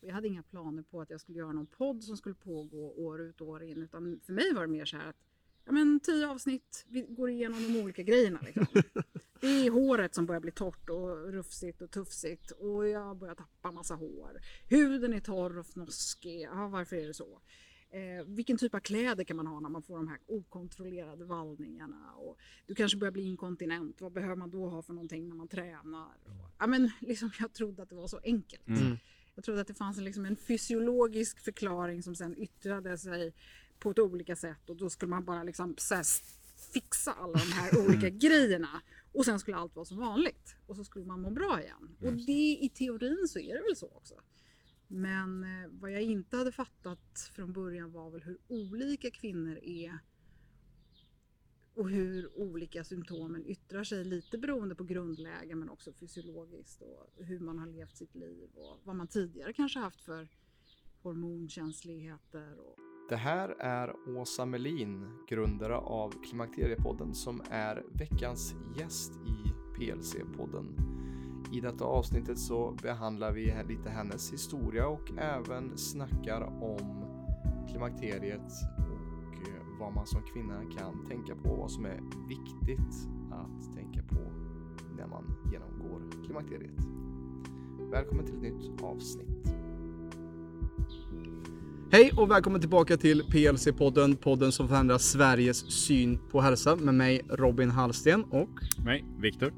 Och jag hade inga planer på att jag skulle göra någon podd som skulle pågå år ut och år in. Utan för mig var det mer så här att ja, men tio avsnitt, vi går igenom de olika grejerna. Liksom. Det är håret som börjar bli torrt och rufsigt och tufsigt och jag börjar tappa massa hår. Huden är torr och fnoskig. Ja, varför är det så? Eh, vilken typ av kläder kan man ha när man får de här okontrollerade vallningarna? Och du kanske börjar bli inkontinent. Vad behöver man då ha för någonting när man tränar? Ja, men liksom, jag trodde att det var så enkelt. Mm. Jag trodde att det fanns en, liksom en fysiologisk förklaring som sen yttrade sig på ett olika sätt och då skulle man bara liksom fixa alla de här olika grejerna och sen skulle allt vara som vanligt och så skulle man må bra igen. Och det i teorin så är det väl så också. Men eh, vad jag inte hade fattat från början var väl hur olika kvinnor är och hur olika symptomen yttrar sig lite beroende på grundläge men också fysiologiskt och hur man har levt sitt liv och vad man tidigare kanske haft för hormonkänsligheter. Och... Det här är Åsa Melin, grundare av Klimakteriepodden som är veckans gäst i PLC-podden. I detta avsnittet så behandlar vi lite hennes historia och även snackar om klimakteriet vad man som kvinna kan tänka på, vad som är viktigt att tänka på när man genomgår klimakteriet. Välkommen till ett nytt avsnitt. Hej och välkommen tillbaka till PLC-podden, podden som förändrar Sveriges syn på hälsa med mig Robin Hallsten och mig, Viktor.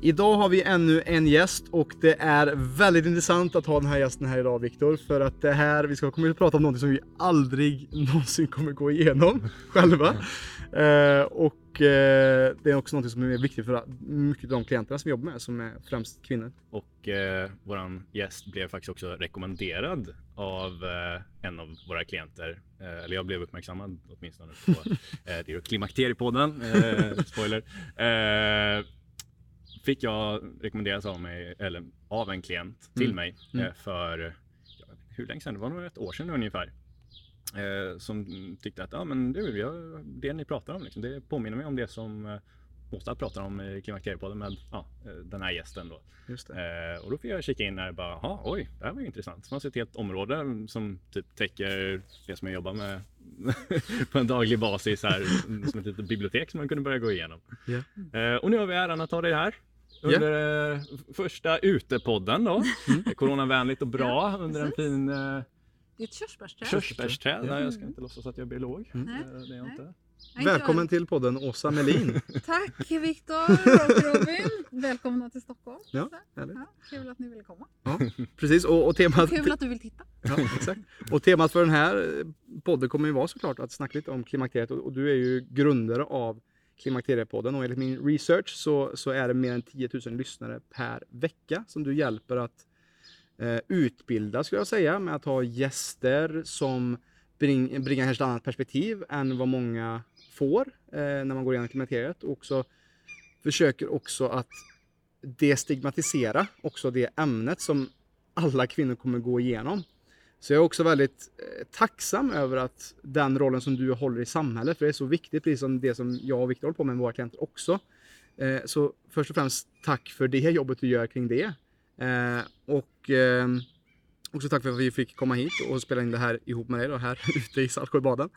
Idag har vi ännu en gäst och det är väldigt intressant att ha den här gästen här idag Viktor. För att det här, vi ska komma att prata om något som vi aldrig någonsin kommer gå igenom själva. Eh, och eh, det är också något som är viktigt för mycket av de klienterna som vi jobbar med som är främst kvinnor. Och eh, våran gäst blev faktiskt också rekommenderad av eh, en av våra klienter. Eh, eller jag blev uppmärksammad åtminstone på eh, det är Klimakteriepodden, eh, spoiler. Fick jag rekommenderas av mig, eller av en klient till Mm. mig Mm. eh, för, ja, hur länge sedan? Det var nog ett år sedan ungefär. Eh, som tyckte att, ja men du, jag, det ni pratar om, liksom, det påminner mig om det som eh, Åsa pratar om i Klimakteriepodden med ja, eh, den här gästen då. Eh, och då fick jag kika in där och bara, jaha, oj, det här var ju intressant. Det fanns ett helt område som typ täcker det som jag jobbar med på en daglig basis här, som ett litet bibliotek som man kunde börja gå igenom. Eh, och nu har vi äran att ha dig här. Under eh, första utepodden då. Mm. Coronavänligt och bra Ja, under en fin eh, Det är ett körsbärsträd. körsbärsträd. Nej, Jag ska inte låtsas att jag är biolog. Mm. Nej, Eh, Det är jag inte. Välkommen jag. till podden Åsa Melin. Tack Viktor och Robin. Välkomna till Stockholm. Ja, ja, kul att ni ville komma. Ja, precis. Och, och, temat, Kul att du vill titta. ja, exakt. och temat för den här podden kommer ju vara såklart att snacka lite om klimakteriet. Och, och du är ju grundare av Klimakteriepodden och enligt min research så, så är det mer än 10 000 lyssnare per vecka som du hjälper att eh, utbilda skulle jag säga med att ha gäster som bring, bringar kanske ett annat perspektiv än vad många får eh, när man går igenom klimakteriet och också försöker också att destigmatisera också det ämnet som alla kvinnor kommer gå igenom. Så jag är också väldigt eh, tacksam över att den rollen som du håller i samhället, för det är så viktigt, precis som det som jag och Viktor håller på med med våra klienter också. Eh, så först och främst tack för det jobbet du gör kring det. Eh, och ehm, också tack för att vi fick komma hit och spela in det här ihop med dig då, här ute i Saltsjöbaden.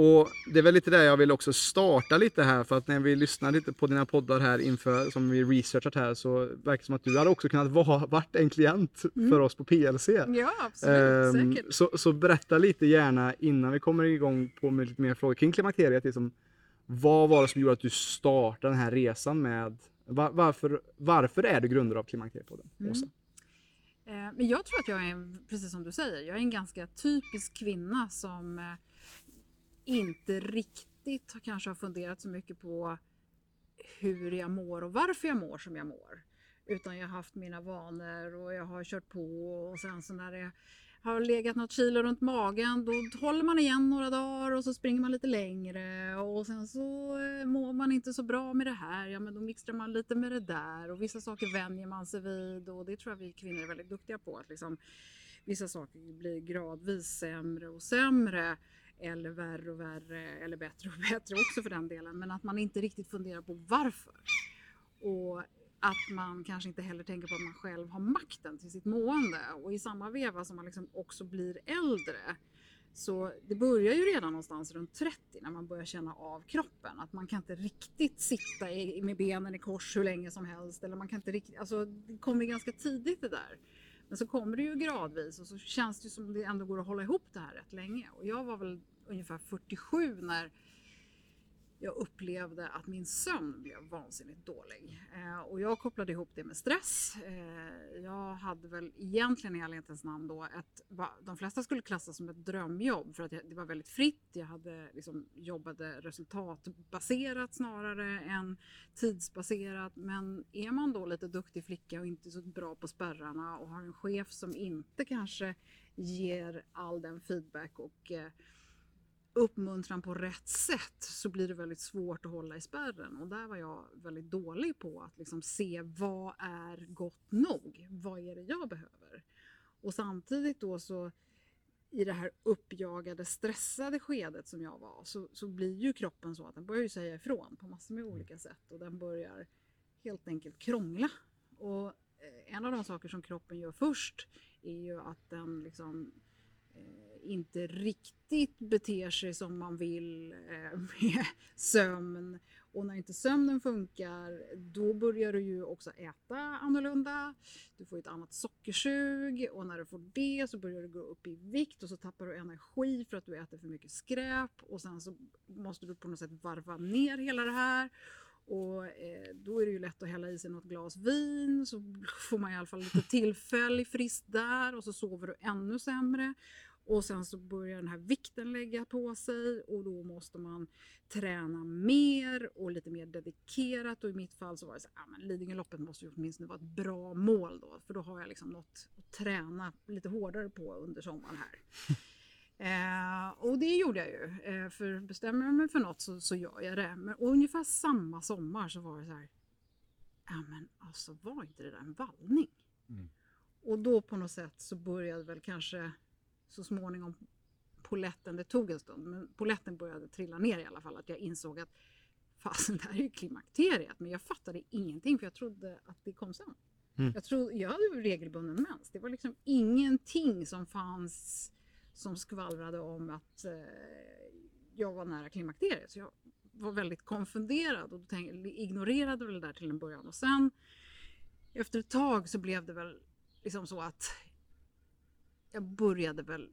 Och det är väl lite där jag vill också starta lite här för att när vi lyssnar lite på dina poddar här inför som vi researchat här så verkar det som att du hade också kunnat vara, varit en klient Mm. för oss på PLC. Ja, absolut. Ehm, Säkert. så, så berätta lite gärna innan vi kommer igång på med lite mer frågor kring klimakteriet. Liksom, vad var det som gjorde att du startade den här resan med va- varför, varför är du grundare av Klimakteriepodden? Mm. Åsa? Eh, Men jag tror att jag är, precis som du säger, jag är en ganska typisk kvinna som eh, inte riktigt kanske har funderat så mycket på hur jag mår och varför jag mår som jag mår. Utan jag har haft mina vanor och jag har kört på och sen så när det har legat något kilo runt magen då håller man igen några dagar och så springer man lite längre och sen så eh, mår man inte så bra med det här, ja men då mixtrar man lite med det där och vissa saker vänjer man sig vid och det tror jag vi kvinnor är väldigt duktiga på att liksom vissa saker blir gradvis sämre och sämre eller värre och värre eller bättre och bättre också för den delen men att man inte riktigt funderar på varför. Och att man kanske inte heller tänker på att man själv har makten till sitt mående och i samma veva som man liksom också blir äldre så det börjar ju redan någonstans runt 30 när man börjar känna av kroppen. Att man kan inte riktigt sitta i, med benen i kors hur länge som helst. Eller man kan inte riktigt, alltså, det kommer ganska tidigt det där. Men så kommer det ju gradvis och så känns det som det ändå går att hålla ihop det här rätt länge. Och jag var väl ungefär 47 när jag upplevde att min sömn blev vansinnigt dålig. Eh, och jag kopplade ihop det med stress. Eh, jag hade väl egentligen i ärlighetens namn då ett, va, de flesta skulle klassa som ett drömjobb för att jag, det var väldigt fritt. Jag hade liksom jobbade resultatbaserat snarare än tidsbaserat. Men är man då lite duktig flicka och inte så bra på spärrarna och har en chef som inte kanske ger all den feedback och eh, uppmuntran på rätt sätt så blir det väldigt svårt att hålla i spärren. Och där var jag väldigt dålig på att liksom se vad är gott nog? Vad är det jag behöver? Och samtidigt då så i det här uppjagade, stressade skedet som jag var så, så blir ju kroppen så att den börjar säga ifrån på massor med olika sätt och den börjar helt enkelt krångla. Och eh, en av de saker som kroppen gör först är ju att den liksom Eh, inte riktigt beter sig som man vill eh, med sömn. Och när inte sömnen funkar, då börjar du ju också äta annorlunda. Du får ett annat sockersug och när du får det så börjar du gå upp i vikt och så tappar du energi för att du äter för mycket skräp och sen så måste du på något sätt varva ner hela det här. Och eh, då är det ju lätt att hälla i sig något glas vin så får man i alla fall lite tillfällig frist där och så sover du ännu sämre. Och sen så börjar den här vikten lägga på sig och då måste man träna mer och lite mer dedikerat. Och i mitt fall så var det så här, ja, men Lidingöloppet måste ju åtminstone vara ett bra mål då. För då har jag liksom något att träna lite hårdare på under sommaren här. Eh, och det gjorde jag ju. Eh, för bestämmer jag mig för något så, så gör jag det. Men ungefär samma sommar så var det så här. Ja men alltså var inte det där en vallning? Mm. Och då på något sätt så började väl kanske så småningom poletten, det tog en stund, men poletten började trilla ner i alla fall. Att jag insåg att fasen, det här är ju klimakteriet. Men jag fattade ingenting för jag trodde att det kom sen. Mm. Jag, trodde, jag hade regelbunden mens. Det var liksom ingenting som fanns som skvallrade om att eh, jag var nära klimakteriet. Så jag var väldigt konfunderad och tänkte, ignorerade väl det där till en början. Och sen efter ett tag så blev det väl liksom så att jag började väl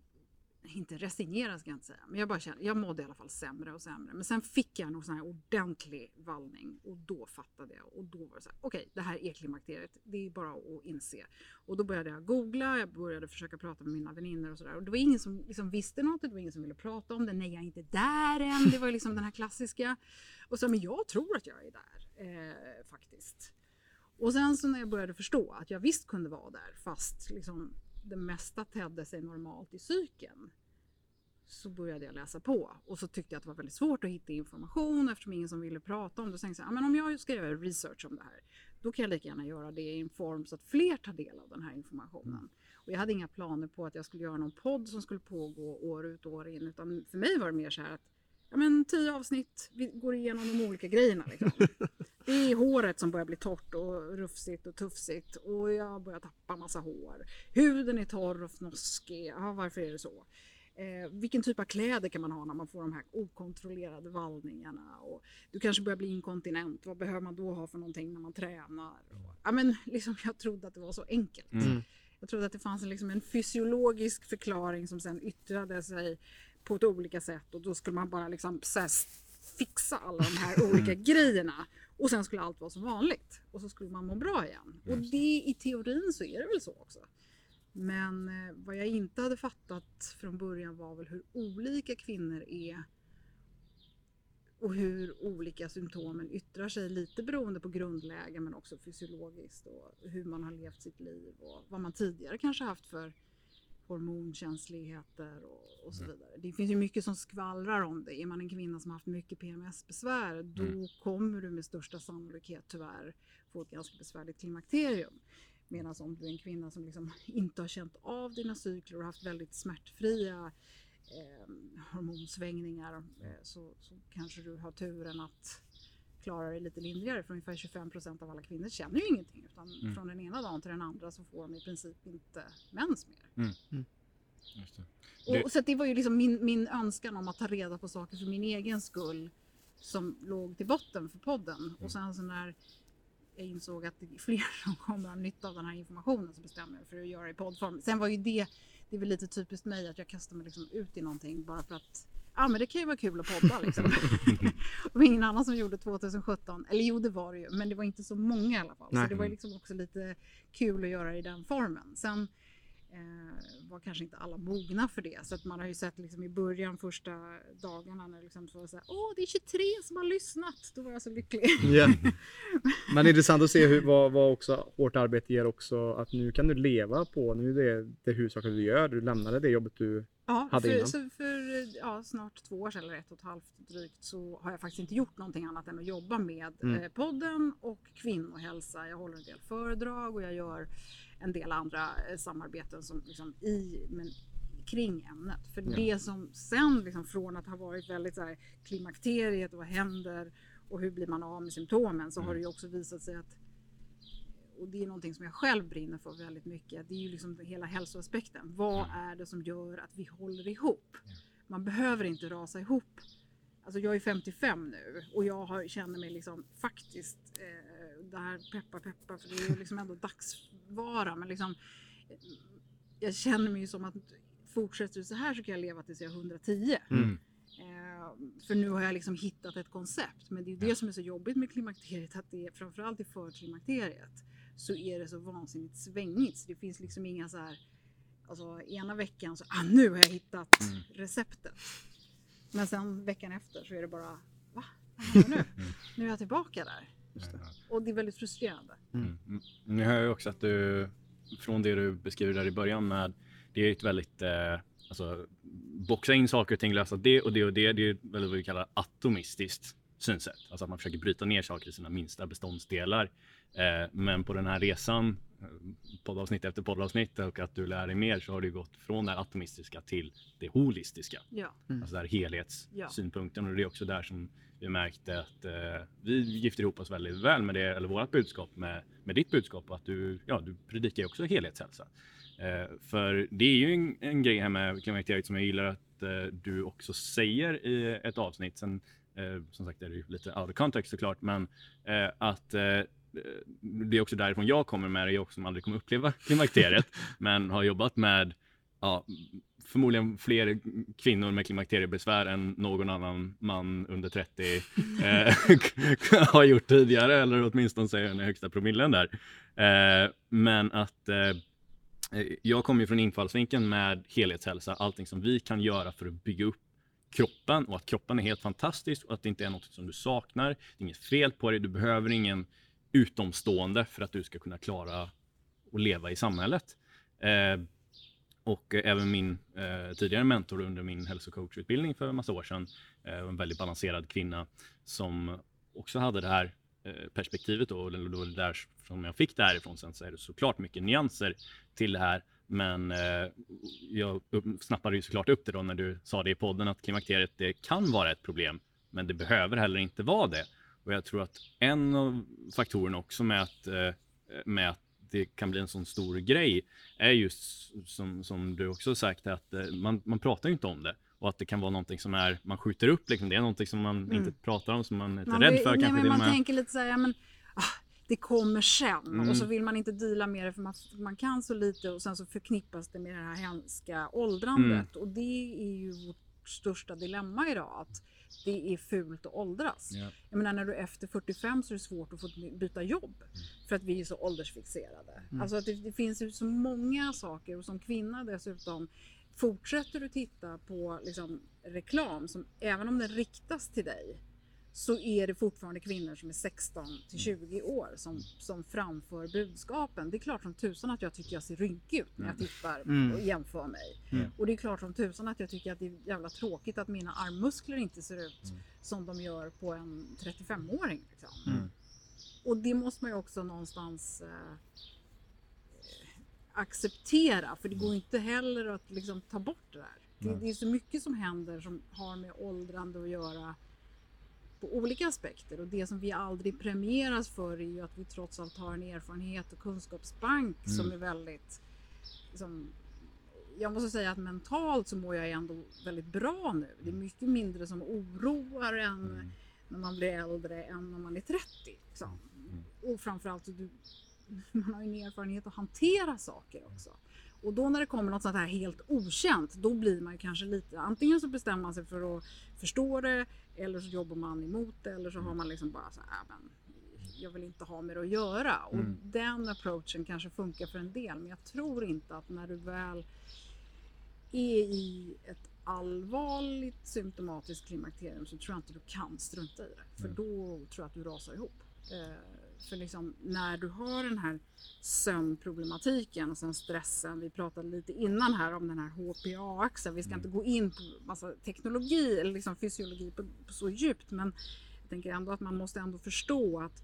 inte resignera ska jag inte säga, men jag bara kände, jag mådde i alla fall sämre och sämre. Men sen fick jag nog sån här ordentlig vallning och då fattade jag och då var det så här, okej, okay, det här är klimakteriet. Det är bara att inse. Och då började jag googla, jag började försöka prata med mina vänner och sådär. Och det var ingen som liksom visste något, det var ingen som ville prata om det. Nej, jag är inte där än. Det var liksom den här klassiska. Och så, men jag tror att jag är där eh, faktiskt. Och sen så när jag började förstå att jag visst kunde vara där fast liksom det mesta tedde sig normalt i cykeln så började jag läsa på och så tyckte jag att det var väldigt svårt att hitta information eftersom ingen som ville prata om det. Så tänkte jag, men om jag ska göra research om det här, då kan jag lika gärna göra det i en form så att fler tar del av den här informationen. Mm. Och jag hade inga planer på att jag skulle göra någon podd som skulle pågå år ut och år in, utan för mig var det mer så här att ja, men tio avsnitt, vi går igenom de olika grejerna. Liksom. Det är håret som börjar bli torrt och rufsigt och tufsigt och jag börjar tappa massa hår. Huden är torr och fnoskig. Ja, varför är det så? Eh, vilken typ av kläder kan man ha när man får de här okontrollerade vallningarna? Och du kanske börjar bli inkontinent. Vad behöver man då ha för någonting när man tränar? Ja, men liksom, jag trodde att det var så enkelt. Mm. Jag trodde att det fanns en, liksom, en fysiologisk förklaring som sen yttrade sig på ett olika sätt och då skulle man bara liksom fixa alla de här olika grejerna och sen skulle allt vara som vanligt och så skulle man må bra igen. Och det i teorin så är det väl så också. Men eh, vad jag inte hade fattat från början var väl hur olika kvinnor är och hur olika symptomen yttrar sig lite beroende på grundläge men också fysiologiskt och hur man har levt sitt liv och vad man tidigare kanske haft för hormonkänsligheter och, och så mm. vidare. Det finns ju mycket som skvallrar om det. Är man en kvinna som haft mycket PMS-besvär då mm. kommer du med största sannolikhet tyvärr få ett ganska besvärligt klimakterium. Medan om du är en kvinna som liksom inte har känt av dina cykler och haft väldigt smärtfria eh, hormonsvängningar eh, så, så kanske du har turen att förklara det lite lindrigare, för ungefär 25 procent av alla kvinnor känner ju ingenting. Utan Mm. från den ena dagen till den andra så får de i princip inte mens mer. Just det. Det- Och, så att det var ju liksom min, min önskan om att ta reda på saker för min egen skull som låg till botten för podden. Mm. Och sen så när jag insåg att det är fler som kommer ha nytta av den här informationen så bestämde jag för att göra det i poddform. Sen var ju det, det är väl lite typiskt mig att jag kastar mig liksom ut i någonting bara för att Ja men det kan ju vara kul att podda liksom. det var ingen annan som gjorde 2017. Eller jo det var det ju men det var inte så många i alla fall. Nej. Så det var ju liksom också lite kul att göra i den formen. Sen var kanske inte alla mogna för det. Så att man har ju sett liksom i början första dagarna när liksom så var så här, åh det är 23 som har lyssnat. Då var jag så lycklig. Ja. Men intressant att se hur, vad, vad också hårt arbete ger också. Att nu kan du leva på, nu är det det huvudsakliga du gör. Du lämnade det jobbet du Ja, Hade för, innan. så för ja, snart två år sedan, eller ett och ett halvt drygt, så har jag faktiskt inte gjort någonting annat än att jobba med Mm. eh, podden och kvinnohälsa. Jag håller en del föredrag och jag gör en del andra eh, samarbeten som liksom i, men kring ämnet. För Ja. det som sen, liksom, från att ha varit väldigt så här, klimakteriet och vad händer och hur blir man av med symptomen så har det ju också visat sig att och det är någonting som jag själv brinner för väldigt mycket. Det är ju liksom hela hälsoaspekten. Vad är det som gör att vi håller ihop? Man behöver inte rasa ihop. Alltså jag är 55 nu och jag har, känner mig liksom faktiskt, eh, det här peppar peppar för det är ju liksom ändå dagsvara men liksom jag känner mig ju som att fortsätter det så här så kan jag leva tills jag är 110. Mm. Eh, för nu har jag liksom hittat ett koncept. Men det är ju det som är så jobbigt med klimakteriet. Att det är, framförallt i förklimakteriet så är det så vansinnigt svängigt. Så det finns liksom inga så här. Alltså ena veckan så ah, nu har jag hittat Mm. receptet. Men sen veckan efter så är det bara va? Vad händer nu? Nu är jag tillbaka där. Och det är väldigt frustrerande. Mm. Mm. Nu hör jag också att du, från det du beskriver där i början med, det är ett väldigt, eh, alltså boxa in saker och ting, lösa det och det och det, det är väldigt vad vi kallar atomistiskt synsätt. Alltså att man försöker bryta ner saker i sina minsta beståndsdelar. Eh, men på den här resan, eh, poddavsnitt efter poddavsnitt och att du lär dig mer så har du gått från det atomistiska till det holistiska. Ja, Alltså där helhetssynpunkten och det är också där som vi märkte att eh, vi gifter ihop oss väldigt väl med det, eller vårt budskap med, med ditt budskap och att du, ja, du predikar också helhetshälsa. Eh, för det är ju en, en grej här med klimakteriet som jag gillar att eh, du också säger i ett avsnitt. Sen, eh, som sagt är det ju lite out of context såklart, men eh, att eh, det är också därifrån jag kommer med det, jag som aldrig kommer uppleva klimakteriet, men har jobbat med ja, förmodligen fler kvinnor med klimakteriebesvär än någon annan man under 30 eh, har gjort tidigare, eller åtminstone säger den högsta promillen där. Eh, men att eh, jag kommer ju från infallsvinkeln med helhetshälsa, allting som vi kan göra för att bygga upp kroppen och att kroppen är helt fantastisk och att det inte är något som du saknar. Det är inget fel på dig, du behöver ingen utomstående för att du ska kunna klara att leva i samhället. Eh, och eh, även min eh, tidigare mentor under min hälsocoachutbildning för en massa år sedan, eh, en väldigt balanserad kvinna som också hade det här eh, perspektivet då, och det var där som jag fick det här ifrån. Sen så är det såklart mycket nyanser till det här, men eh, jag snappade ju såklart upp det då när du sa det i podden att klimakteriet det kan vara ett problem, men det behöver heller inte vara det. Och jag tror att en av faktorerna också med att, eh, med att det kan bli en sån stor grej är just som, som du också sagt att eh, man, man pratar ju inte om det och att det kan vara någonting som är man skjuter upp liksom. Det är någonting som man Mm. inte pratar om som man är Man, rädd för nej, kanske man med. tänker lite så här, ja, men, ah, det kommer sen. Mm. Och så vill man inte deala med det för man, man kan så lite och sen så förknippas det med det här hemska åldrandet. Mm. Och det är ju vårt största dilemma idag. Att det är fult att åldras. Ja. Jag menar när du är efter 45 så är det svårt att få byta jobb. För att vi är så åldersfixerade. Alltså att det, det finns ju så många saker och som kvinna dessutom fortsätter du titta på liksom, reklam som även om den riktas till dig så är det fortfarande kvinnor som är 16 till 20 år som, som framför budskapen. Det är klart som tusan att jag tycker jag ser rynkig ut när jag tittar Mm. och jämför mig. Mm. Och det är klart som tusan att jag tycker att det är jävla tråkigt att mina armmuskler inte ser ut som de gör på en 35-åring. Liksom. Mm. Och det måste man ju också någonstans eh, acceptera för det går inte heller att liksom ta bort det där. Det, det är så mycket som händer som har med åldrande att göra på olika aspekter och det som vi aldrig premieras för är ju att vi trots allt har en erfarenhet och kunskapsbank som Mm. är väldigt liksom, jag måste säga att mentalt så mår jag ändå väldigt bra nu. Det är mycket mindre som oroar en Mm. när man blir äldre än när man är 30. Liksom. Mm. Och framförallt, du, man har ju en erfarenhet att hantera saker också. Och då när det kommer något sånt här helt okänt, då blir man kanske lite, antingen så bestämmer man sig för att förstå det, eller så jobbar man emot det, eller så har man liksom bara så här, "Äh, men jag vill inte ha med det att göra. Och Mm. den approachen kanske funkar för en del, men jag tror inte att när du väl är i ett allvarligt symptomatiskt klimakterium så tror jag inte du kan strunta i det. För Mm. då tror jag att du rasar ihop. För liksom, när du har den här sömnproblematiken och sen stressen. Vi pratade lite innan här om den här HPA-axeln. Vi ska Mm. inte gå in på massa teknologi eller liksom fysiologi på, på så djupt. Men jag tänker ändå att man måste ändå förstå att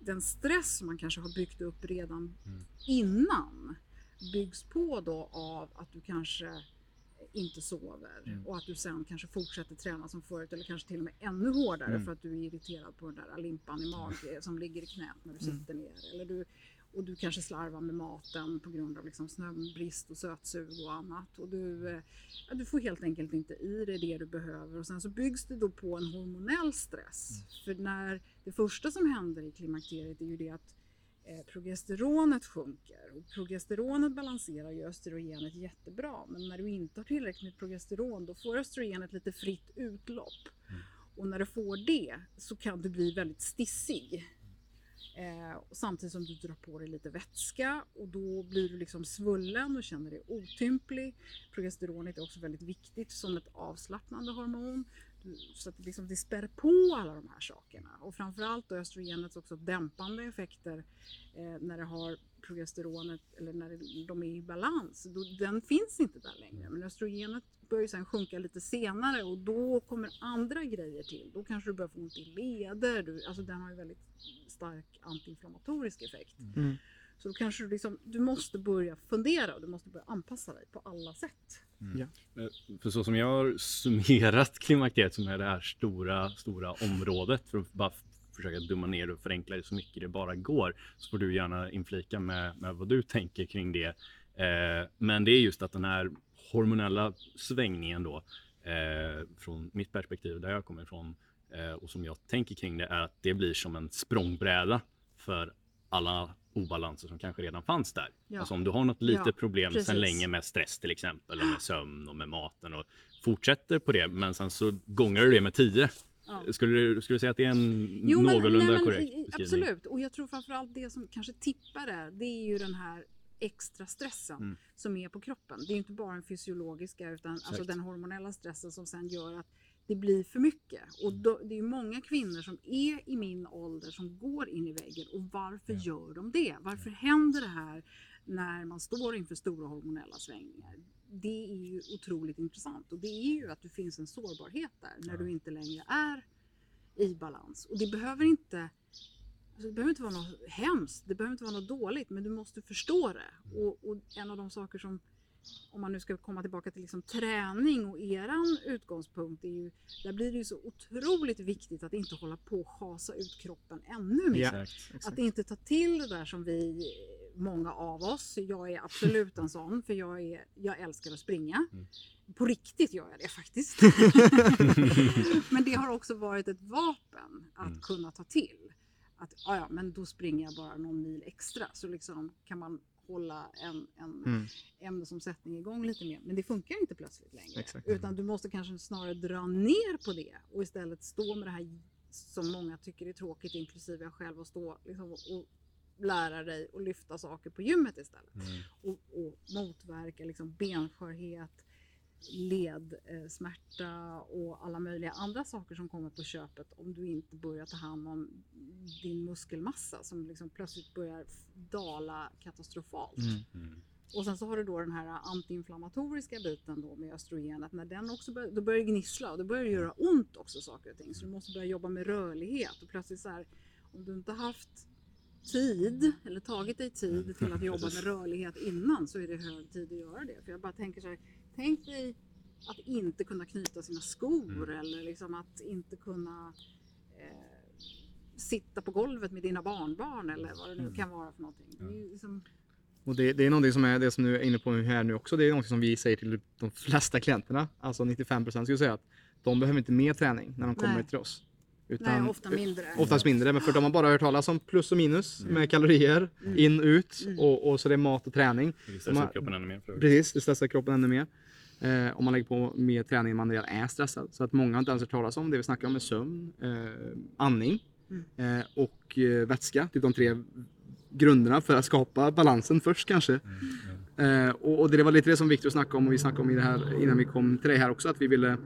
den stress som man kanske har byggt upp redan Mm. innan byggs på då av att du kanske inte sover Mm. och att du sen kanske fortsätter träna som förut eller kanske till och med ännu hårdare Mm. för att du är irriterad på den där limpan i magen som ligger i knät när du Mm. sitter ner. Eller du, och du kanske slarvar med maten på grund av liksom snöbrist och sötsug och annat. Och du, eh, ja, du får helt enkelt inte i dig det du behöver och sen så byggs det då på en hormonell stress. Mm. För när det första som händer i klimakteriet är ju det att progesteronet sjunker och progesteronet balanserar ju östrogenet jättebra men när du inte har tillräckligt med progesteron då får östrogenet lite fritt utlopp. Mm. Och när du får det så kan du bli väldigt stissig. Eh, och samtidigt som du drar på dig lite vätska och då blir du liksom svullen och känner dig otymplig. Progesteronet är också väldigt viktigt som ett avslappnande hormon. Så att det, liksom, det spär på alla de här sakerna. Och framförallt då östrogenets också dämpande effekter eh, när det har progesteronet eller när det, de är i balans. Då, den finns inte där längre. Men östrogenet börjar sen sjunka lite senare och då kommer andra grejer till. Då kanske du börjar få ont i leder. Du, alltså den har ju väldigt stark antiinflammatorisk effekt. Mm. Så då kanske du, liksom, du måste börja fundera och du måste börja anpassa dig på alla sätt. Eh, För så som jag har summerat klimakteriet som är det här stora, stora området för att bara försöka dumma ner och förenkla det så mycket det bara går så får du gärna inflika med, med vad du tänker kring det. Eh, men det är just att den här hormonella svängningen då eh, från mitt perspektiv där jag kommer ifrån eh, och som jag tänker kring det är att det blir som en språngbräda för alla obalanser som kanske redan fanns där. Ja. Alltså om du har något litet Ja, problem precis. sedan länge med stress till exempel och med sömn och med maten och fortsätter på det men sen så gångar du det med 10. Ja. Skulle du, skulle du säga att det är en Jo, men- någorlunda nej, men korrekt i- beskrivning? Absolut, och jag tror framförallt det som kanske tippar det, det är ju den här extra stressen Mm. som är på kroppen. Det är inte bara den fysiologiska utan alltså den hormonella stressen som sen gör att det blir för mycket. Och då, det är många kvinnor som är i min ålder som går in i väggen och varför Ja. gör de det? Varför händer det här när man står inför stora hormonella svängningar? Det är ju otroligt intressant och det är ju att det finns en sårbarhet där när Ja. du inte längre är i balans. Och det behöver inte Alltså det behöver inte vara något hemskt, det behöver inte vara något dåligt, men du måste förstå det. Och, och en av de saker som, om man nu ska komma tillbaka till liksom träning och eran utgångspunkt, är ju, där blir det ju så otroligt viktigt att inte hålla på och schasa ut kroppen ännu mer. Ja. Exakt. Att inte ta till det där som vi, många av oss, jag är absolut en sån, för jag, är, jag älskar att springa. Mm. På riktigt gör jag det faktiskt. men det har också varit ett vapen att Mm. kunna ta till. Att "Ah, ja, men då springer jag bara någon mil extra så liksom kan man hålla en, en Mm. ämnesomsättning igång lite mer. Men det funkar inte plötsligt längre. Exakt. Utan du måste kanske snarare dra ner på det och istället stå med det här som många tycker är tråkigt, inklusive jag själv, att stå liksom, och lära dig att lyfta saker på gymmet istället. Mm. Och, och motverka liksom benskörhet, ledsmärta och alla möjliga andra saker som kommer på köpet om du inte börjar ta hand om din muskelmassa som liksom plötsligt börjar dala katastrofalt. Mm. Mm. Och sen så har du då den här antiinflammatoriska biten då med östrogenet. När den också börjar, då börjar det gnissla och då börjar det göra ont också saker och ting. Så du måste börja jobba med rörlighet och plötsligt så här om du inte haft tid eller tagit dig tid till att jobba med rörlighet innan så är det hög tid att göra det. För jag bara tänker så här, tänk dig att inte kunna knyta sina skor Mm. eller liksom att inte kunna sitta på golvet med dina barnbarn eller vad det nu Mm. kan vara för någonting. Det är liksom, Och det, det är någonting som är det som du är inne på här nu också. Det är någonting som vi säger till de flesta klienterna. Alltså 95 procent skulle jag säga att de behöver inte mer träning när de kommer Nej. till oss. nej, ofta mindre. Oftast mindre, men för de har bara hört talas om plus och minus Mm. med kalorier, Mm. in ut Mm. och, och så det är mat och träning. Det stressar kroppen ännu mer. Precis, det stressar kroppen ännu mer. Eh, om man lägger på mer träning när man redan är stressad. Så att många har inte ens hört talas om det vi snackar om är sömn, eh, andning Mm. eh, och eh, vätska. Typ de tre grunderna för att skapa balansen först kanske. Mm. Eh, och, och det var lite det som Viktor snackade om och vi snackade om i det här innan vi kom till dig här också. Att vi ville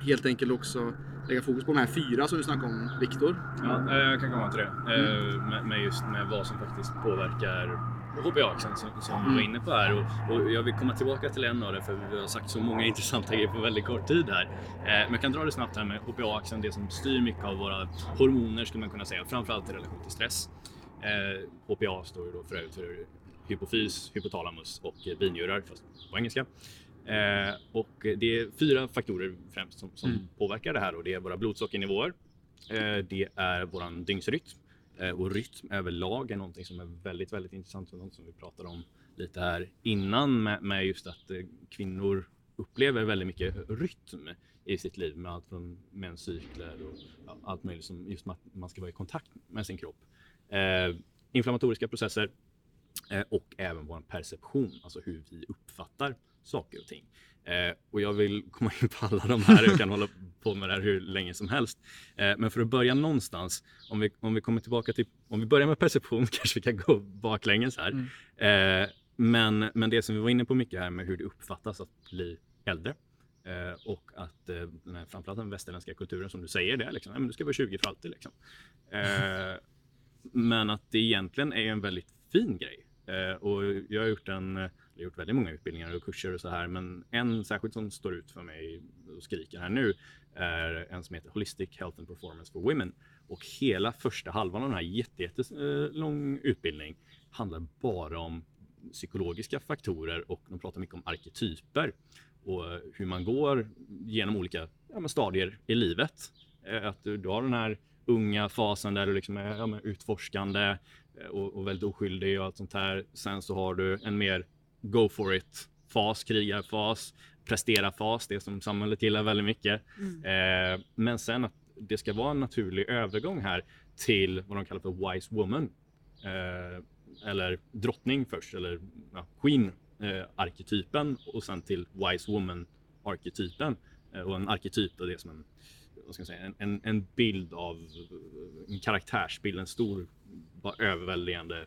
helt enkelt också lägga fokus på de här fyra som du snackade om Viktor. Ja, eh, jag kan komma till det. Eh, Med, med just med vad som faktiskt påverkar HPA-axeln som, som vi var inne på här. Och, och jag vill komma tillbaka till en av det för vi har sagt så många intressanta grejer på väldigt kort tid här. Eh, Men jag kan dra det snabbt här med HPA-axeln, det som styr mycket av våra hormoner skulle man kunna säga, framförallt i relation till stress. Eh, HPA står ju då för övrigt för hypofys, hypotalamus och binjurar, fast på engelska. Eh, och det är fyra faktorer främst som, som Mm. påverkar det här och det är våra blodsockernivåer, Eh, det är våran dygnsrytm. Eh, och rytm överlag är någonting som är väldigt, väldigt intressant och något som vi pratade om lite här innan med, med just att eh, kvinnor upplever väldigt mycket rytm i sitt liv med allt från menscykler och allt möjligt som just att man ska vara i kontakt med sin kropp. Eh, inflammatoriska processer eh, och även vår perception, alltså hur vi uppfattar saker och ting. Eh, och jag vill komma in på alla de här, jag kan hålla på med det här hur länge som helst. Eh, men för att börja någonstans, om vi, om vi kommer tillbaka till, om vi börjar med perception kanske vi kan gå baklänges här. Eh, men, men det som vi var inne på mycket här med hur det uppfattas att bli äldre. Eh, och att eh, den här, framförallt den västerländska kulturen som du säger det, liksom, men du ska vara 20 för alltid. Liksom. Eh, men att det egentligen är en väldigt fin grej. Eh, och jag har gjort, en, jag har gjort väldigt många utbildningar och kurser och så här, men en särskilt som står ut för mig och skriker här nu är en som heter Holistic Health and Performance for Women. Och hela första halvan av den här jättelång jätte, eh, utbildning handlar bara om psykologiska faktorer och de pratar mycket om arketyper och hur man går genom olika ja, men stadier i livet. Eh, att du, du har den här unga fasen där du liksom är ja, men utforskande eh, och, och väldigt oskyldig och allt sånt här. Sen så har du en mer go for it fas, krigarfas, prestera-fas, det som samhället gillar väldigt mycket. Mm. Eh, men sen att det ska vara en naturlig övergång här till vad de kallar för wise woman. Eh, eller drottning först, eller ja, queen eh, arketypen och sen till wise woman arketypen. Eh, och en arketyp är det som en, vad ska jag säga, en, en, en bild av en karaktärsbild, en stor, bara överväldigande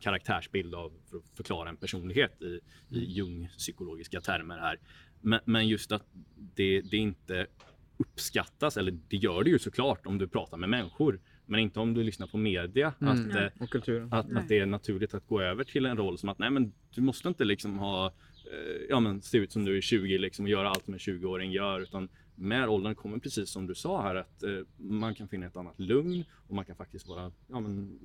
karaktärsbild av för att förklara en personlighet i, i Jung-psykologiska termer här. Men, men just att det, det inte uppskattas, eller det gör det ju såklart om du pratar med människor, men inte om du lyssnar på media. Mm. Att, Nej. eh, Och kulturen. att, Nej. att det är naturligt att gå över till en roll som att nej men du måste inte liksom ha, eh, ja men se ut som du är 20 liksom och göra allt som en 20-åring gör utan med åldern kommer precis som du sa här att eh, man kan finna ett annat lugn och man kan faktiskt vara, ja men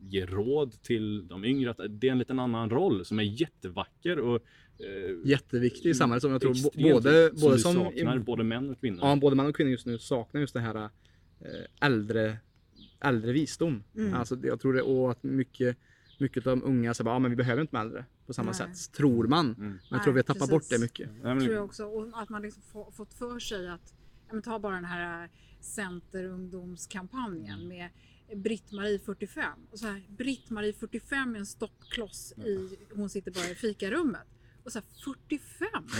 ge råd till de yngre att det är en liten annan roll som är jättevacker och eh, Jätteviktig i samhället som jag tror både, som både du som saknar, både män och kvinnor. Ja, både män och kvinnor just nu saknar just det här eh, äldre, äldre visdom. Mm. Alltså, jag tror det, och att mycket, mycket av de unga säger bara, ah, men vi behöver inte med äldre på samma Nej. sätt. Tror man. Mm. Men jag tror vi har tappat precis. bort det mycket. Men- tror jag också. Och att man liksom få, fått för sig att, ja, men ta bara den här äh, Centerungdomskampanjen med Britt-Marie 45. Och så här, Britt-Marie 45 är en stoppkloss i, hon sitter bara i fikarummet. Och så här, 45!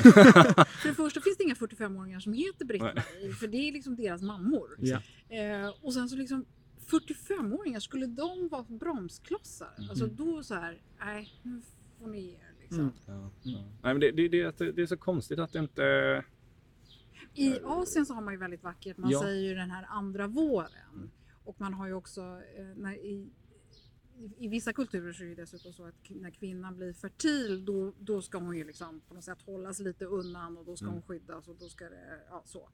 för det första finns det inga 45-åringar som heter Britt-Marie, för det är liksom deras mammor. Ja. Eh, och sen så liksom 45-åringar, skulle de vara bromsklossar? Alltså då så här, nej, nu får ni ge er liksom. Mm. Ja, ja. Nej, men det, det, det, det är så konstigt att det inte I Asien så har man ju väldigt vackert, man Ja. säger ju den här andra våren. Och man har ju också, eh, när, i, i, vissa kulturer så är det dessutom så att när kvinnan blir fertil då, då ska hon ju liksom på något sätt hållas lite undan och då ska Mm. hon skyddas och då ska det, ja så.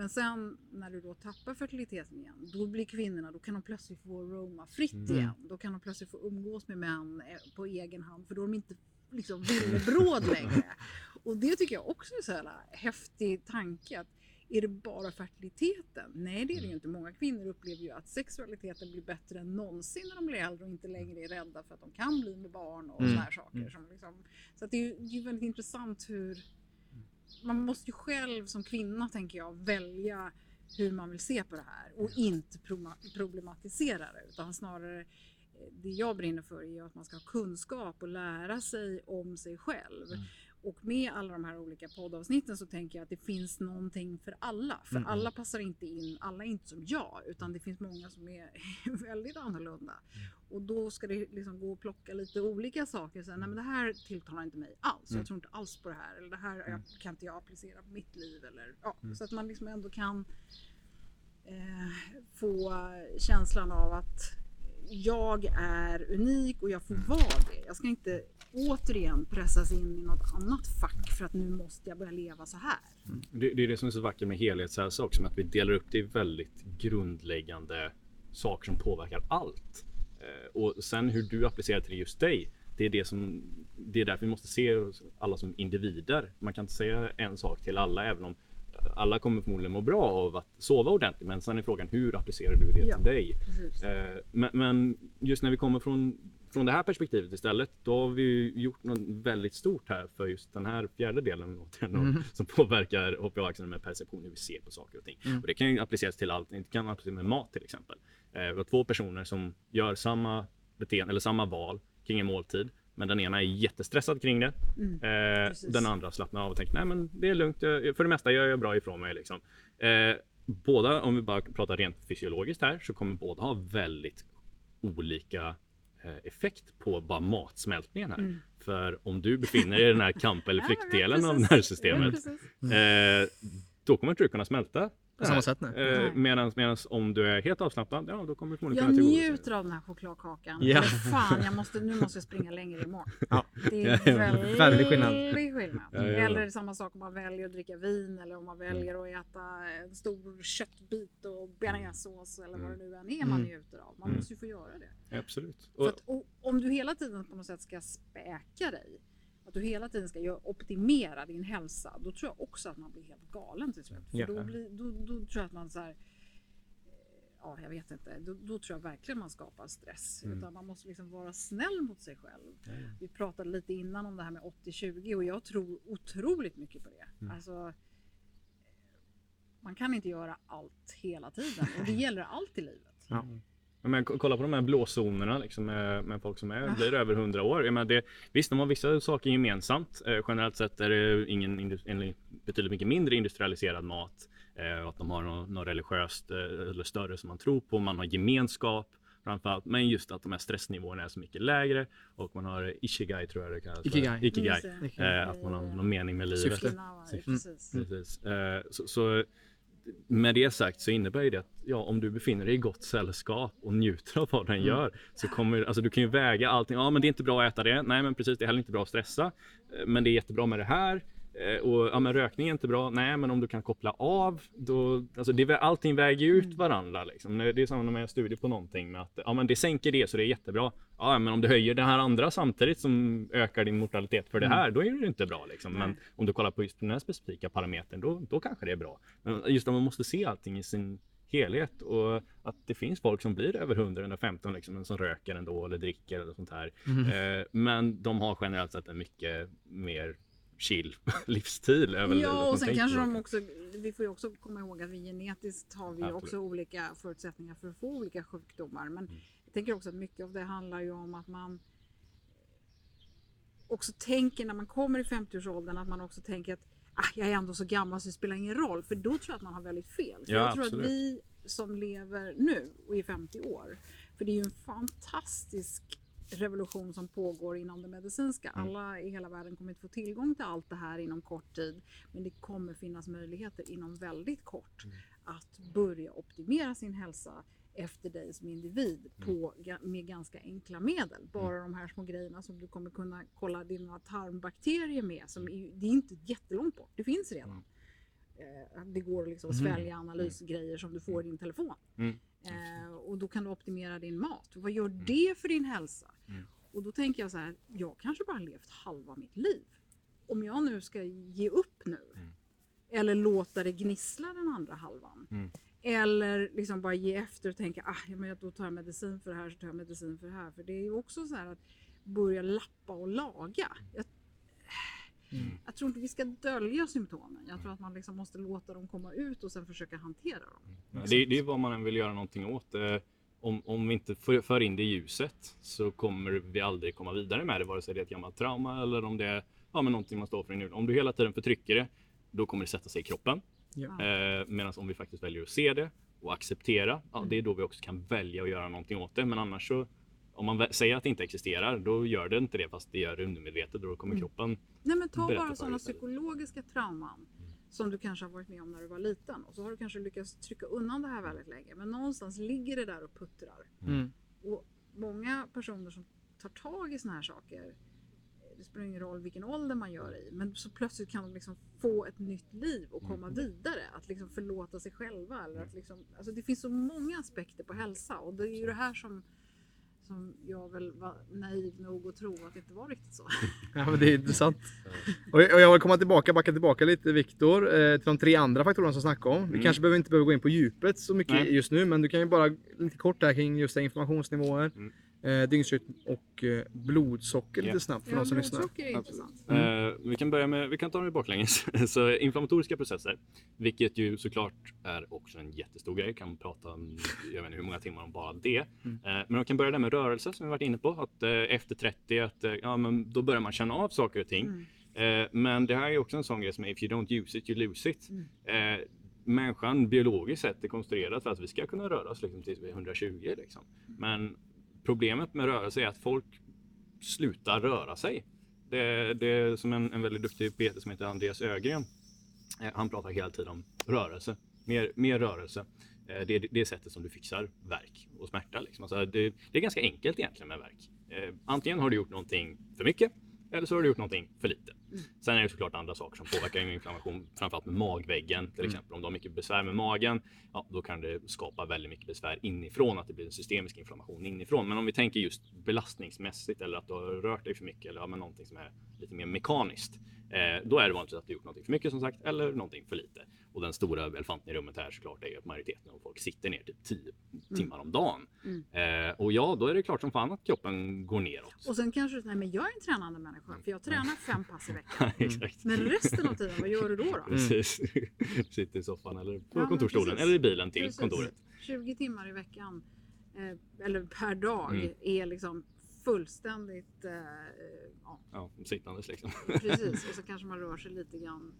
Men sen när du då tappar fertiliteten igen, då blir kvinnorna, då kan de plötsligt få roma fritt Mm. igen. Då kan de plötsligt få umgås med män eh, på egen hand för då är de inte liksom villebråd längre. Och det tycker jag också är så jävla häftig tanke. Att är det bara fertiliteten? Nej, det är det ju inte. Många kvinnor upplever ju att sexualiteten blir bättre än någonsin när de blir äldre och inte längre är rädda för att de kan bli med barn och Mm. såna här saker. Som liksom, så att det är ju det är ju väldigt intressant hur man måste ju själv som kvinna, tänker jag, välja hur man vill se på det här och inte pro- problematisera det utan snarare eh, det jag brinner för är ju att man ska ha kunskap och lära sig om sig själv. Mm. Och med alla de här olika poddavsnitten så tänker jag att det finns någonting för alla. För Mm. alla passar inte in, alla är inte som jag utan det finns många som är väldigt annorlunda. Mm. Och då ska det liksom gå och plocka lite olika saker. Så nej men det här tilltalar inte mig alls. Mm. Jag tror inte alls på det här. Eller det här Mm. kan inte jag applicera på mitt liv. Eller, ja, Mm. Så att man liksom ändå kan eh, få känslan av att jag är unik och jag får vara det. Jag ska inte återigen pressas in i något annat fack för att nu måste jag börja leva så här. Det, det är det som är så vackert med helhetshälsa också, att vi delar upp det i väldigt grundläggande saker som påverkar allt. Eh, och sen hur du applicerar till just dig, det är det som det är därför vi måste se alla som individer. Man kan inte säga en sak till alla, även om alla kommer förmodligen må bra av att sova ordentligt. Men sen är frågan hur applicerar du det Ja. till dig? Eh, Men, men just när vi kommer från, från det här perspektivet istället, då har vi gjort något väldigt stort här för just den här fjärde delen återigen, Mm. som påverkar HPA-axeln med perception, hur vi ser på saker och ting. Mm. Och det kan ju appliceras till allt, det kan appliceras med mat till exempel. Eh, två personer som gör samma beteende eller samma val kring en måltid. Men den ena är jättestressad kring det. Mm. Eh, den andra slappnar av och tänker nej men det är lugnt, jag, för det mesta gör jag bra ifrån mig. Liksom. Eh, båda, om vi bara pratar rent fysiologiskt här, så kommer båda ha väldigt olika effekt på bara matsmältningen här. Mm. För om du befinner dig i den här kamp eller flyktdelen av nervsystemet, Ja, eh, då kommer inte du kunna smälta. På samma sätt nej. Eh, medans om du är helt avslappnad, ja då kommer du förmodligen Jag kunna tillgodose njuter av den här chokladkakan. Ja. Eller fan, jag måste, nu måste jag springa längre imorgon. Ja. Det är Ja, väldigt väldig skillnad. skillnad. Ja, ja. Eller samma sak om man väljer att dricka vin eller om man väljer att äta en stor köttbit och bearnaisesås eller vad det nu än är man Mm. njuter av. Man Mm. måste ju få göra det. Absolut. Att, och, om du hela tiden på något sätt ska späka dig, att du hela tiden ska optimera din hälsa, då tror jag också att man blir helt galen till slut. För då, blir, då, då tror jag att man så här, eh, ja jag vet inte, då, då tror jag verkligen man skapar stress. Mm. Utan man måste liksom vara snäll mot sig själv. Vi pratade lite innan om det här med 80-20 och jag tror otroligt mycket på det. Mm. Alltså, man kan inte göra allt hela tiden och det gäller allt i livet. Ja. Men ko- kolla på de här blåzonerna liksom, med, med folk som är, Ja. blir över 100 år. Jag menar, det, visst, de har vissa saker gemensamt. Eh, generellt sett är det ingen en betydligt mycket mindre industrialiserad mat. Eh, att de har något, något religiöst eh, eller större som man tror på. Man har gemenskap framförallt. Men just att de här stressnivåerna är så mycket lägre. Och man har ikigai tror jag det kallas. Ikigai. Ikigai. Mm, Eh, att man har någon mening med livet. Syfte. Syfte. precis. Precis. Eh, så, så med det sagt så innebär det att ja, om du befinner dig i gott sällskap och njuter av vad den gör så kommer alltså du kan ju väga allting. Ja, men det är inte bra att äta det. Nej, men precis. Det är heller inte bra att stressa. Eh, Men det är jättebra med det här. Eh, Och ja, men rökning är inte bra. Nej, men om du kan koppla av, då alltså det, allting väger ut varandra. Liksom. Det är samma med en studie på någonting med att ja, men det sänker det så det är jättebra. Ja, men om du höjer det här andra samtidigt som ökar din mortalitet för det här, då är det inte bra. Liksom. Men om du kollar på just den här specifika parametern, då, då kanske det är bra. Men just att man måste se allting i sin helhet och att det finns folk som blir över 100-115 liksom, som röker ändå eller dricker eller sånt här. Mm. Eh, men de har generellt sett en mycket mer chill livsstil. det Ja, och sen kanske de också, vi får ju också komma ihåg att vi genetiskt har vi Absolut. också olika förutsättningar för att få olika sjukdomar. Men Mm. jag tänker också att mycket av det handlar ju om att man också tänker när man kommer i 50-årsåldern att man också tänker att ah, jag är ändå så gammal så det spelar ingen roll. För då tror jag att man har väldigt fel. För Ja, jag tror absolut. att vi som lever nu och är 50 år, för det är ju en fantastisk revolution som pågår inom det medicinska. Mm. Alla i hela världen kommer inte få tillgång till allt det här inom kort tid. Men det kommer finnas möjligheter inom väldigt kort Mm. att börja optimera sin hälsa efter dig som individ Mm. på, med ganska enkla medel. Bara de här små grejerna som du kommer kunna kolla dina tarmbakterier med. Som är, det är inte jättelångt bort, det finns redan. Eh, Det går att liksom Mhm. svälja analysgrejer som du får i din telefon. Mm. Eh, och då kan du optimera din mat. Vad gör det för din hälsa? Mm. Och då tänker jag så här, jag kanske bara levt halva mitt liv. Om jag nu ska ge upp nu, Mm. Eller låta det gnissla den andra halvan. Mm. Eller liksom bara ge efter och tänka, ah, men då tar jag medicin för det här, så tar jag medicin för det här. För det är ju också så här att börja lappa och laga. Jag, Mm. jag tror inte vi ska dölja symptomen. Jag tror att man liksom måste låta dem komma ut och sen försöka hantera dem. Ja, Det, det är vad man än vill göra någonting åt. Eh, Om, om vi inte för, för in det i ljuset så kommer vi aldrig komma vidare med det, vare sig det är ett gammalt trauma eller om det är ja, men någonting man står för nu. Om du hela tiden förtrycker det, då kommer det sätta sig i kroppen. Ja. Eh, Medan om vi faktiskt väljer att se det och acceptera, ja, det är då vi också kan välja att göra någonting åt det. Men annars så, om man säger att det inte existerar, då gör det inte det fast det gör det undermedvetet och då kommer Mm. kroppen Nej men ta bara sådana psykologiska trauman som du kanske har varit med om när du var liten och så har du kanske lyckats trycka undan det här väldigt länge men någonstans ligger det där och puttrar. Mm. Och många personer som tar tag i såna här saker, det spelar ingen roll vilken ålder man gör i, men så plötsligt kan de liksom få ett nytt liv och komma vidare. Att liksom förlåta sig själva. Eller att liksom, alltså det finns så många aspekter på hälsa och det är ju det här som, som jag väl var naiv nog att tro att det inte var riktigt så. Ja, men det är intressant. Och jag vill komma tillbaka, backa tillbaka lite Viktor, eh, till de tre andra faktorerna som snackade om. Vi Mm. kanske behöver inte behöver gå in på djupet så mycket Nej. just nu, men du kan ju bara lite kort där kring just informationsnivåer, Mm. Eh, dygnsrytm och eh, blodsocker Ja. lite snabbt för Ja, de som lyssnar. är intressant. Eh, vi kan börja med, vi kan ta det baklänges. Så inflammatoriska processer, vilket ju såklart är också en jättestor grej. Kan prata om, jag vet inte hur många timmar om bara det. Mm. Eh, men vi kan börja där med rörelse som vi varit inne på. Att eh, efter 30, att, eh, ja, men då börjar man känna av saker och ting. Mm. Eh, men det här är också en sån grej som är if you don't use it, you lose it. Mm. Människan biologiskt sett är konstruerad för att vi ska kunna röra oss liksom, tills vi är 120. Liksom. Men problemet med rörelse är att folk slutar röra sig. Det, det är som en, en väldigt duktig PT som heter Andreas Ögren. Eh, han pratar hela tiden om rörelse. Mer, mer rörelse. Eh, det, är det sättet som du fixar verk och smärta. Liksom. Alltså det, det är ganska enkelt egentligen med verk. Eh, antingen har du gjort någonting för mycket eller så har du gjort någonting för lite. Sen är det såklart andra saker som påverkar inflammation, framförallt med magväggen till exempel. Om du har mycket besvär med magen, ja, då kan det skapa väldigt mycket besvär inifrån, att det blir en systemisk inflammation inifrån. Men om vi tänker just belastningsmässigt eller att du har rört dig för mycket eller ja, men någonting som är lite mer mekaniskt, eh, då är det vanligt att du gjort någonting för mycket som sagt, eller någonting för lite. Och den stora elefanten i rummet här såklart är ju att majoriteten av folk sitter ner typ 10 timmar om dagen. Eh, och ja, då är det klart som fan att kroppen går neråt. Och sen kanske du säger, men jag är en tränande människa för jag tränar fem pass i veckan. Exakt. Men resten av tiden, vad gör du då? då? Precis. Sitter i soffan eller på men kontorsstolen eller i bilen till Precis. kontoret. 20 timmar i veckan, eh, eller per dag, Mm. är liksom fullständigt... Eh, ja, Ja, sittandes liksom. precis. Och så kanske man rör sig lite grann.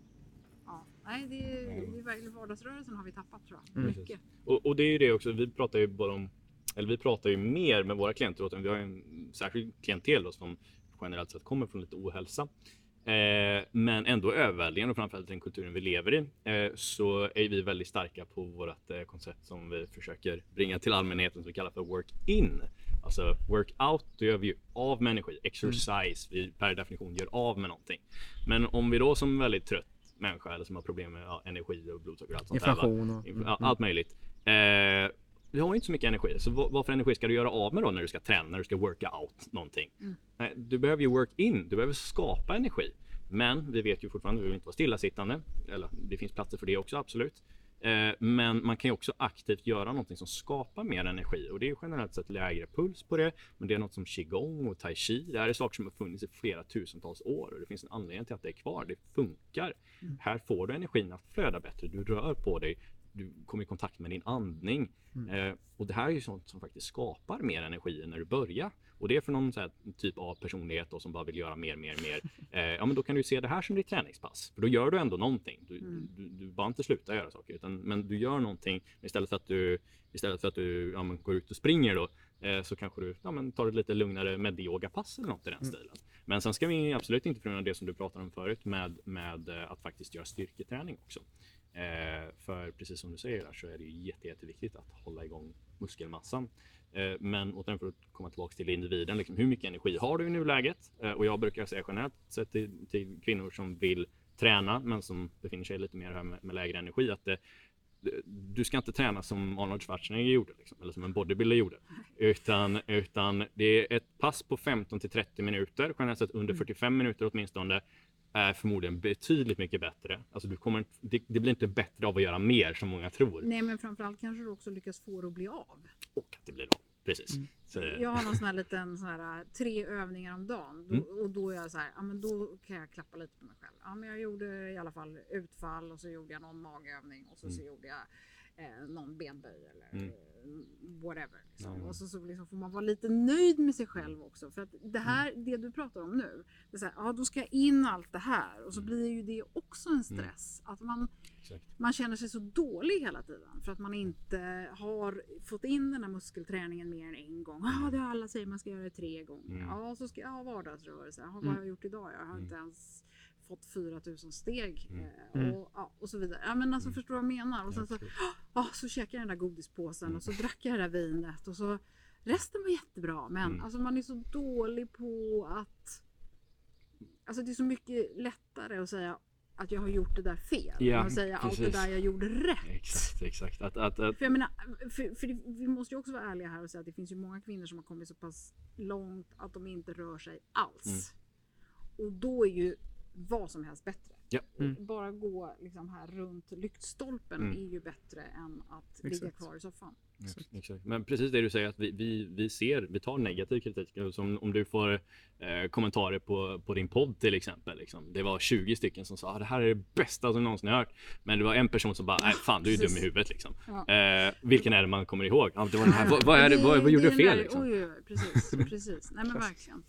Nej, det är, det är verkligen vardagsrörelsen har vi tappat tror jag. Mm. Mycket. Och, och det är ju det också, vi pratar ju bara om, eller vi pratar ju mer med våra klienter, vi har en särskild klientel då, som generellt sett kommer från lite ohälsa. Eh, men ändå överväldigande och framförallt den kulturen vi lever i eh, så är vi väldigt starka på vårt eh, koncept som vi försöker bringa till allmänheten som vi kallar för work-in. Alltså work-out, då gör vi ju av med energi. Exercise, vi per definition gör av med någonting. Men om vi då som väldigt trött människa eller som har problem med ja, energi och blodsocker och allt sånt där? Inflation och... Inf- ja, allt möjligt. Eh, vi har ju inte så mycket energi, så vad, för energi ska du göra av med då när du ska träna, när du ska worka out någonting? Nej, du behöver ju work in, du behöver skapa energi. Men vi vet ju fortfarande, vi vill inte vara stillasittande. Eller det finns platser för det också, absolut. Eh, men man kan ju också aktivt göra någonting som skapar mer energi och det är generellt sett lägre puls på det. Men det är något som qigong och tai chi. Det här är saker som har funnits i flera tusentals år och det finns en anledning till att det är kvar. Det funkar. Här får du energin att flöda bättre. Du rör på dig. Du kommer i kontakt med din andning. Eh, och det här är ju sånt som faktiskt skapar mer energi när du börjar. Och det är för någon typ av personlighet då, som bara vill göra mer, mer, mer. Eh, ja, men då kan du se det här som ditt träningspass. För då gör du ändå någonting. Du, du, du bara inte slutar göra saker, utan, men du gör någonting istället för att du, istället för att du ja, men går ut och springer då. Eh, så kanske du ja, men tar ett lite lugnare medyogapass eller något i den stilen. Men sen ska vi absolut inte förneka det som du pratade om förut med, med eh, att faktiskt göra styrketräning också. Eh, för precis som du säger där så är det ju jätte, jätteviktigt att hålla igång muskelmassan. Eh, men återigen för att komma tillbaka till individen, liksom, hur mycket energi har du i nuläget? Eh, och jag brukar säga generellt sett till, till kvinnor som vill träna men som befinner sig lite mer här med, med lägre energi att eh, du ska inte träna som Arnold Schwarzenegger gjorde, liksom, eller som en bodybuilder gjorde. Utan, utan det är ett pass på 15 till 30 minuter, generellt sett under 45 minuter åtminstone. Är förmodligen betydligt mycket bättre. Alltså du kommer, det, det blir inte bättre av att göra mer som många tror. Nej, men framförallt kanske du också lyckas få det att bli av. Och att det blir av. Precis. Så, Jag har någon sån här liten sån här, tre övningar om dagen då, och då är jag så här, ja men då kan jag klappa lite på mig själv. Ja men jag gjorde i alla fall utfall och så gjorde jag någon magövning och så, så gjorde jag eh, någon benböj eller Mm. whatever. Liksom. Ja. Och så, så liksom får man vara lite nöjd med sig själv också. För att det här, det du pratar om nu, det är så här, ja då ska jag in allt det här och så blir ju det också en stress. Att man, exakt. man känner sig så dålig hela tiden för att man inte har fått in den här muskelträningen mer än en gång. Ja, det har alla säger man ska göra det tre gånger. Mm. Ja, så ska jag ha vardagsrörelse. Ja, vad har jag gjort idag? Jag har inte ens fått 4000 steg Mm. eh, och, ja, och så vidare. Ja, men alltså förstår du vad jag menar? Och sen så, ja, så käkade jag den där godispåsen Mm. och så drack jag det där vinet och så resten var jättebra. Men Mm. alltså man är så dålig på att Alltså det är så mycket lättare att säga att jag har gjort det där fel. Ja, att säga allt det precis. där jag gjorde rätt. Exakt, exakt. Att, att, att, För jag menar, för, för det, vi måste ju också vara ärliga här och säga att det finns ju många kvinnor som har kommit så pass långt att de inte rör sig alls. Mm. Och då är ju vad som helst bättre. Ja. Mm. Bara gå liksom här runt lyktstolpen Mm. är ju bättre än att ligga Exakt. kvar i soffan. Exakt. Exakt. Men precis det du säger att vi, vi, vi ser, vi tar negativ kritik. Som om du får eh, kommentarer på, på din podd till exempel. Liksom. Det var 20 stycken som sa att det här är det bästa som någonsin har hört. Men det var en person som bara, nej fan du är dum i huvudet liksom. Ja. Eh, vilken är det man kommer ihåg? Ja, det var den här, vad, vad, är det, vad, vad gjorde är fel liksom? Oj, precis, precis. Nej men verkligen.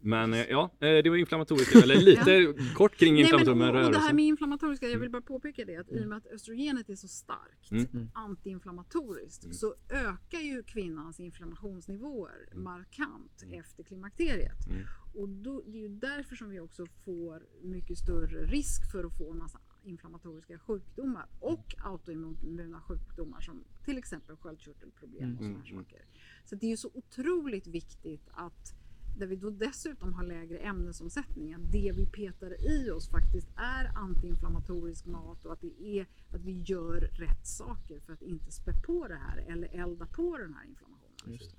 Men eh, ja, eh, det var inflammatoriskt. Eller lite kort kring Nej, inflammatoriskt men, och, och det här med inflammatoriska, jag vill bara påpeka det att i och med att östrogenet är så starkt Mm. antiinflammatoriskt så ökar ju kvinnans inflammationsnivåer markant Mm. efter klimakteriet. Mm. Och då, det är ju därför som vi också får mycket större risk för att få en massa inflammatoriska sjukdomar och autoimmuna sjukdomar som till exempel sköldkörtelproblem och sådana här Mm. saker. Så det är ju så otroligt viktigt att där vi då dessutom har lägre ämnesomsättning, att det vi petar i oss faktiskt är antiinflammatorisk mat och att det är att vi gör rätt saker för att inte spä på det här eller elda på den här inflammationen.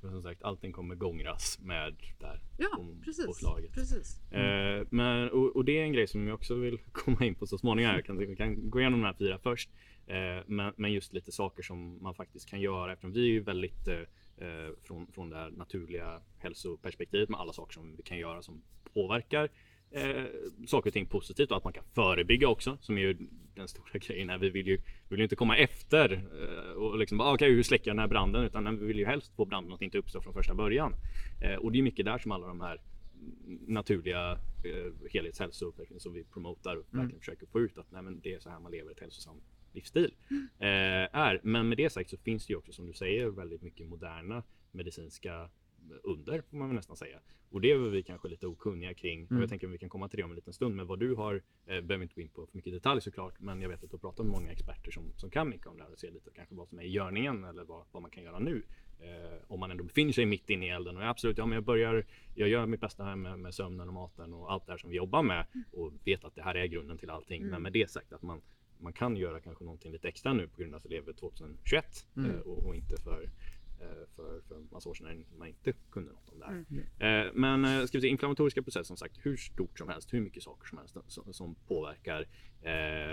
För som sagt, allting kommer gångras med där Ja, precis. slaget. precis. Eh, men, och, och det är en grej som jag också vill komma in på så småningom. Jag kan, jag kan gå igenom de här fyra först. Eh, men, men just lite saker som man faktiskt kan göra eftersom vi är väldigt eh, eh, från, från det naturliga hälsoperspektivet med alla saker som vi kan göra som påverkar eh, saker och ting positivt och att man kan förebygga också som är ju den stora grejen här. Vi vill ju, vi vill ju inte komma efter eh, och liksom bara, okej hur släcker jag den här branden utan vi vill ju helst få branden att inte uppstå från första början. Eh, och det är mycket där som alla de här naturliga eh, helhetshälsoutveckling som vi promotar och verkligen försöker få ut att nej, men det är så här man lever ett hälsosamt livsstil. Eh, är. Men med det sagt så finns det ju också som du säger väldigt mycket moderna medicinska under får man väl nästan säga. Och det är vi kanske lite okunniga kring. Och jag tänker att vi kan komma till det om en liten stund. Men vad du har, eh, behöver inte gå in på för mycket detalj såklart. Men jag vet att du har pratat med många experter som, som kan mycket om det här och ser lite kanske vad som är i görningen eller vad, vad man kan göra nu. Eh, om man ändå befinner sig mitt inne i elden. Och absolut, ja men jag börjar, jag gör mitt bästa här med, med sömnen och maten och allt det här som vi jobbar med. Och vet att det här är grunden till allting. Men med det sagt att man, man kan göra kanske någonting lite extra nu på grund av att vi lever 2021 eh, och, och inte för eh, för, för massa år sedan när man inte kunde något om det här. Eh, Men eh, ska vi se, inflammatoriska processer som sagt hur stort som helst, hur mycket saker som helst som, som påverkar.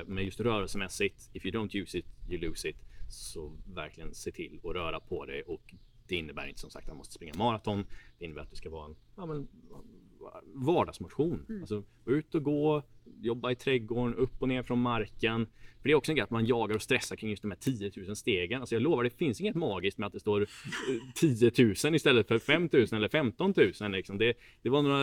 Men just rörelsemässigt, if you don't use it, you lose it. Så verkligen se till att röra på dig och det innebär inte som sagt att man måste springa maraton. Det innebär att det ska vara en ja, men, vardagsmotion. Alltså ut och gå, jobba i trädgården, upp och ner från marken. För det är också en grej att man jagar och stressar kring just de här 10 000 stegen. Alltså jag lovar, det finns inget magiskt med att det står eh, 10 000 istället för 5 000 eller 15 000. Liksom. Det, det, var några,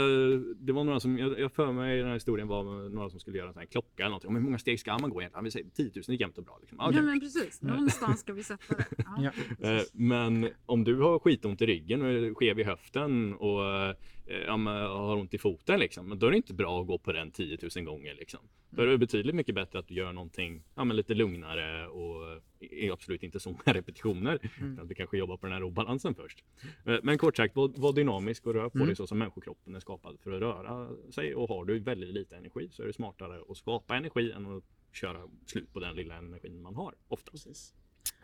det var några som, jag, jag för mig i den här historien var några som skulle göra en sån här klocka eller någonting. Men hur många steg ska man gå egentligen? Vi säger 10 000 är jämnt och bra. Liksom. Ja, Ja men precis, någonstans ska vi sätta det. Ja. Ja. Eh, Men om du har skitont i ryggen och skev i höften och eh, ja, har ont i foten liksom, då är det inte bra att gå på den 10 000 gånger liksom. Då är det betydligt mycket bättre att du gör någonting ja, men lite lugnare och absolut inte så många repetitioner. Utan att vi kanske jobbar på den här obalansen först. Eh, Men kort sagt, var, var dynamisk och rör på dig så som människokroppen är skapad för att röra sig. Och har du väldigt lite energi så är det smartare att skapa energi än att köra slut på den lilla energin man har oftast. Precis.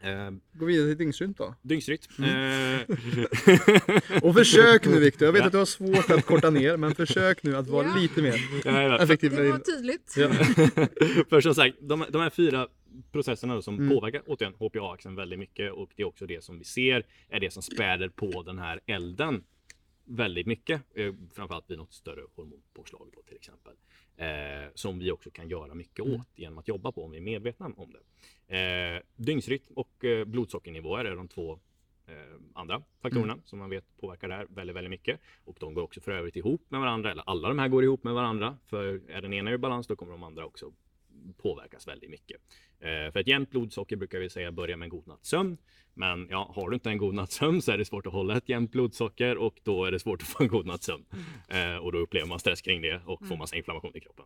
Eh, Gå vidare till dygnsrytm då. dygnsrytm. Mm. Eh, Och försök nu Viktor, jag vet Ja. att du har svårt att korta ner, men försök nu att vara Ja. lite mer ja, effektiv. Det var tydligt. Ja. För som sagt, de, de här fyra processerna då som Mm. påverkar återigen HPA-axeln väldigt mycket och det är också det som vi ser är det som späder på den här elden väldigt mycket. Eh, framförallt vid något större hormonpåslag då, till exempel. Eh, som vi också kan göra mycket Mm. åt genom att jobba på om vi är medvetna om det. Eh, dygnsrytm och eh, blodsockernivåer är de två eh, andra faktorerna Mm. som man vet påverkar det här väldigt, väldigt mycket. Och de går också för övrigt ihop med varandra, eller alla de här går ihop med varandra. För är den ena i balans, då kommer de andra också påverkas väldigt mycket. Eh, för ett jämnt blodsocker brukar vi säga börjar med en god natts sömn. Men ja, har du inte en god natts sömn så är det svårt att hålla ett jämnt blodsocker och då är det svårt att få en god natts sömn. Eh, och då upplever man stress kring det och får Mm. massa inflammation i kroppen.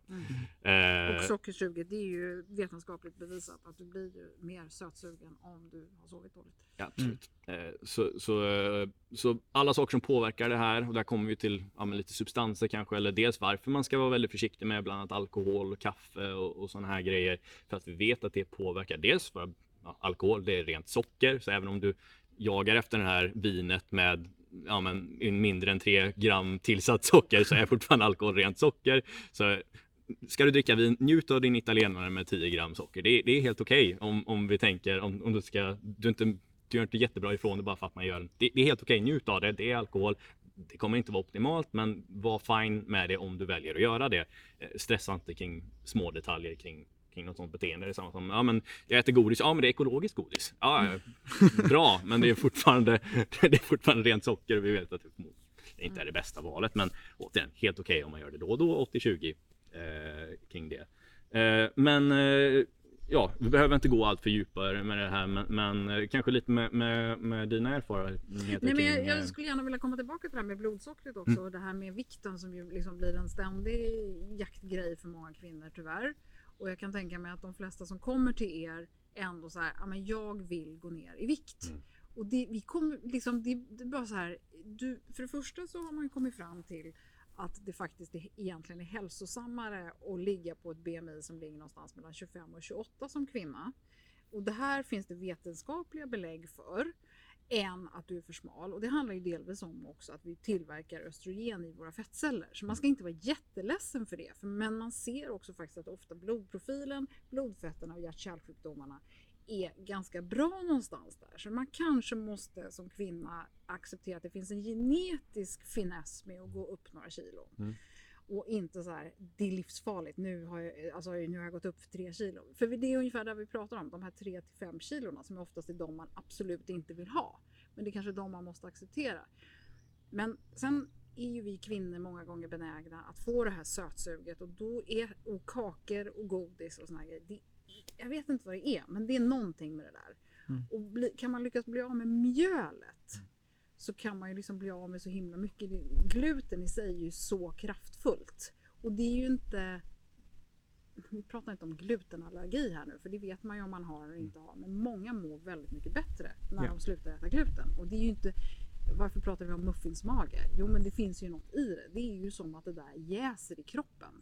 Mm. Eh, Och sockersuget, det är ju vetenskapligt bevisat att du blir ju mer sötsugen om du har sovit dåligt. Ja, absolut. Eh, Så, så, eh, så alla saker som påverkar det här och där kommer vi till ja, lite substanser kanske eller dels varför man ska vara väldigt försiktig med bland annat alkohol, kaffe och, och sådana här grejer. För att vi vet att det påverkar dels för ja, alkohol, det är rent socker så även om du jagar efter det här vinet med ja, men, mindre än 3 gram tillsatt socker så är fortfarande alkohol rent socker. Så ska du dricka vin, njut av din italienare med 10 gram socker. Det, är- det är helt okej om, om vi tänker om, om du ska, du inte, du gör inte jättebra ifrån det bara för att man gör det. Det är helt okej, njut av det. Det är alkohol. Det kommer inte vara optimalt, men var fine med det om du väljer att göra det. Eh, stressa inte kring små detaljer kring kring något sånt beteende. Det är samma som, ja men jag äter godis, ja men det är ekologiskt godis. Ja, bra, men det är fortfarande, det är fortfarande rent socker och vi vet att det inte är det bästa valet. Men återigen, helt okej om man gör det då och då, 80-20 eh, kring det. Eh, men eh, ja, vi behöver inte gå allt för djupare med det här, men, men eh, kanske lite med, med, med dina erfarenheter Nej, men jag, jag eh, skulle gärna vilja komma tillbaka till det här med blodsockret också Mm. och det här med vikten som ju liksom blir en ständig jaktgrej för många kvinnor tyvärr. Och jag kan tänka mig att de flesta som kommer till er ändå så här, ja men jag vill gå ner i vikt. Mm. Och det, vi kommer liksom, det, det bara så här, du, för det första så har man kommit fram till att det faktiskt är, egentligen är hälsosammare att ligga på ett BMI som ligger någonstans mellan 25 och 28 som kvinna. Och det här finns det vetenskapliga belägg för än att du är för smal. Och det handlar ju delvis om också att vi tillverkar östrogen i våra fettceller. Så man ska inte vara jätteledsen för det. Men man ser också faktiskt att ofta blodprofilen, blodfetterna och hjärt-kärlsjukdomarna är ganska bra någonstans där. Så man kanske måste som kvinna acceptera att det finns en genetisk finess med att gå upp några kilo. Mm. Och inte så här, det är livsfarligt, nu har, jag, alltså, nu har jag gått upp för tre kilo. För det är ungefär det vi pratar om, de här tre till fem kilorna som oftast är de man absolut inte vill ha. Men det är kanske de man måste acceptera. Men sen är ju vi kvinnor många gånger benägna att få det här sötsuget och då är och kakor och godis och såna grejer. Det, jag vet inte vad det är, men det är någonting med det där. Mm. Och bli, kan man lyckas bli av med mjölet så kan man ju liksom bli av med så himla mycket. Gluten i sig är ju så kraftfullt. Och det är ju inte... Vi pratar inte om glutenallergi här nu, för det vet man ju om man har eller inte har. Men många mår väldigt mycket bättre när Ja. de slutar äta gluten. Och det är ju inte... Varför pratar vi om muffinsmage? Jo, men det finns ju något i det. Det är ju som att det där jäser i kroppen.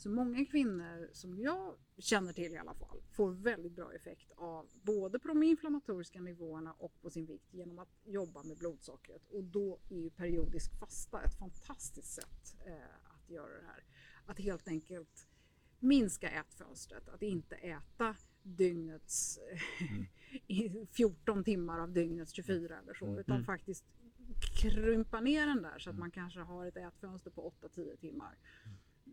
Så många kvinnor som jag känner till i alla fall får väldigt bra effekt av både på de inflammatoriska nivåerna och på sin vikt genom att jobba med blodsockret. Och då är ju periodisk fasta ett fantastiskt sätt eh, att göra det här. Att helt enkelt minska ätfönstret, att inte äta dygnets i 14 timmar av dygnets 24 eller så, utan Mm. faktiskt krympa ner den där så att man kanske har ett ätfönster på 8-10 timmar.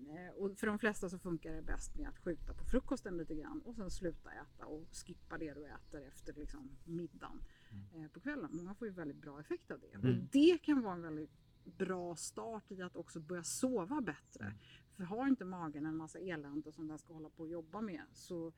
Eh, Och för de flesta så funkar det bäst med att skjuta på frukosten lite grann och sen sluta äta och skippa det du äter efter liksom middagen eh, på kvällen. Många får ju väldigt bra effekt av det. Mm. Och det kan vara en väldigt bra start i att också börja sova bättre. För har inte magen en massa elände som den ska hålla på och jobba med så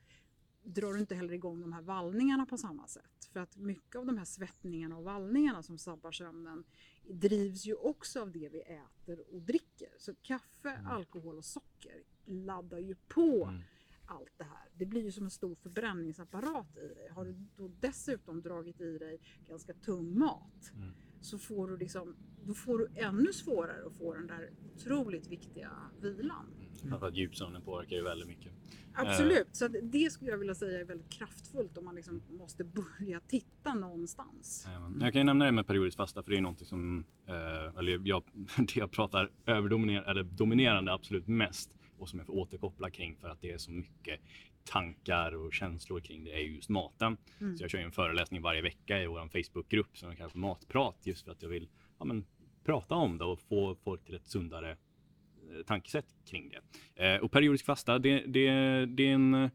drar du inte heller igång de här vallningarna på samma sätt. För att mycket av de här svettningarna och vallningarna som sabbar sömnen drivs ju också av det vi äter och dricker. Så kaffe, alkohol och socker laddar ju på Mm. allt det här. Det blir ju som en stor förbränningsapparat i dig. Har du då dessutom dragit i dig ganska tung mat Mm. Så får du liksom, då får du ännu svårare att få den där otroligt viktiga vilan. Framförallt djupsömnen påverkar ju väldigt mycket. Absolut, så det skulle jag vilja säga är väldigt kraftfullt om man liksom måste börja titta någonstans. Jajamän. Jag kan ju nämna det med periodisk fasta för det är någonting som, eh, eller jag, det jag pratar överdominerande, eller dominerande absolut mest och som jag får återkoppla kring för att det är så mycket tankar och känslor kring det är just maten. Mm. Så jag kör en föreläsning varje vecka i vår Facebookgrupp som jag kallar för Matprat just för att jag vill ja, men, prata om det och få folk till ett sundare eh, tankesätt kring det. Eh, och periodisk fasta, det, det, det är en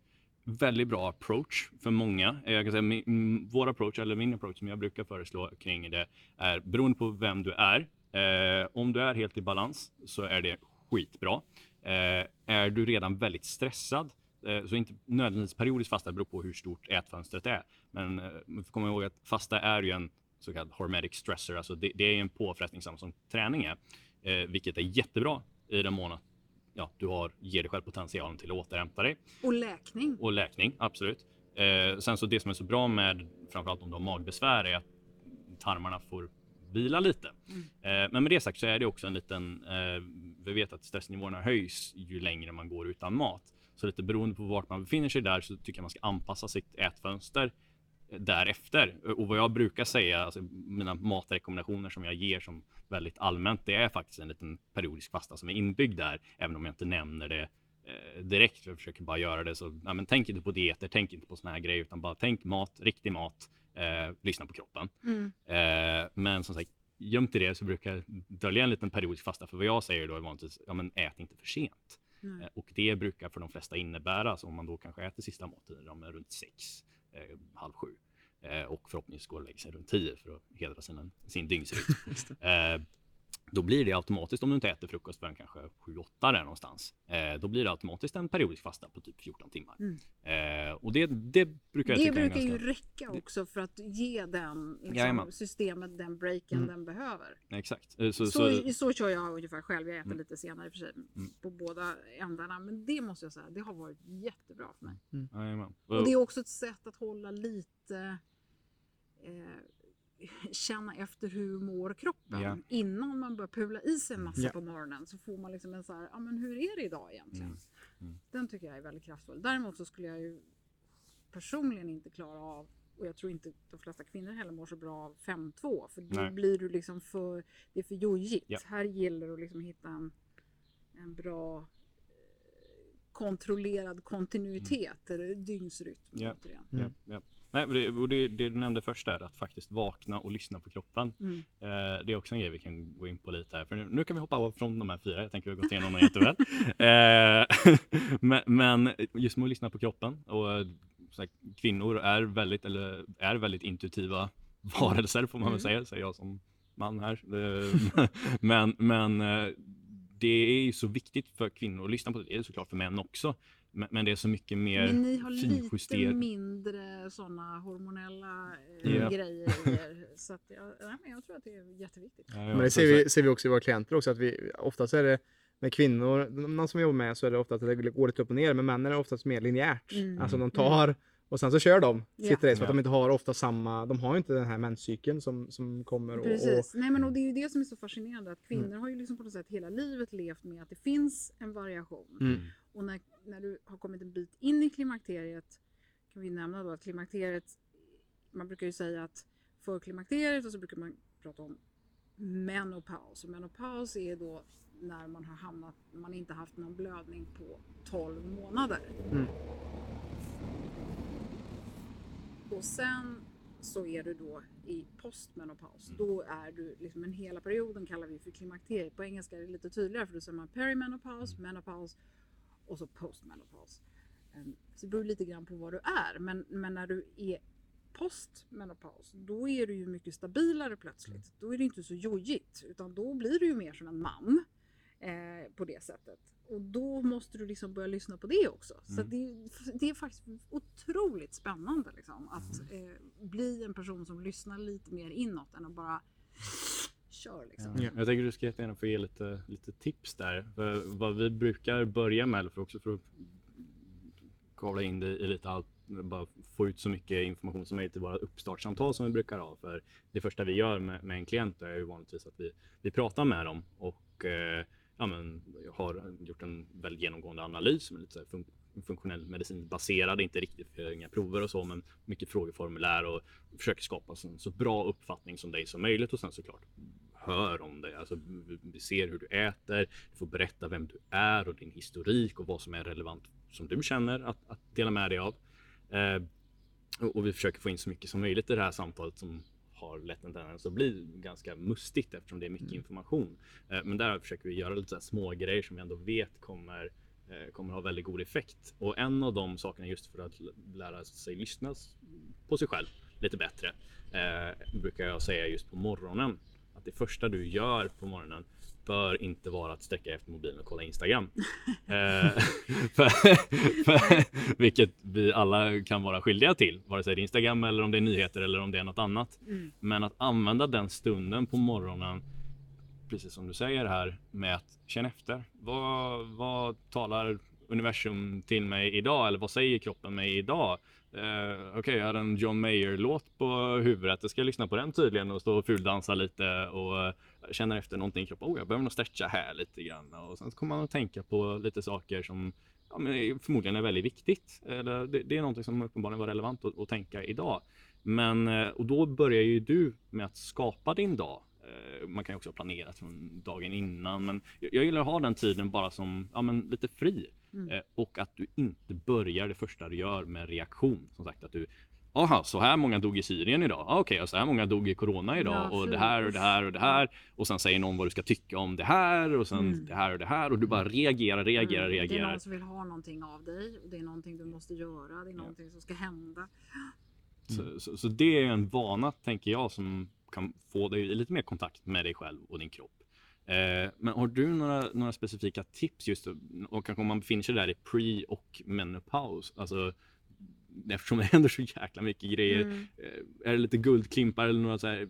väldigt bra approach för många. Eh, Jag kan säga min, vår approach, eller min approach som jag brukar föreslå kring det är beroende på vem du är. Eh, om du är helt i balans så är det skitbra. Eh, är du redan väldigt stressad så inte nödvändigtvis periodiskt fasta beror på hur stort ätfönstret är. Men eh, man får komma ihåg att fasta är ju en så kallad hormetic stressor, alltså det, det är en påfrestning samma som träning är, eh, vilket är jättebra i den mån att ja, du har, ger dig själv potentialen till att återhämta dig Och läkning. och läkning, absolut. Eh, sen så det som är så bra med framförallt om du har magbesvär är att tarmarna får vila lite. Eh, men med det sagt så är det också en liten, eh, vi vet att stressnivåerna höjs ju längre man går utan mat. Så lite beroende på vart man befinner sig där så tycker jag man ska anpassa sitt ätfönster därefter. Och vad jag brukar säga, alltså mina matrekommendationer som jag ger som väldigt allmänt, det är faktiskt en liten periodisk fasta som är inbyggd där, även om jag inte nämner det eh, direkt. Jag försöker bara göra det så, ja, men tänk inte på dieter, tänk inte på såna här grejer, utan bara tänk mat, riktig mat, eh, lyssna på kroppen. Mm. Eh, men som sagt, gömt i det så brukar jag dölja en liten periodisk fasta, för vad jag säger då är vanligtvis, ja men ät inte för sent. Nej. Eh, Och det brukar för de flesta innebära, så om man då kanske äter sista måltiden runt sex, eh, halv sju. Eh, och förhoppningsvis går och lägger sig runt tio för att hedra sin, sin dygnsrytm. eh, då blir det automatiskt, om du inte äter frukost förrän kanske 7-8 där någonstans, eh, då blir det automatiskt en periodisk fasta på typ 14 timmar. Mm. Eh, och det, det brukar jag Det tycka är brukar ju ganska... räcka också för att ge den liksom, systemet den breaken Mm. den behöver. Exakt. Eh, Så, Så, så, så, kör jag ungefär själv. Jag äter Mm. lite senare i och för sig Mm. på båda ändarna. Men det måste jag säga, det har varit jättebra för mig. jajamän. Och det är också ett sätt att hålla lite eh, känna efter hur mår kroppen. Ja. Innan man börjar pula i sig en massa Ja. på morgonen så får man liksom en så här, ja men hur är det idag egentligen? Mm. Mm. Den tycker jag är väldigt kraftfull. Däremot så skulle jag ju personligen inte klara av och jag tror inte de flesta kvinnor heller mår så bra av 5-2 för då Nej. blir du liksom för, det är för jojigt. Ja. Här gäller det att liksom hitta en, en bra eh, kontrollerad kontinuitet eller dygnsrytm. Ja. återigen. Ja, ja. Nej, det, och det, det du nämnde först där, att faktiskt vakna och lyssna på kroppen. Mm. Eh, det är också en grej vi kan gå in på lite här. För nu, nu kan vi hoppa av från de här fyra. Jag tänker vi har gått igenom dem jätteväl. eh, men, men just med att lyssna på kroppen. Och, eh, här, kvinnor är väldigt, eller, är väldigt intuitiva varelser får man väl Mm. säga, säger jag som man här. Eh, men men eh, det är ju så viktigt för kvinnor att lyssna på det. Det är det såklart för män också. Men, men det är så mycket mer Men ni har lite mindre sådana hormonella eh, Ja. grejer i er. Så att jag, nej, men jag tror att det är jätteviktigt. Ja, Men det ser vi, ser vi också i våra klienter också, att vi oftast är det med kvinnor, de som vi jobbar med, så är det ofta att det går lite upp och ner, men männen är oftast mer linjärt. Mm. Alltså de tar och sen så kör de sitt Ja. race för att de inte har ofta samma, de har ju inte den här menscykeln som, som kommer och, och Precis. Nej, men och det är ju det som är så fascinerande att kvinnor har ju liksom på något sätt hela livet levt med att det finns en variation. Mm. Och när, när du har kommit en bit in i klimakteriet kan vi nämna då att klimakteriet, man brukar ju säga att för klimakteriet och så brukar man prata om menopaus. Och menopaus är då när man har hamnat, man inte haft någon blödning på 12 månader. Mm. Och sen så är du då i postmenopaus. Mm. Då är du, liksom den hela perioden kallar vi för klimakteriet. På engelska är det lite tydligare för då säger man perimenopaus, menopaus och så postmenopaus. Ehm, Så det beror lite grann på vad du är. Men, men när du är postmenopaus, då är du ju mycket stabilare plötsligt. Då är det inte så jojigt, utan då blir du ju mer som en man eh, på det sättet. Och då måste du liksom börja lyssna på det också. Så Mm. det, det är faktiskt otroligt spännande liksom, att eh, bli en person som lyssnar lite mer inåt än att bara kör. Liksom. Ja. Jag tänker du ska gärna få ge lite, lite tips där. För vad vi brukar börja med, för också för att kavla in det i lite allt, bara få ut så mycket information som möjligt i våra uppstartssamtal som vi brukar ha. För det första vi gör med, med en klient är ju vanligtvis att vi, vi pratar med dem och eh, ja, men, har gjort en väldigt genomgående analys med lite så här fun funktionell medicin baserad, inte riktigt för inga prover och så, men mycket frågeformulär och försöker skapa en så bra uppfattning som dig som möjligt och sen såklart hör om dig. Alltså, vi ser hur du äter, du får berätta vem du är och din historik och vad som är relevant som du känner att, att dela med dig av. Eh, och, och vi försöker få in så mycket som möjligt i det här samtalet som har lätt en tendens att bli ganska mustigt eftersom det är mycket mm. information. Eh, men där försöker vi göra lite så små grejer som vi ändå vet kommer eh, kommer ha väldigt god effekt. Och en av de sakerna just för att lära sig lyssna på sig själv lite bättre eh, brukar jag säga just på morgonen. Att det första du gör på morgonen bör inte vara att sträcka efter mobilen och kolla Instagram. eh, för, för, vilket vi alla kan vara skyldiga till, vare sig det är Instagram eller om det är nyheter eller om det är något annat. Mm. Men att använda den stunden på morgonen, precis som du säger här, med att känna efter. Vad, vad talar universum till mig idag? Eller vad säger kroppen mig idag? Uh, Okej, okay, jag hade en John Mayer-låt på huvudet. Jag ska lyssna på den tydligen och stå och fuldansa lite och känna efter någonting i kroppen. Oh, jag behöver nog stretcha här lite grann. Och sen kommer man att tänka på lite saker som ja, men förmodligen är väldigt viktigt. Eller det, det är någonting som uppenbarligen var relevant att, att tänka idag. Men, uh, och då börjar ju du med att skapa din dag. Man kan ju också planera från dagen innan, men jag gillar att ha den tiden bara som ja, men lite fri. Mm. Eh, och att du inte börjar det första du gör med reaktion. Som sagt att du Jaha, så här många dog i Syrien idag. Ah, Okej, okay, så här många dog i Corona idag. Ja, och det här och det här och det här. Och sen säger någon vad du ska tycka om det här och sen mm. det här och det här. Och du bara reagerar, reagerar, mm. reagerar. Det är någon som vill ha någonting av dig. Och det är någonting du måste göra. Det är någonting ja. som ska hända. Så, så, så, det är en vana, tänker jag, som kan få dig lite mer kontakt med dig själv och din kropp. Eh, men har du några, några specifika tips just och kanske om man befinner sig där i pre och menopaus? Alltså, eftersom det händer så jäkla mycket grejer. Mm. Eh, är det lite guldklimpar eller några så här,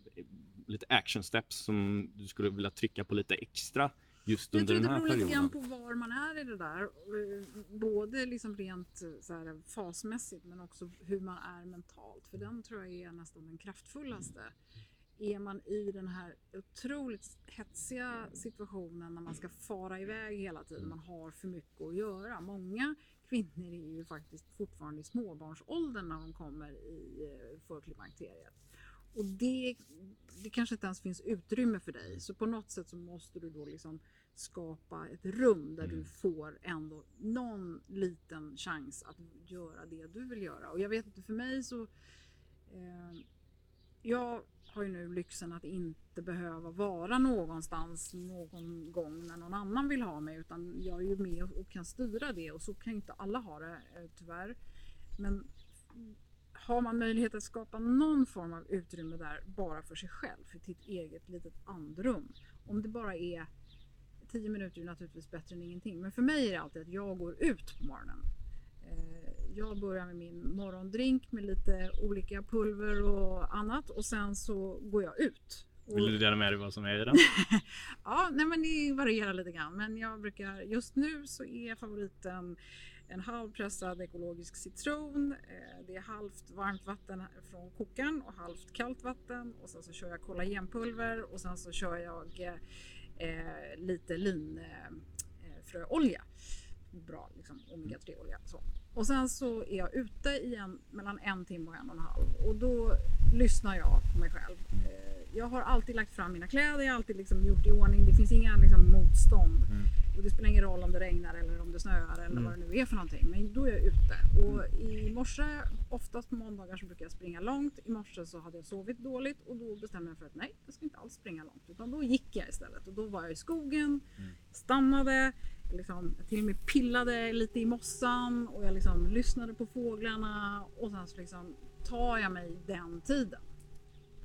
lite action steps som du skulle vilja trycka på lite extra? Just under den här perioden? Jag tror det beror lite grann på var man är i det där. Eh, både liksom rent så här, fasmässigt men också hur man är mentalt. För den tror jag är nästan den kraftfullaste är man i den här otroligt hetsiga situationen när man ska fara iväg hela tiden, man har för mycket att göra. Många kvinnor är ju faktiskt fortfarande i småbarnsåldern när de kommer i eh, förklimakteriet. Och det, det kanske inte ens finns utrymme för dig, så på något sätt så måste du då liksom skapa ett rum där mm. du får ändå någon liten chans att göra det du vill göra. Och jag vet inte, för mig så eh, jag har ju nu lyxen att inte behöva vara någonstans någon gång när någon annan vill ha mig utan jag är ju med och kan styra det och så kan inte alla ha det eh, tyvärr. Men har man möjlighet att skapa någon form av utrymme där bara för sig själv, för sitt eget litet andrum. Om det bara är 10 minuter är naturligtvis bättre än ingenting. Men för mig är det alltid att jag går ut på morgonen. Jag börjar med min morgondrink med lite olika pulver och annat och sen så går jag ut. Vill du dela med dig vad som är i den? ja, nej men det varierar lite grann. Men jag brukar, just nu så är favoriten en halv pressad ekologisk citron. Eh, det är halvt varmt vatten från kokaren och halvt kallt vatten. Och sen så kör jag kollagenpulver och sen så kör jag eh, lite linfröolja. Eh, Bra liksom, omega-3 olja. Så. Och sen så är jag ute i en, mellan en timme och en och en halv och då lyssnar jag på mig själv. Eh, jag har alltid lagt fram mina kläder, jag har alltid liksom gjort i ordning. Det finns inga liksom motstånd. Mm. Och det spelar ingen roll om det regnar eller om det snöar eller mm. vad det nu är för någonting. Men då är jag ute. Och i morse, oftast på måndagar så brukar jag springa långt. I morse så hade jag sovit dåligt och då bestämde jag för att nej, jag ska inte alls springa långt. Utan då gick jag istället. Och då var jag i skogen, mm. stannade, liksom, till och med pillade lite i mossan och jag liksom lyssnade på fåglarna och sen så liksom tar jag mig den tiden.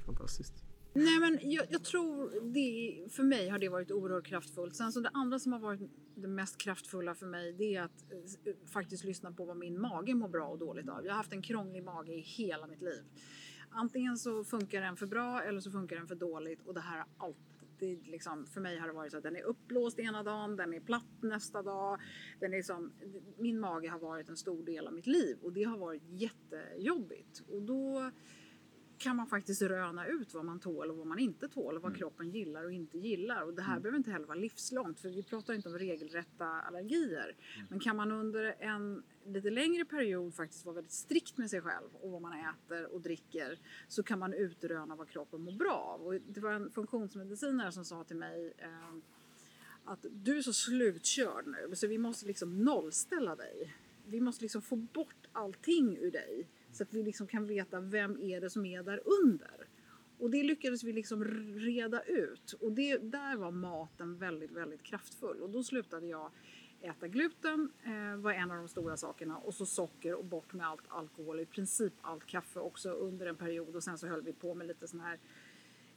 Fantastiskt. Nej men jag, jag, tror det, för mig har det varit oerhört kraftfullt. Sen så det andra som har varit det mest kraftfulla för mig det är att eh, faktiskt lyssna på vad min mage mår bra och dåligt av. Jag har haft en krånglig mage i hela mitt liv. Antingen så funkar den för bra eller så funkar den för dåligt och det här har alltid alltid liksom, för mig har det varit så att den är uppblåst ena dagen, den är platt nästa dag. Den är liksom, min mage har varit en stor del av mitt liv och det har varit jättejobbigt. Och då kan man faktiskt röna ut vad man tål och vad man inte tål och vad Mm. kroppen gillar och inte gillar. Och det här Mm. behöver inte heller vara livslångt för vi pratar inte om regelrätta allergier. Mm. Men kan man under en lite längre period faktiskt vara väldigt strikt med sig själv och vad man äter och dricker så kan man utröna vad kroppen mår bra av. Och det var en funktionsmedicinare som sa till mig eh, att du är så slutkörd nu så vi måste liksom nollställa dig. Vi måste liksom få bort allting ur dig så att vi liksom kan veta vem är det som är där under. Och det lyckades vi liksom reda ut och det, där var maten väldigt, väldigt kraftfull och då slutade jag äta gluten eh, var en av de stora sakerna och så socker och bort med allt alkohol, i princip allt kaffe också under en period och sen så höll vi på med lite sån här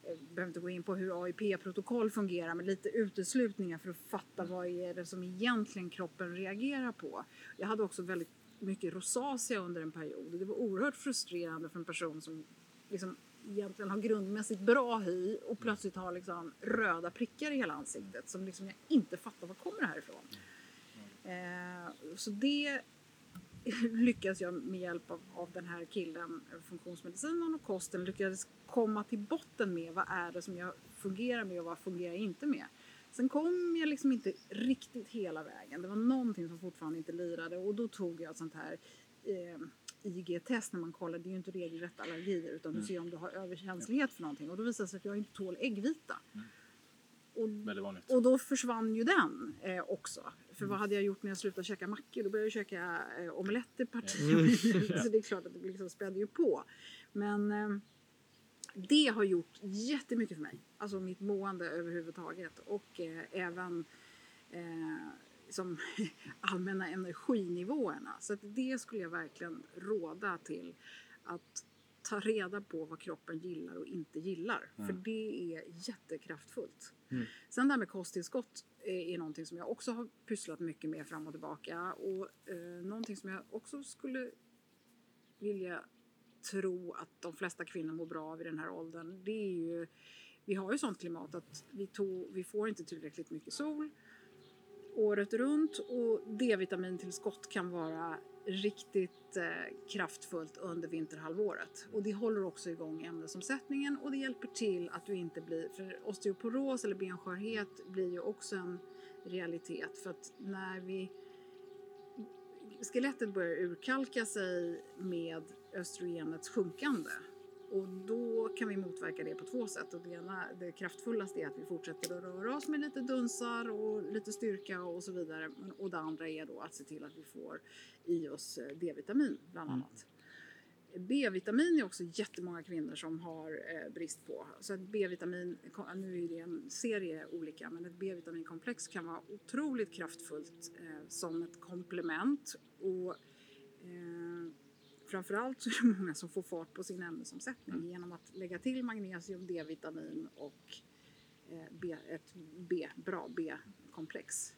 jag behöver inte gå in på hur AIP-protokoll fungerar, men lite uteslutningar för att fatta vad är det som egentligen kroppen reagerar på. Jag hade också väldigt mycket rosacea under en period det var oerhört frustrerande för en person som liksom egentligen har grundmässigt bra hy och plötsligt har liksom röda prickar i hela ansiktet som liksom jag inte fattar var kommer det här ifrån. Eh, så det lyckades jag med hjälp av, av den här killen, funktionsmedicinen och kosten, lyckades komma till botten med vad är det som jag fungerar med och vad fungerar jag inte med. Sen kom jag liksom inte riktigt hela vägen. Det var någonting som fortfarande inte lirade och då tog jag ett sånt här eh, IG-test när man kollar, det är ju inte regelrätt allergier utan du ser om du har överkänslighet för någonting och då visade det sig att jag inte tål äggvita. Och Väldigt vanligt. och då försvann ju den eh, också. För vad hade jag gjort när jag slutade käka mackor? Då började jag käka eh, omeletter parti. så det är klart att det liksom spädde ju på. Men eh, det har gjort jättemycket för mig. Alltså mitt mående överhuvudtaget. Och eh, även eh, som allmänna energinivåerna. Så det skulle jag verkligen råda till att ta reda på vad kroppen gillar och inte gillar. För det är jättekraftfullt. Mm. Sen det här med kosttillskott är, är någonting som jag också har pysslat mycket med fram och tillbaka. Och eh, någonting som jag också skulle vilja tro att de flesta kvinnor mår bra av i den här åldern. Det är ju, vi har ju sånt klimat att vi, tog, vi får inte tillräckligt mycket sol året runt och D-vitamintillskott kan vara riktigt eh, kraftfullt under vinterhalvåret. Och det håller också igång ämnesomsättningen och det hjälper till att du inte blir, för osteoporos eller benskörhet blir ju också en realitet för att när vi skelettet börjar urkalka sig med östrogenets sjunkande och då kan vi motverka det på två sätt. Och det, ena, det kraftfullaste är att vi fortsätter att röra oss med lite dunsar och lite styrka och så vidare. Och det andra är då att se till att vi får i oss eh, D-vitamin bland annat. B-vitamin är också jättemånga kvinnor som har eh, brist på. Så ett B-vitamin, nu är det en serie olika, men ett B-vitaminkomplex kan vara otroligt kraftfullt eh, som ett komplement. Och, framförallt så är det många som får fart på sin ämnesomsättning genom att lägga till magnesium, D-vitamin och eh, B, ett B, bra B-komplex.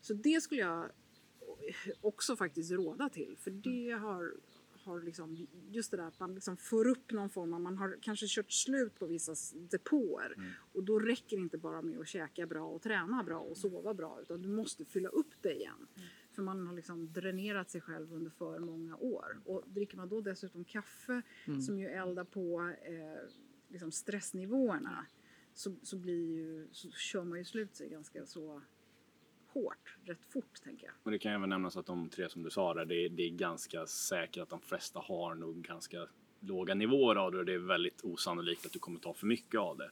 Så det skulle jag också faktiskt råda till för det har, har liksom, just det där att man liksom får upp någon form av, man har kanske kört slut på vissa depåer. Och då räcker det inte bara med att käka bra och träna bra och sova bra utan du måste fylla upp det igen. För man har liksom dränerat sig själv under för många år. Och dricker man då dessutom kaffe som ju eldar på eh, liksom stressnivåerna så, så, blir ju, så kör man ju slut sig ganska så hårt, rätt fort tänker jag. Och det kan även nämnas att de tre som du sa där, det är, det är ganska säkert att de flesta har nog ganska låga nivåer av det och det är väldigt osannolikt att du kommer ta för mycket av det.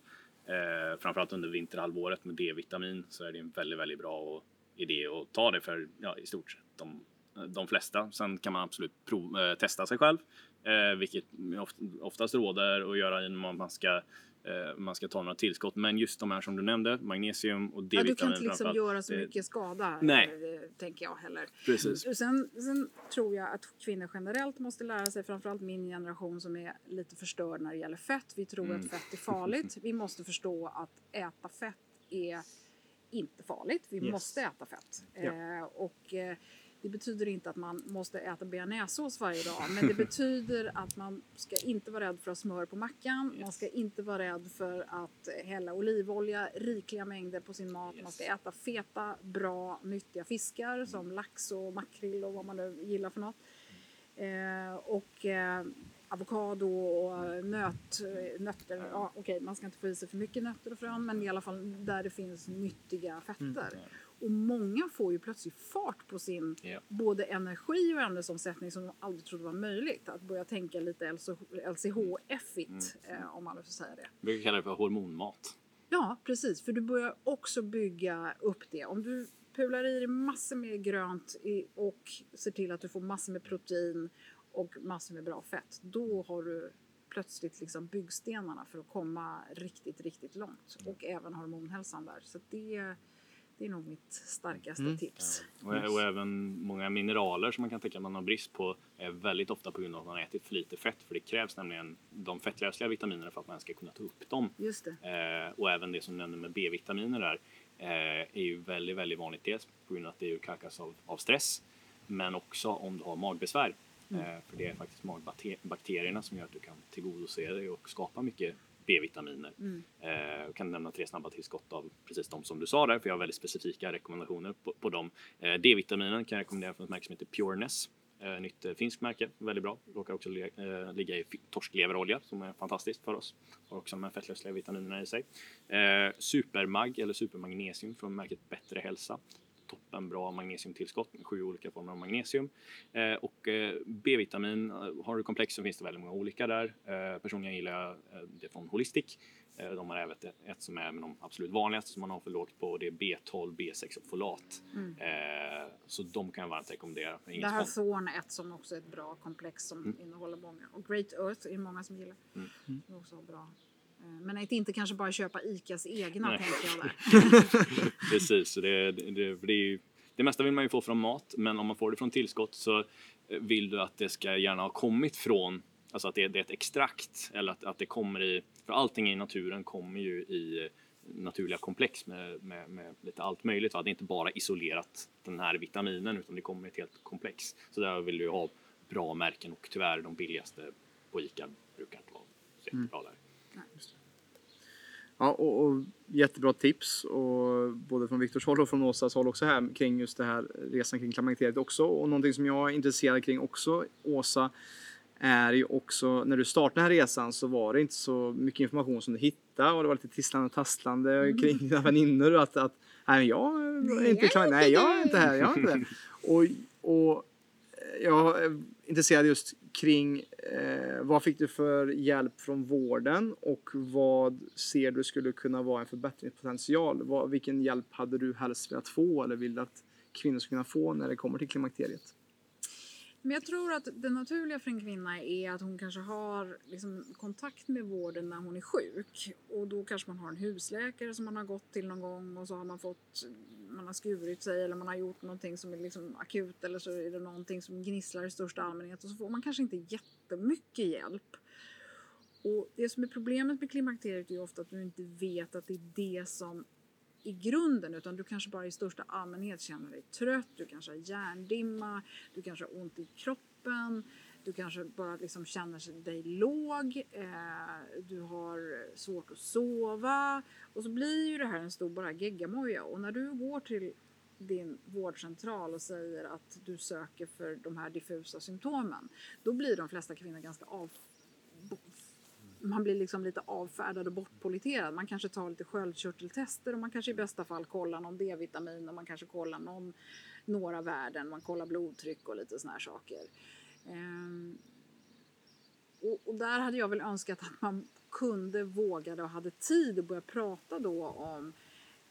Eh, framförallt under vinterhalvåret med D-vitamin så är det en väldigt, väldigt bra idé att ta det för ja, i stort sett de, de flesta. Sen kan man absolut prov, eh, testa sig själv, eh, vilket oft, oftast råder att göra genom att man ska eh, man ska ta några tillskott. Men just de här som du nämnde, magnesium och Ja, D-vitamin du kan inte liksom göra så mycket skada, Nej. eh, tänker jag heller. Precis. Sen, sen tror jag att kvinnor generellt måste lära sig, framförallt min generation som är lite förstörd när det gäller fett. Vi tror Mm. att fett är farligt. Vi måste förstå att äta fett är inte farligt. Vi Yes. måste äta fett. Ja. Eh, och eh, det betyder inte att man måste äta bearnaisesås varje dag. Men det betyder att man ska inte vara rädd för att ha smör på mackan. Man ska inte vara rädd för att hälla olivolja rikliga mängder på sin mat. Man ska äta feta, bra, nyttiga fiskar som lax och makrill och vad man nu gillar för något. Eh, och eh, avokado och nöt, nötter. Ja, okej, man ska inte få i sig för mycket nötter och frön men i alla fall där det finns nyttiga fetter. Och många får ju plötsligt fart på sin Ja. både energi och ämnesomsättning som de aldrig trodde var möjligt. Att börja tänka lite LCHF-igt eh, om man får säga det. Vi brukar kalla det för hormonmat. Ja, precis. För du börjar också bygga upp det. Om du pular i dig massor med grönt och ser till att du får massor med protein och massor med bra fett. Då har du plötsligt liksom byggstenarna för att komma riktigt, riktigt långt. Och även hormonhälsan där. Så det, det är nog mitt starkaste tips. Och, och även många mineraler som man kan tänka att man har brist på är väldigt ofta på grund av att man har ätit för lite fett. För det krävs nämligen de fettlösliga vitaminerna för att man ska kunna ta upp dem. Just det. Eh, och även det som du nämnde med B-vitaminer där eh, är ju väldigt, väldigt vanligt. Dels på grund av att det urkalkas av, av stress men också om du har magbesvär. Eh, för det är faktiskt magbakterierna som gör att du kan tillgodose dig och skapa mycket B-vitaminer. Eh, jag kan nämna tre snabba tillskott av precis de som du sa där, för jag har väldigt specifika rekommendationer på, på dem. Eh, D-vitaminen kan jag rekommendera från ett märke som heter Pureness. Eh, nytt eh, finskt märke, väldigt bra. Råkar också eh, ligga i torskleverolja som är fantastiskt för oss. Har också de här fettlösliga vitaminerna i sig. Eh, supermag eller supermagnesium från märket Bättre hälsa. Toppen bra magnesiumtillskott med sju olika former av magnesium. Eh, och eh, B-vitamin, eh, har du komplex så finns det väldigt många olika där. Eh, personligen gillar jag eh, det från Holistic. Eh, de har även ett, som är med de absolut vanligaste som man har för lågt på och det är B12, B6 och folat. Eh, så de kan jag varmt rekommendera. Det Inget här spon- Thorn är ett som också är ett bra komplex som innehåller många. Och Great Earth är det många som gillar. Som också bra. Eh, Men att inte kanske bara köpa ICAs egna Nej. tänker jag där. Precis, så det, det, det, är det mesta vill man ju få från mat, men om man får det från tillskott så eh, vill du att det ska gärna ha kommit från, alltså att det, det är ett extrakt eller att, att det kommer i, för allting i naturen kommer ju i eh, naturliga komplex med, med, med lite allt möjligt. Va? Det är inte bara isolerat den här vitaminen utan det kommer i ett helt komplex. Så där vill du ha bra märken och tyvärr de billigaste på ICA brukar inte vara så jättebra där. Ja, och, och jättebra tips och både från Viktors håll och från Åsas håll också här kring just det här resan kring klimakteriet också. Och någonting som jag är intresserad kring också, Åsa, är ju också när du startade den här resan så var det inte så mycket information som du hittade och det var lite tisslande och tasslande kring dina väninnor att, att nej, jag är inte klar, nej jag är det." inte här, jag är inte det. Och, och jag intresserad just kring eh, vad fick du för hjälp från vården och vad ser du skulle kunna vara en förbättringspotential? Vad, vilken hjälp hade du helst velat få eller vill att kvinnor ska kunna få när det kommer till klimakteriet? Men jag tror att det naturliga för en kvinna är att hon kanske har liksom kontakt med vården när hon är sjuk. Och då kanske man har en husläkare som man har gått till någon gång och så har man fått man har skurit sig eller man har gjort någonting som är liksom akut eller så är det någonting som gnisslar i största allmänhet och så får man kanske inte jättemycket hjälp. Och det som är problemet med klimakteriet är ju ofta att du inte vet att det är det som i grunden utan du kanske bara i största allmänhet känner dig trött, du kanske har hjärndimma, du kanske har ont i kroppen, du kanske bara liksom känner dig låg, eh, du har svårt att sova och så blir ju det här en stor bara geggamoja. Och när du går till din vårdcentral och säger att du söker för de här diffusa symptomen då blir de flesta kvinnor ganska avfärdade man blir liksom lite avfärdad och bortpoliterad. Man kanske tar lite sköldkörteltester och man kanske i bästa fall kollar någon D-vitamin och man kanske kollar någon, några värden. Man kollar blodtryck och lite såna här saker. Ehm, och, och där hade jag väl önskat att man kunde, vågade och hade tid att börja prata då om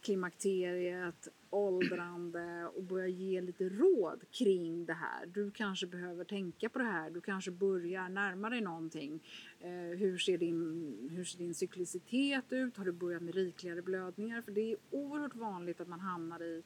klimakteriet, åldrande och börja ge lite råd kring det här. Du kanske behöver tänka på det här, du kanske börjar närma dig någonting. Eh, hur, ser din, hur ser din cyklicitet ut? Har du börjat med rikligare blödningar? För det är oerhört vanligt att man hamnar i,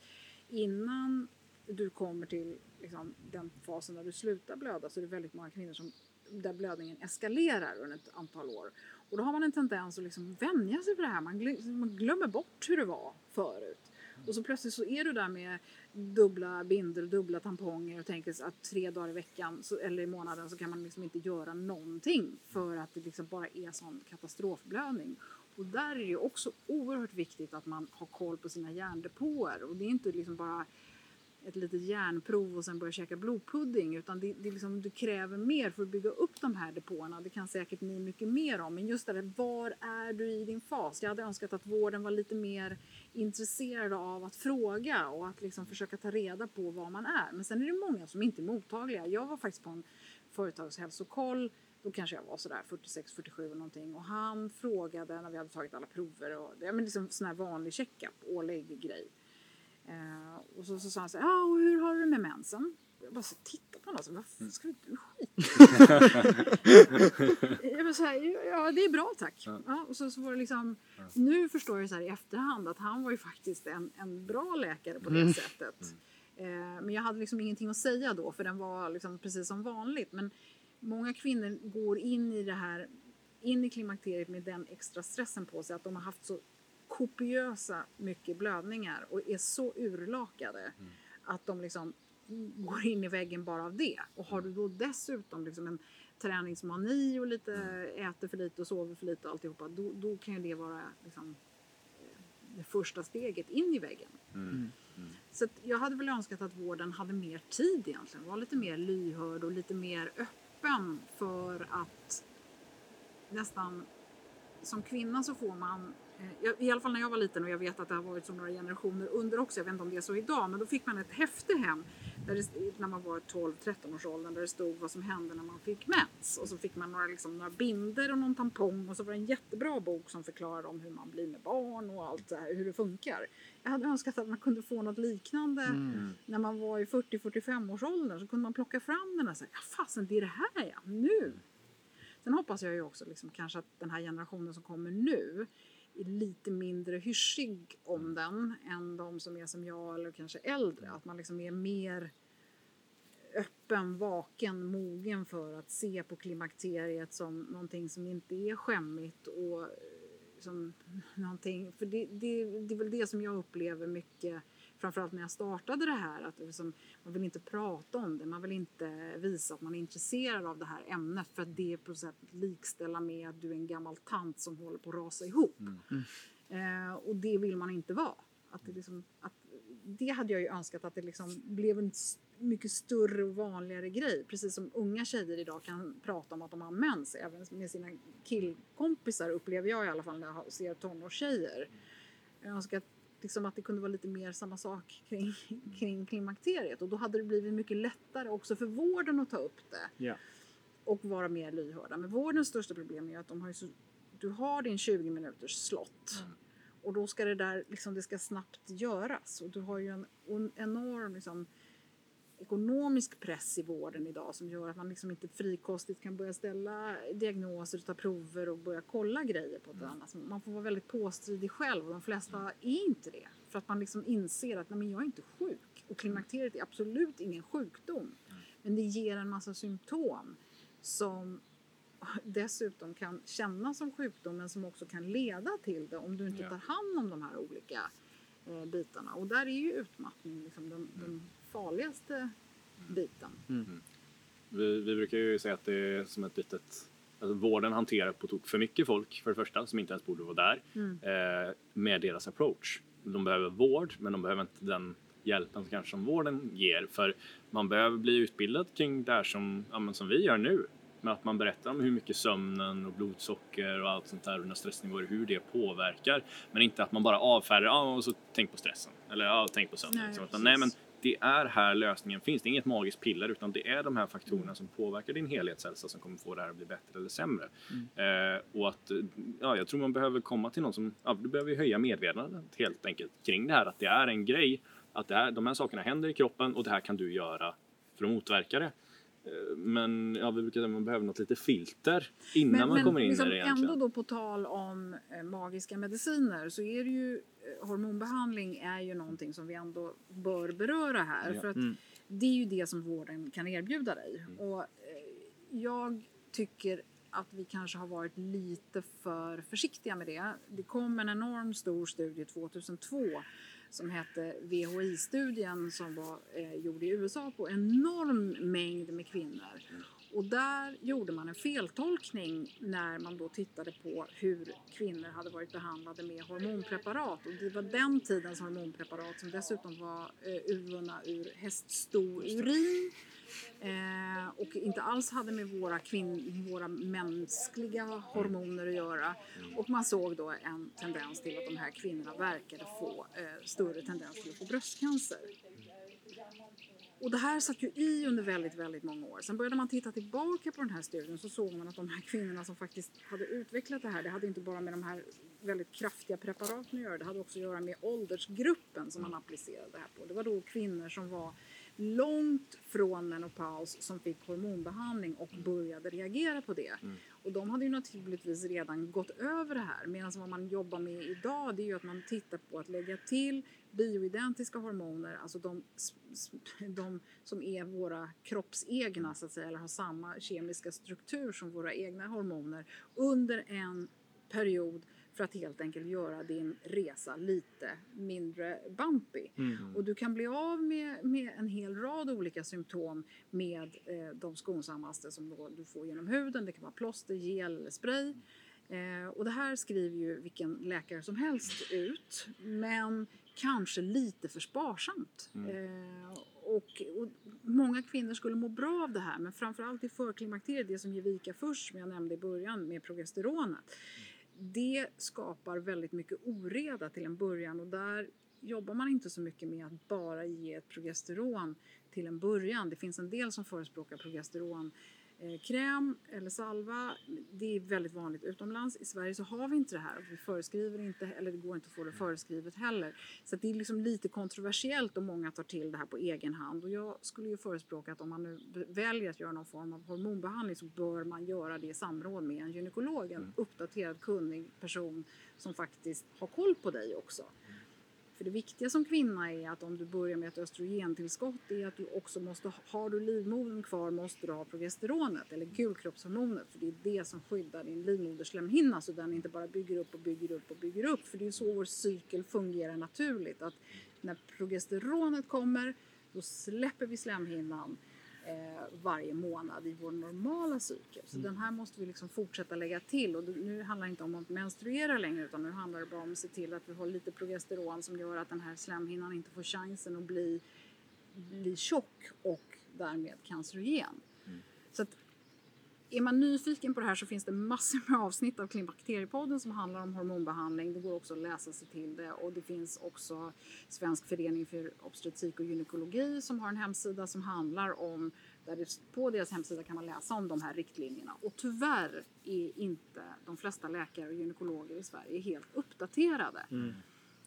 innan du kommer till liksom, den fasen där du slutar blöda så är det väldigt många kvinnor som där blödningen eskalerar under ett antal år. Och då har man en tendens att liksom vänja sig vid det här. Man glömmer bort hur det var förut. Och så plötsligt så är du där med dubbla bindel, dubbla tamponger och tänker att tre dagar i veckan så, eller i månaden så kan man liksom inte göra någonting för att det liksom bara är sån katastrofblödning. Och där är det ju också oerhört viktigt att man har koll på sina hjärndepåer och det är inte liksom bara ett litet järnprov och sen börja käka blodpudding. Utan det, det, liksom, det kräver mer för att bygga upp de här depåerna. Det kan säkert ni mycket mer om. Men just det där, var är du i din fas? Jag hade önskat att vården var lite mer intresserad av att fråga och att liksom försöka ta reda på var man är. Men sen är det många som inte är mottagliga. Jag var faktiskt på en företagshälsokoll då kanske jag var sådär 46-47 eller någonting och han frågade när vi hade tagit alla prover och det är liksom sån här vanlig checkup, årlig grej. Eh, och så, så sa han så här, ja och hur har du det med mensen? Jag bara så tittade på honom och sa, vad ska du skit Jag bara så här, ja det är bra tack. Ja, och så, så var det liksom, nu förstår jag så här i efterhand att han var ju faktiskt en, en bra läkare på det mm. sättet. Mm. Men jag hade liksom ingenting att säga då för den var liksom precis som vanligt. Men många kvinnor går in i det här, in i klimakteriet med den extra stressen på sig att de har haft så kopiösa mycket blödningar och är så urlakade mm. att de liksom går in i väggen bara av det. Och har du då dessutom liksom en träningsmani och lite mm. äter för lite och sover för lite och alltihopa, då, då kan ju det vara liksom, eh, det första steget in i väggen. Mm. Mm. mm. Så jag hade väl önskat att vården hade mer tid egentligen, var lite mer lyhörd och lite mer öppen för att nästan som kvinna så får man I alla fall när jag var liten och jag vet att det har varit så några generationer under också. Jag vet inte om det är så idag. Men då fick man ett häfte hem där det, när man var 12-13 års åldern där det stod vad som hände när man fick mens. Och så fick man några, liksom, några binder och någon tampong och så var det en jättebra bok som förklarade om hur man blir med barn och allt det här, hur det funkar. Jag hade önskat att man kunde få något liknande mm. när man var i 40-45 års ålder så kunde man plocka fram den och säga ja fasen det är det här ja, nu. Sen hoppas jag ju också liksom, kanske att den här generationen som kommer nu är lite mindre hyschig om den än de som är som jag eller kanske äldre. Att man liksom är mer öppen, vaken, mogen för att se på klimakteriet som någonting som inte är skämmigt och som någonting, för det, det, det är väl det som jag upplever mycket framförallt när jag startade det här, att liksom, man vill inte prata om det, man vill inte visa att man är intresserad av det här ämnet för att det är på sätt likställa med att du är en gammal tant som håller på att rasa ihop. Mm. Eh, och det vill man inte vara. Att det, liksom, att, det hade jag ju önskat att det liksom blev en mycket större och vanligare grej. Precis som unga tjejer idag kan prata om att de har mens, även med sina killkompisar upplever jag i alla fall när jag ser tonårstjejer. Jag önskar att liksom att det kunde vara lite mer samma sak kring, kring klimakteriet och då hade det blivit mycket lättare också för vården att ta upp det. Yeah. Och vara mer lyhörda. Men vårdens största problem är att de har så, du har din 20 minuters slott. Mm. Och då ska det där, liksom, det ska snabbt göras. Och du har ju en, en enorm liksom, ekonomisk press i vården idag som gör att man liksom inte frikostigt kan börja ställa diagnoser, ta prover och börja kolla grejer på ett mm. annat Man får vara väldigt påstridig själv och de flesta mm. är inte det. För att man liksom inser att nej, men jag är inte sjuk och klimakteriet är absolut ingen sjukdom. Mm. Men det ger en massa symptom som dessutom kan kännas som sjukdom men som också kan leda till det om du inte tar hand om de här olika eh, bitarna. Och där är ju utmattning liksom den, den farligaste biten. Mm. mm. Vi, vi, brukar ju säga att det är som ett litet Alltså vården hanterar på tok för mycket folk för det första som inte ens borde vara där mm. eh, med deras approach. De behöver vård men de behöver inte den hjälpen kanske som vården ger för man behöver bli utbildad kring det här som, ja, som vi gör nu. Med att man berättar om hur mycket sömnen och blodsocker och allt sånt där och stressnivåer, hur det påverkar. Men inte att man bara avfärdar, ja och så tänk på stressen. Eller ja, tänk på sömnen. Nej, liksom. nej men det är här lösningen finns. Det är inget magiskt piller utan det är de här faktorerna som påverkar din helhetshälsa som kommer få det här att bli bättre eller sämre. Mm. Eh, och att, ja, jag tror man behöver komma till någon som, ja, du behöver höja medvetandet helt enkelt kring det här att det är en grej, att det här, de här sakerna händer i kroppen och det här kan du göra för att motverka det. Eh, men ja, vi brukar säga att man behöver något lite filter innan men, man men kommer in liksom i det egentligen. Ändå då på tal om eh, magiska mediciner så är det ju eh, hormonbehandling är ju någonting som vi ändå bör beröra här. Ja. För att mm. det är ju det som vården kan erbjuda dig. Mm. Och jag tycker att vi kanske har varit lite för försiktiga med det. Det kom en enorm stor studie 2002 som hette VHI-studien som var eh, gjord i USA på enorm mängd med kvinnor. Och där gjorde man en feltolkning när man då tittade på hur kvinnor hade varit behandlade med hormonpreparat. Och det var den tidens hormonpreparat som dessutom var eh, urvunna ur häststourin. Eh, och inte alls hade med våra, kvinn, våra mänskliga hormoner att göra. Och man såg då en tendens till att de här kvinnorna verkade få eh, större tendens till att få bröstcancer. Och det här satt ju i under väldigt, väldigt många år. Sen började man titta tillbaka på den här studien så såg man att de här kvinnorna som faktiskt hade utvecklat det här, det hade inte bara med de här väldigt kraftiga preparaten att göra, det hade också att göra med åldersgruppen som man applicerade det här på. Det var då kvinnor som var långt från menopaus som fick hormonbehandling och började reagera på det. Mm. Och de hade ju naturligtvis redan gått över det här. Medan vad man jobbar med idag det är ju att man tittar på att lägga till bioidentiska hormoner, alltså de, de som är våra kroppsegna så att säga, eller har samma kemiska struktur som våra egna hormoner under en period för att helt enkelt göra din resa lite mindre bumpy. Mm. Och du kan bli av med, med en hel rad olika symptom med eh, de skonsammaste som du får genom huden. Det kan vara plåster, gel eller spray. Eh, och det här skriver ju vilken läkare som helst ut. Men kanske lite för sparsamt. Mm. Eh, och, och, många kvinnor skulle må bra av det här men framförallt i förklimakteriet, det som ger vika först som jag nämnde i början med progesteronet det skapar väldigt mycket oreda till en början och där jobbar man inte så mycket med att bara ge ett progesteron till en början. Det finns en del som förespråkar progesteron Eh, kräm eller salva, det är väldigt vanligt utomlands. I Sverige så har vi inte det här. Vi föreskriver inte, eller det går inte att få det föreskrivet heller. Så det är liksom lite kontroversiellt om många tar till det här på egen hand. Och jag skulle ju förespråka att om man nu väljer att göra någon form av hormonbehandling så bör man göra det i samråd med en gynekolog, en uppdaterad kunnig person som faktiskt har koll på dig också. För det viktiga som kvinna är att om du börjar med ett östrogentillskott är att du också måste, har du livmodern kvar måste du ha progesteronet eller gulkroppshormonet för det är det som skyddar din livmoderslemhinna så den inte bara bygger upp och bygger upp och bygger upp. För det är så vår cykel fungerar naturligt att när progesteronet kommer då släpper vi slemhinnan varje månad i vår normala cykel. Så mm. den här måste vi liksom fortsätta lägga till och nu handlar det inte om att menstruera längre utan nu handlar det bara om att se till att vi har lite progesteron som gör att den här slemhinnan inte får chansen att bli, bli tjock och därmed cancerogen. Mm. Så att är man nyfiken på det här så finns det massor med avsnitt av Klimakteriepodden som handlar om hormonbehandling. Det går också att läsa sig till det och det finns också Svensk förening för obstetrik och gynekologi som har en hemsida som handlar om där det, på deras hemsida kan man läsa om de här riktlinjerna. Och tyvärr är inte de flesta läkare och gynekologer i Sverige helt uppdaterade. Mm.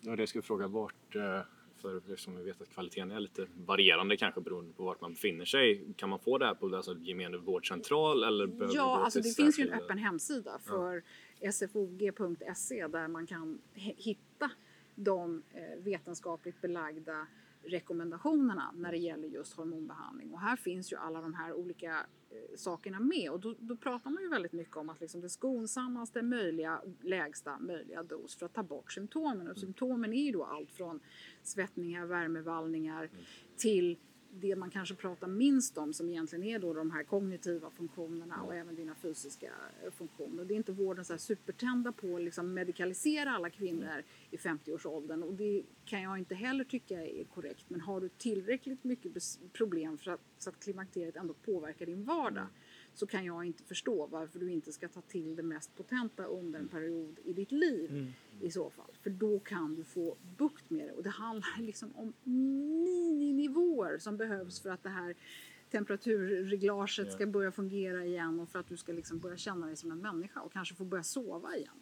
Ja, det ska jag fråga vart eh, för eftersom vi vet att kvaliteten är lite varierande kanske beroende på vart man befinner sig. Kan man få det här på alltså, gemene vårdcentral eller Ja, alltså det finns ju en öppen hemsida för ja. sfog.se där man kan hitta de eh, vetenskapligt belagda rekommendationerna när det gäller just hormonbehandling. Och här finns ju alla de här olika eh, sakerna med och då, då, pratar man ju väldigt mycket om att liksom det skonsammaste möjliga, lägsta möjliga dos för att ta bort symptomen. Och mm. symptomen är ju då allt från svettningar, värmevallningar mm. till det man kanske pratar minst om som egentligen är då de här kognitiva funktionerna och även dina fysiska eh, funktioner. Det är inte vården så här supertända på att liksom medikalisera alla kvinnor i 50-årsåldern och det kan jag inte heller tycka är korrekt. Men har du tillräckligt mycket problem för att, så att klimakteriet ändå påverkar din vardag så kan jag inte förstå varför du inte ska ta till det mest potenta under en period i ditt liv mm. i så fall. För då kan du få bukt med det. Och det handlar liksom om mini-nivåer som behövs för att det här temperaturreglaget ska börja fungera igen och för att du ska liksom börja känna dig som en människa och kanske få börja sova igen.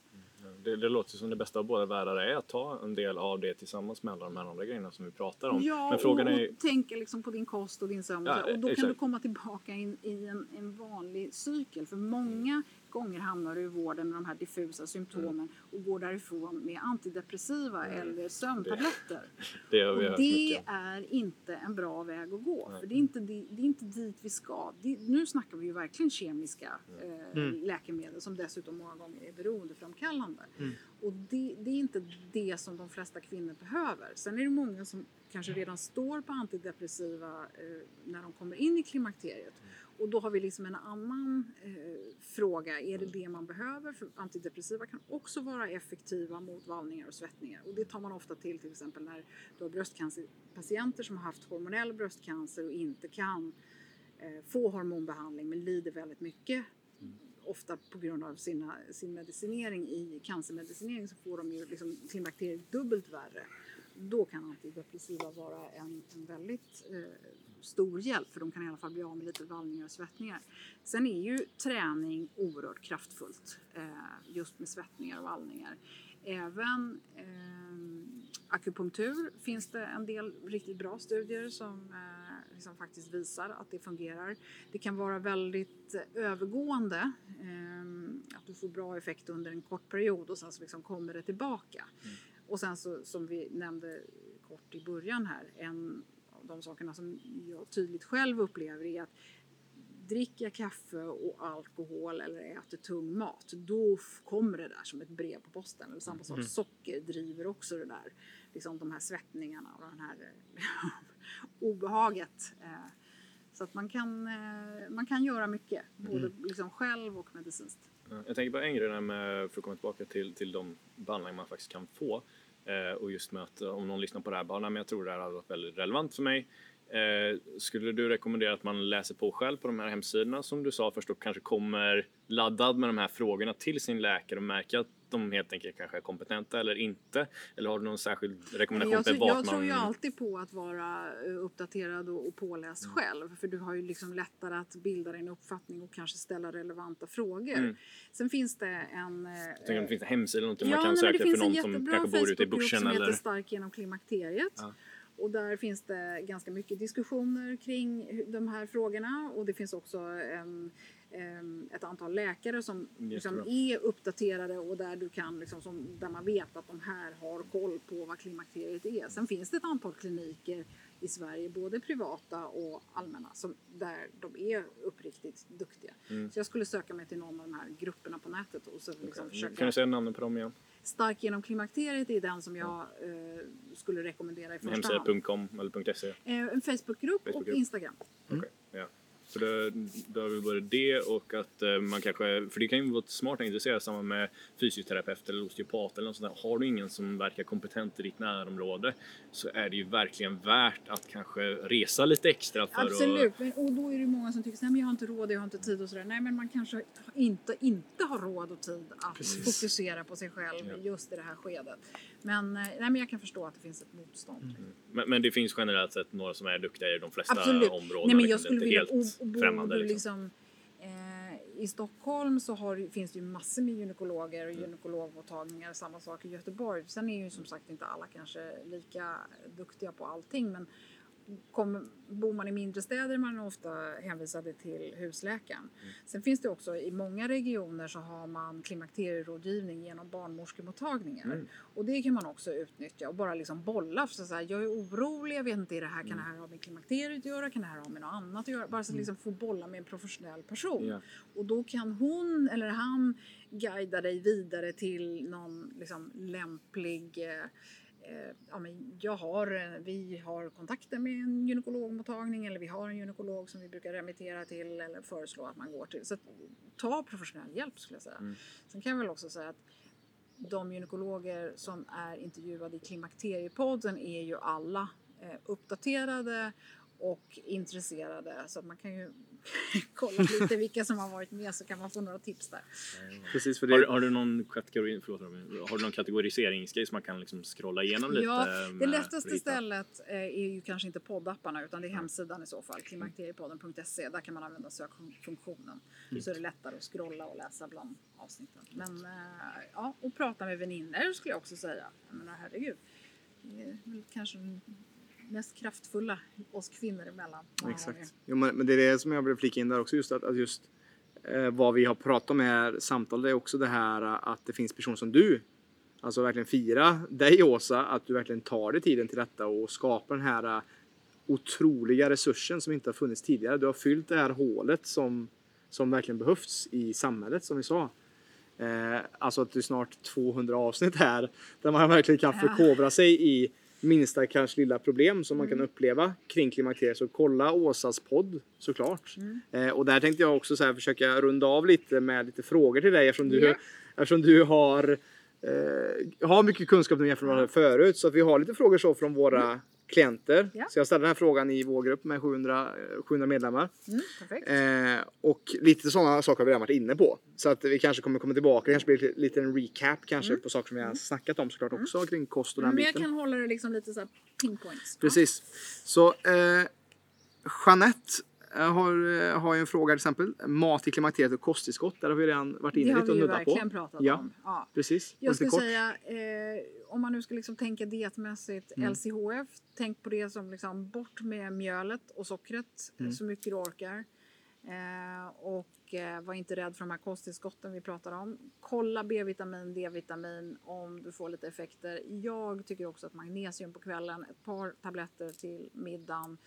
Det, det, låter som det bästa av båda världar är att ta en del av det tillsammans med alla de här andra grejerna som vi pratar om. Ja, Men frågan och, är... och tänka liksom på din kost och din sömn. Ja, och då exakt. kan du komma tillbaka in, i en, en vanlig cykel. För många gånger hamnar du i vården med de här diffusa symptomen mm. och går därifrån med antidepressiva mm. eller sömntabletter. Det, det, och det är inte en bra väg att gå. För det är, inte, det, det är inte dit vi ska. nu snackar vi ju verkligen kemiska mm. eh, mm. läkemedel som dessutom många gånger är beroendeframkallande stillastående. Och det, det är inte det som de flesta kvinnor behöver. Sen är det många som kanske redan står på antidepressiva eh, när de kommer in i klimakteriet. Och då har vi liksom en annan eh, fråga. Är det det man behöver? För antidepressiva kan också vara effektiva mot vallningar och svettningar. Och det tar man ofta till till exempel när du har bröstcancerpatienter som har haft hormonell bröstcancer och inte kan eh, få hormonbehandling men lider väldigt mycket. Mm. Ofta på grund av sina, sin medicinering i cancermedicinering så får de ju liksom klimakteriet dubbelt värre. Då kan antidepressiva vara en, en väldigt eh, stor hjälp för de kan i alla fall bli av med lite vallningar och svettningar. Sen är ju träning oerhört kraftfullt eh, just med svettningar och vallningar. Även eh, akupunktur finns det en del riktigt bra studier som eh, eh, liksom faktiskt visar att det fungerar. Det kan vara väldigt övergående, eh, att du får bra effekt under en kort period och sen så liksom kommer det tillbaka. Och sen så som vi nämnde kort i början här, en av de sakerna som jag tydligt själv upplever är att dricker jag kaffe och alkohol eller äter tung mat, då kommer det där som ett brev på posten. Eller samma sak, socker driver också det där. Liksom de här svettningarna och den här eh, obehaget. Eh, Så att man kan, eh, man kan göra mycket, både liksom själv och medicinskt. Ja, Jag tänker på en grej där med, för att komma tillbaka till, till de behandlingar man faktiskt kan få. Eh, och just med att om någon lyssnar på det här bara, "Nej, men jag tror det här hade varit väldigt relevant för mig. Eh, skulle du rekommendera att man läser på själv på de här hemsidorna som du sa först och kanske kommer laddad med de här frågorna till sin läkare och märker att de helt enkelt kanske är kompetenta eller inte? Eller har du någon särskild rekommendation Jag, jag man... tror ju alltid på att vara eh, uppdaterad och, och påläst Mm. själv. För du har ju liksom lättare att bilda dig en uppfattning och kanske ställa relevanta frågor. Mm. Sen finns det en... eh, Jag tänker om det finns en hemsida eller någonting Ja, man kan nej, söka för någon som kanske bor ute i bushen som eller... heter Stark genom klimakteriet. Ja. Och där finns det ganska mycket diskussioner kring de här frågorna och det finns också en, ett antal läkare som liksom är uppdaterade och där, du kan, liksom, som, där man vet att de här har koll på vad klimakteriet är. Sen finns det ett antal kliniker i Sverige, både privata och allmänna, som, där de är uppriktigt duktiga. Mm. Så jag skulle söka mig till någon av de här grupperna på nätet och så liksom försöka Kan du säga namnen på dem igen? Stark genom klimakteriet är den som jag eh, skulle rekommendera i första hand. Hemsida.com eller .se? Eh, en Facebookgrupp och Facebookgrupp. Instagram. Okej, ja. Då har vi både det och att eh, man kanske, för det kan ju vara smart att intressera samma med fysioterapeut eller osteopat eller något sånt där. Har du ingen som verkar kompetent i ditt närområde så är det ju verkligen värt att kanske resa lite extra för Absolut, men, och då är det många som tycker att jag har inte råd, jag har inte tid och sådär. Nej, men man kanske inte, inte har råd och tid att Precis. fokusera på sig själv Ja. just i det här skedet. Men, eh, nej, men jag kan förstå att det finns ett motstånd. att... Men, men det finns generellt sett några som är duktiga i de flesta Absolut. områden. Nej, men liksom. jag skulle vilja, och, helt och bor främmande. Liksom. liksom, eh, I Stockholm så har, finns det ju massor med gynekologer och gynekologmottagningar. Samma sak i Göteborg. Sen är ju som sagt inte alla kanske lika duktiga på allting. Men kommer, bor man i mindre städer är man ofta hänvisade till husläkaren. Sen finns det också i många regioner så har man klimakterierådgivning genom barnmorskemottagningar. Och det kan man också utnyttja och bara liksom bolla. För så här, jag är orolig, jag vet inte, är det här, kan det här ha med klimakteriet att göra? Kan det här ha med något annat att göra? Bara så liksom få bolla med en professionell person. Ja. Och då kan hon eller han guida dig vidare till någon liksom lämplig eh, ja, men jag har, eh, vi har kontakter med en gynekologmottagning eller vi har en gynekolog som vi brukar remittera till eller föreslå att man går till. Så att, ta professionell hjälp skulle jag säga. Mm. Sen kan jag väl också säga att de gynekologer som är intervjuade i Klimakteriepodden är ju alla eh, uppdaterade och intresserade. Så att man kan ju kolla lite vilka som har varit med så kan man få några tips där. Precis, för Har, det, har du någon kategori, förlåt, har du någon kategoriseringsgrej som man kan liksom scrolla igenom lite? Ja, Det lättaste stället eh, är ju kanske inte poddapparna utan det är hemsidan i så fall. Klimakteriepodden.se. Där kan man använda sökfunktionen. Så är det lättare att scrolla och läsa bland avsnitten. Men eh, ja, och prata med vänner skulle jag också säga. Jag menar herregud. Det är väl kanske mest kraftfulla oss kvinnor emellan. Exakt. Jo, men det är det som jag vill flika in där också. Just att, att just eh, vad vi har pratat om här samtalet är också det här eh, att det finns personer som du. Alltså verkligen fira dig Åsa, att du verkligen tar dig tiden till detta och skapar den här eh, otroliga resursen som inte har funnits tidigare. Du har fyllt det här hålet som, som verkligen behövs i samhället som vi sa. Eh, alltså att det är snart 200 avsnitt här där man verkligen kan förkovra sig i minsta kanske lilla problem som man Mm. kan uppleva kring klimakteriet. Så kolla Åsas podd såklart. Mm. Eh, och där tänkte jag också så här försöka runda av lite med lite frågor till dig eftersom du, Ja. eftersom du har, eh, har mycket kunskap nu jämfört med förut. Så att vi har lite frågor så från våra klienter. Mm. Ja. Så jag ställde den här frågan i vår grupp med 700, eh, 700 medlemmar. Mm. Eh, och lite sådana saker har vi redan varit inne på. Så att vi kanske kommer komma tillbaka. Det kanske blir lite, en recap kanske på saker som vi har snackat om såklart också kring kost och den Mm. Men jag biten. kan hålla det liksom lite så pinpoints. Precis. Så eh, Jeanette eh, har, eh, har ju en fråga till exempel. Mat i klimakteriet och kosttillskott. Där har vi redan varit Det inne har lite vi och nuddat på. verkligen pratat Ja. om. Ja. Precis. Jag skulle kort. säga, eh, om man nu ska liksom tänka dietmässigt, Mm. LCHF, tänk på det som liksom bort med mjölet och sockret eh, Mm. så mycket du orkar. Eh, och eh, var inte rädd för de här kosttillskotten vi pratar om. Kolla B-vitamin, D-vitamin om du får lite effekter. Jag tycker också att magnesium på kvällen, ett par tabletter till middagen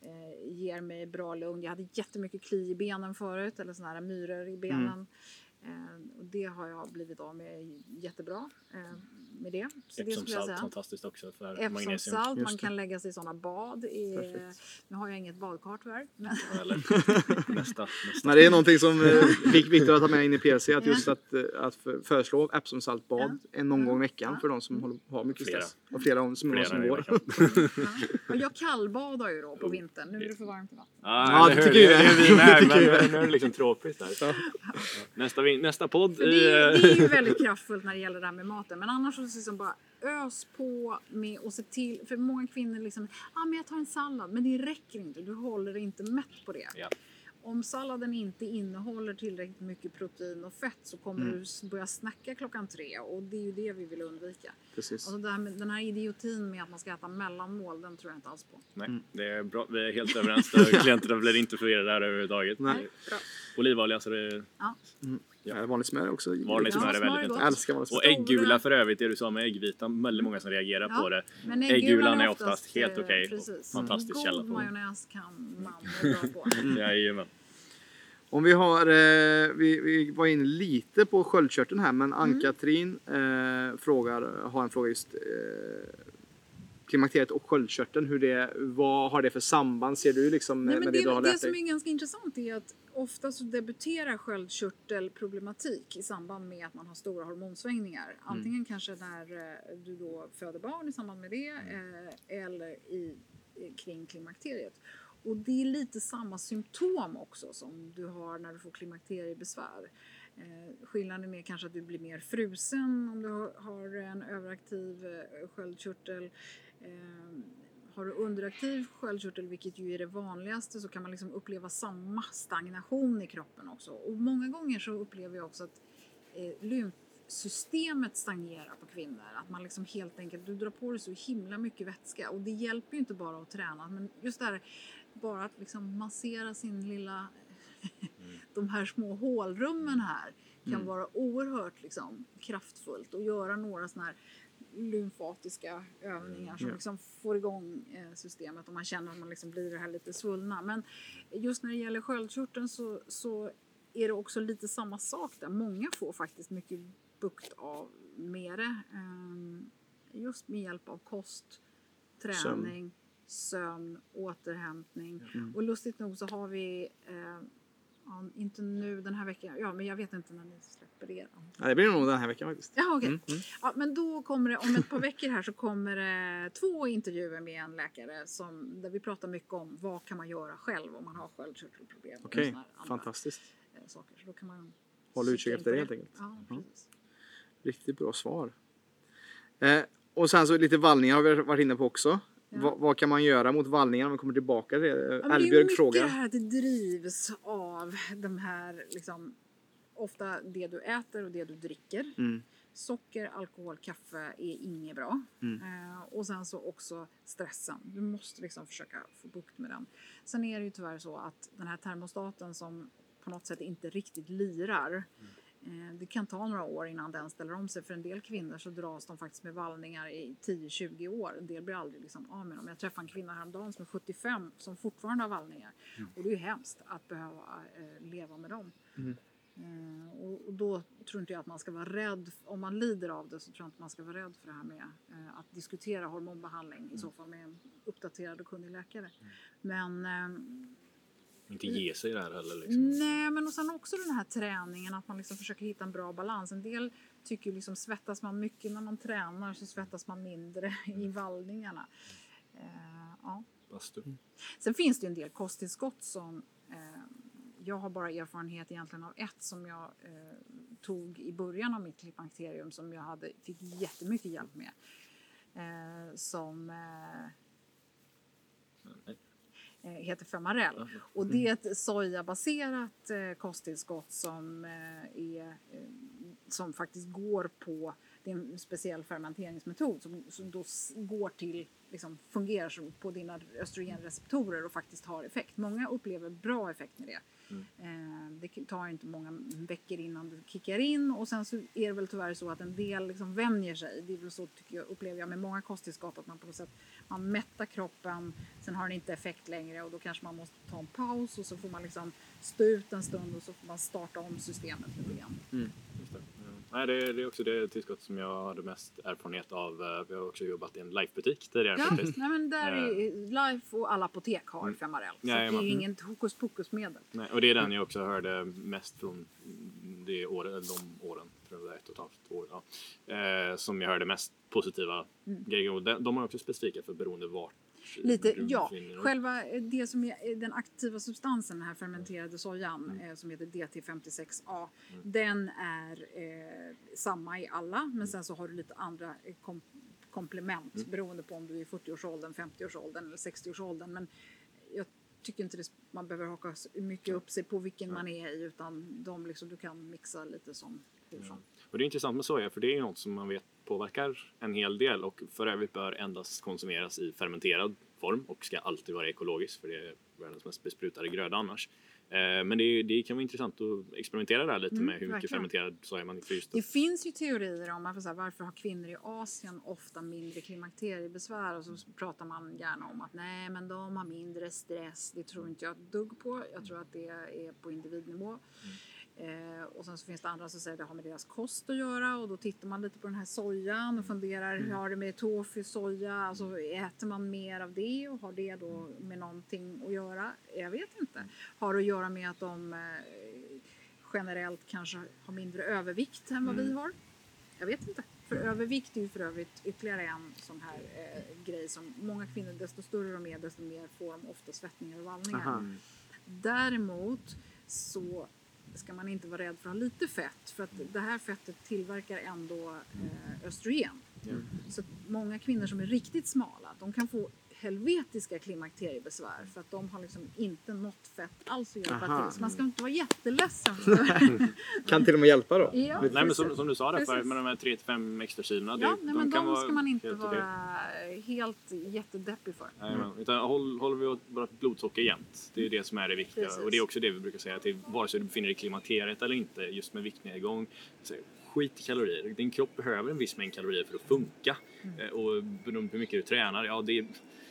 eh, ger mig bra lugn. Jag hade jättemycket kli i benen förut, eller såna här myror i benen. Mm. Eh, och det har jag blivit av med jättebra eh, med det. Så det skulle jag Epsomsalt, säga. fantastiskt också för magnesium. Epsomsalt, Just man det. kan lägga sig i sådana bad. I, Perfekt. nu har jag inget badkar tyvärr. Men, nästa, nästa. Men det är någonting som eh, fick Viktor att ta med in i PLC. Att Ja. just att, eh, att för- föreslå Epsomsaltbad en någon Ja. gång i veckan Ja. för de som håller, har mycket Flera. stress. Och flera om som, Flera som går. ja. Jag kallbadar ju då på vintern. Nu är det för varmt i vattnet. Ja, eller det tycker vi det. med. Det Men nu är det liksom tropiskt här. Ja. Nästa, vin- nästa podd För det, eh, det är ju väldigt kraftfullt när det gäller det här med maten. Men annars så liksom bara ös på med och se till. För många kvinnor liksom, ah, men jag tar en sallad. Men det räcker inte. Du håller dig inte mätt på det. Ja. Om salladen inte innehåller tillräckligt mycket protein och fett så kommer Mm. du börja snacka klockan tre och det är ju det vi vill undvika. Precis. Alltså det här med, den här idiotin med att man ska äta mellanmål, den tror jag inte alls på. Nej, Mm. det är bra. Vi är helt överens. där. Klienterna blir inte förvirrade här överhuvudtaget. Nej. Bra. Olivolja så det är... Ja. Vanligt smör är också Vanligt smör är smör är väldigt gott. Jag älskar vanligt smör. Och äggula för övrigt, det du sa med äggvitan. Väldigt många som reagerar Ja, på det. Men Äggulan är oftast helt eh, okej precis. fantastisk God källa på- majonnäs kan man bra på. Jajamän. Om vi har, eh, vi, vi var inne lite på sköldkörteln här men Ann-Katrin eh, frågar, har en fråga just eh, klimakteriet och sköldkörteln. Hur det, vad har det för samband ser du liksom med, Nej, med det, det, du har det lärt som dig? är ganska intressant är att ofta så debuterar sköldkörtelproblematik i samband med att man har stora hormonsvängningar. Mm. Antingen kanske när eh, du då föder barn i samband med det eh, eller i, i, kring klimakteriet. Och det är lite samma symptom också som du har när du får klimakteriebesvär. Eh, skillnaden är kanske att du blir mer frusen om du har, har en överaktiv eh, sköldkörtel. Eh, har du underaktiv sköldkörtel, vilket ju är det vanligaste, så kan man liksom uppleva samma stagnation i kroppen också. Och många gånger så upplever jag också att eh, lymfsystemet stagnerar på kvinnor. Att man liksom helt enkelt, du drar på dig så himla mycket vätska. Och det hjälper ju inte bara att träna, men just det här, bara att liksom massera sin lilla, de här små hålrummen här kan Mm. vara oerhört liksom, kraftfullt och göra några sådana här lymfatiska övningar som liksom får igång eh, systemet och man känner att man liksom blir det här lite svullna. Men just när det gäller sköldkörteln så, så är det också lite samma sak där. Många får faktiskt mycket bukt av med det. ehm, Just med hjälp av kost, träning, sömn, återhämtning. Mm. Och lustigt nog så har vi, eh, ja, inte nu den här veckan, ja men jag vet inte när ni släpper det. Ja, det blir nog den här veckan faktiskt. Ja, okej. Mm, mm. Ja, men då kommer det, om ett par veckor här så kommer det två intervjuer med en läkare som, där vi pratar mycket om vad kan man göra själv om man har sköldkörtelproblem. Okej, andra, fantastiskt. eh, Saker. Så då kan man Håll utkik efter det helt enkelt. Ja, precis. Riktigt bra svar. Eh, och sen så lite vallningar har vi varit inne på också. Ja. Va, vad kan man göra mot vallningar om vi kommer tillbaka till det? Ja, men det är mycket här det drivs av de här, liksom, ofta det du äter och det du dricker. Mm. Socker, alkohol, kaffe är inget bra. Mm. Eh, och sen så också stressen. Du måste liksom försöka få bukt med den. Sen är det ju tyvärr så att den här termostaten som på något sätt inte riktigt lirar. Eh, det kan ta några år innan den ställer om sig. För en del kvinnor så dras de faktiskt med vallningar i 10-20 år. En del blir aldrig liksom av med dem. Jag träffade en kvinna häromdagen som är 75 som fortfarande har vallningar. Och det är ju hemskt att behöva eh, leva med dem. Mm. Eh, och då tror inte jag att man ska vara rädd, om man lider av det så tror jag inte man ska vara rädd för det här med eh, att diskutera hormonbehandling i så fall med en uppdaterad och kunnig läkare. Men ehm, Inte ge sig där heller. Liksom. Nej, men och sen också den här träningen, att man liksom försöker hitta en bra balans. En del tycker liksom svettas man mycket när man tränar så svettas man mindre i vallningarna. Eh, ja. Bastu. Sen finns det en del kosttillskott som eh, jag har bara erfarenhet egentligen av ett som jag eh, tog i början av mitt klimakterium som jag hade, fick jättemycket hjälp med. Eh, som eh, heter Femarel. Och det är ett sojabaserat eh, kosttillskott som, eh, är, eh, som faktiskt går på det är en speciell fermenteringsmetod som, som då går till, liksom fungerar på dina östrogenreceptorer och faktiskt har effekt. Många upplever bra effekt med det. Eh, det tar inte många veckor innan det kickar in och sen så är det väl tyvärr så att en del liksom vänjer sig. Det är väl så tycker jag, upplever jag med många kosttillskott att man på något sätt man mättar kroppen, sen har den inte effekt längre och då kanske man måste ta en paus och så får man liksom stå ut en stund och så får man starta om systemet lite grann. Ja. Nej, det, är- det är också det tillskott som jag hade mest erfarenhet av. Eh, Vi har också jobbat i en livebutik tidigare Ja, faktiskt. nej men där är Life och alla apotek har Femarel. Så det är Jajamän. ju ingen hokus pokus medel. Nej, och det är den jag också hörde mest från det eller de åren, tror jag ett och ett halvt år, ja. eh, som jag hörde mest positiva grejer. Och de, de har också specifika för beroende vart Lite, ja. Själva eh, det som är den aktiva substansen, den här fermenterade sojan eh, som heter DT56A, den är eh, samma i alla men sen så har du lite andra eh, kom, komplement beroende på om du är i 40-årsåldern, 50-årsåldern eller 60-årsåldern. Men jag tycker inte det, man behöver haka mycket upp sig på vilken man är i utan de liksom, du kan mixa lite som hur som. Och det är intressant med soja för det är något som man vet påverkar en hel del och för övrigt bör endast konsumeras i fermenterad form och ska alltid vara ekologiskt för det är världens mest besprutade gröda annars. Eh, Men det, det kan vara intressant att experimentera där lite Mm, med hur mycket verkligen. fermenterad soja man just Det finns ju teorier om varför, så här, varför har kvinnor i Asien ofta mindre klimakteriebesvär och så pratar man gärna om att nej men de har mindre stress. Det tror inte jag ett dugg på. Jag tror att det är på individnivå. Eh, och sen så finns det andra som säger att det har med deras kost att göra och då tittar man lite på den här sojan och funderar hur har det med tofu, soja, alltså äter man mer av det och har det då med någonting att göra? Jag vet inte. Har det att göra med att de eh, generellt kanske har mindre övervikt än vad vi har? Jag vet inte. För övervikt är ju för övrigt ytterligare en sån här eh, grej som många kvinnor, desto större de är, desto mer får de ofta svettningar och vallningar. Aha. Däremot så ska man inte vara rädd för att ha lite fett för att det här fettet tillverkar ändå eh, östrogen. Så att många kvinnor som är riktigt smala, de kan få helvetiska klimakteriebesvär för att de har liksom inte nått fett alls att hjälpa Aha. till. Så man ska inte vara jätteledsen. Kan till och med hjälpa då? ja, Nej, men som, som du sa där förut med de här 3-5 extra kilona. Ja, nej, men kan de ska man inte helt vara helt jättedeppig för. Jajamän, utan håll, håller vi vårt blodsocker jämnt. Det är det som är det viktiga. Precis. Och det är också det vi brukar säga till vare sig du befinner dig i klimakteriet eller inte, just med viktnedgång. Så, skit i kalorier. Din kropp behöver en viss mängd kalorier för att funka. Mm. Eh, Och beroende på hur mycket du tränar, ja det är,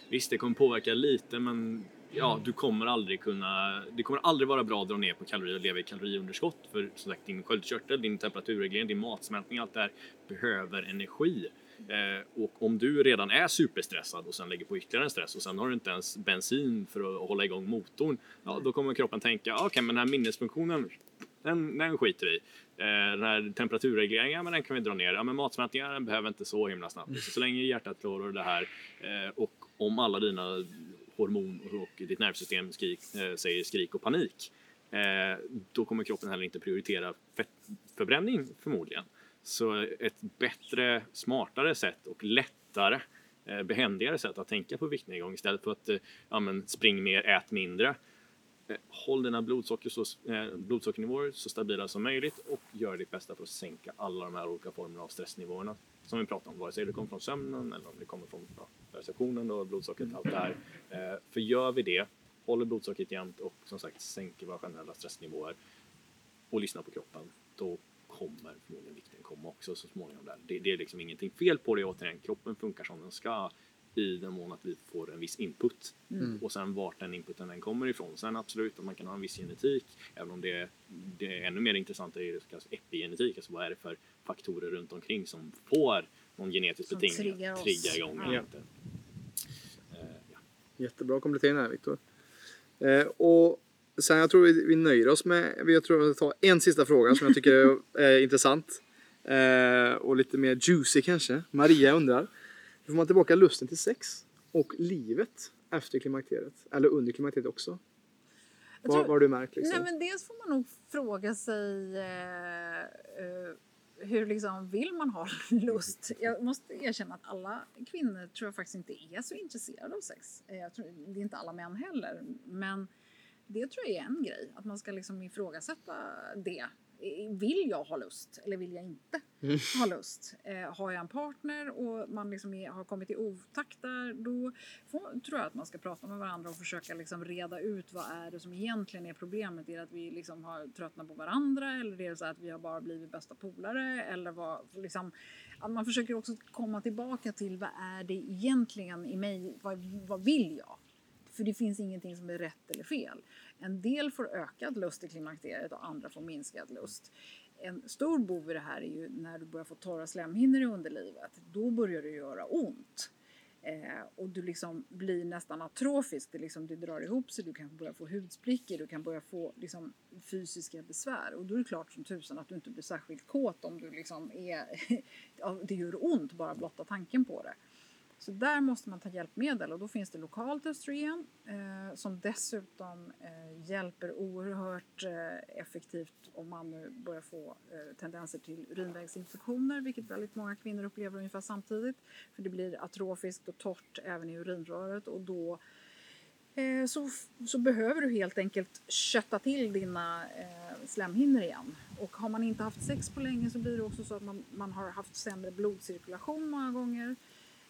visst det kommer påverka lite men ja, du kommer aldrig kunna, det kommer aldrig vara bra att dra ner på kalorier och leva i kaloriunderskott. För som sagt, din sköldkörtel, din temperaturreglering, din matsmältning, allt det här behöver energi. Eh, och om du redan är superstressad och sen lägger på ytterligare en stress och sen har du inte ens bensin för att hålla igång motorn. Ja, då kommer kroppen tänka, ah, okej, okay, men den här minnesfunktionen, den, den skiter vi i. Eh, den här temperaturregleringen, men den kan vi dra ner. Ja, men matsmältningen den behöver inte så himla snabbt. Så, så länge hjärtat klarar det här eh, och om alla dina hormon och ditt nervsystem skrik, eh, säger skrik och panik, eh, då kommer kroppen heller inte prioritera fettförbränning förmodligen. Så ett bättre, smartare sätt och lättare, eh, behändigare sätt att tänka på viktnedgång istället för att eh, ja, men spring mer, ät mindre. Eh, Håll dina blodsocker så, eh, blodsockernivåer så stabila som möjligt och gör ditt bästa för att sänka alla de här olika formerna av stressnivåerna som vi pratar om, vare sig det kommer från sömnen eller om det kommer från ja, receptionen och blodsockret, allt det här. Eh, för gör vi det, håller blodsockret jämnt och som sagt sänker våra generella stressnivåer och lyssnar på kroppen, då kommer förmodligen vikten komma också så småningom. Där. Det, det är liksom ingenting fel på det återigen, kroppen funkar som den ska. i den mån att vi får en viss input. Mm. Och sen vart den inputen än kommer ifrån. Sen absolut att man kan ha en viss genetik, även om det, det är ännu mer intressant är det som kallas epigenetik, alltså vad är det för faktorer runt omkring som får någon genetisk Som betingning triggar att oss. trigga igång Ja. eller inte. Eh, ja. Jättebra komplettering här Viktor. Eh, och sen jag tror vi, vi nöjer oss med, vi- jag tror vi tar en sista fråga som jag tycker är, är intressant. Eh, och lite mer juicy kanske. Maria undrar. Hur får man tillbaka lusten till sex och livet efter klimakteriet? Eller under klimakteriet också? Vad har du märkt liksom? Nej, men dels får man nog fråga sig eh, eh, hur liksom vill man ha lust? Jag måste erkänna att alla kvinnor tror jag faktiskt inte är så intresserade av sex. Jag tror, det är inte alla män heller. Men det tror jag är en grej, att man ska liksom ifrågasätta det. Vill jag ha lust eller vill jag inte Mm. ha lust? Eh, har jag en partner och man liksom är, har kommit i otakt där, då får, tror jag att man ska prata med varandra och försöka liksom reda ut vad är det som egentligen är problemet. Är det att vi liksom har tröttnat på varandra eller är det så att vi har bara blivit bästa polare? Eller vad, liksom, att man försöker också komma tillbaka till vad är det egentligen i mig, vad, vad vill jag? För det finns ingenting som är rätt eller fel. En del får ökad lust i klimakteriet och andra får minskad lust. En stor bov i det här är ju när du börjar få torra slemhinnor i underlivet. Då börjar det göra ont. Eh, och du liksom blir nästan atrofisk. Det, liksom, det drar ihop sig, du kan börja få hudsprickor, du kan börja få liksom, fysiska besvär. Och då är det klart som tusan att du inte blir särskilt kåt om du liksom är... det gör ont bara blotta tanken på det. Så där måste man ta hjälpmedel och då finns det lokalt östrogen eh, som dessutom eh, hjälper oerhört eh, effektivt om man nu börjar få eh, tendenser till urinvägsinfektioner, vilket väldigt många kvinnor upplever ungefär samtidigt. För det blir atrofiskt och torrt även i urinröret och då eh, så, så behöver du helt enkelt kötta till dina eh, slemhinnor igen. Och har man inte haft sex på länge så blir det också så att man, man har haft sämre blodcirkulation många gånger.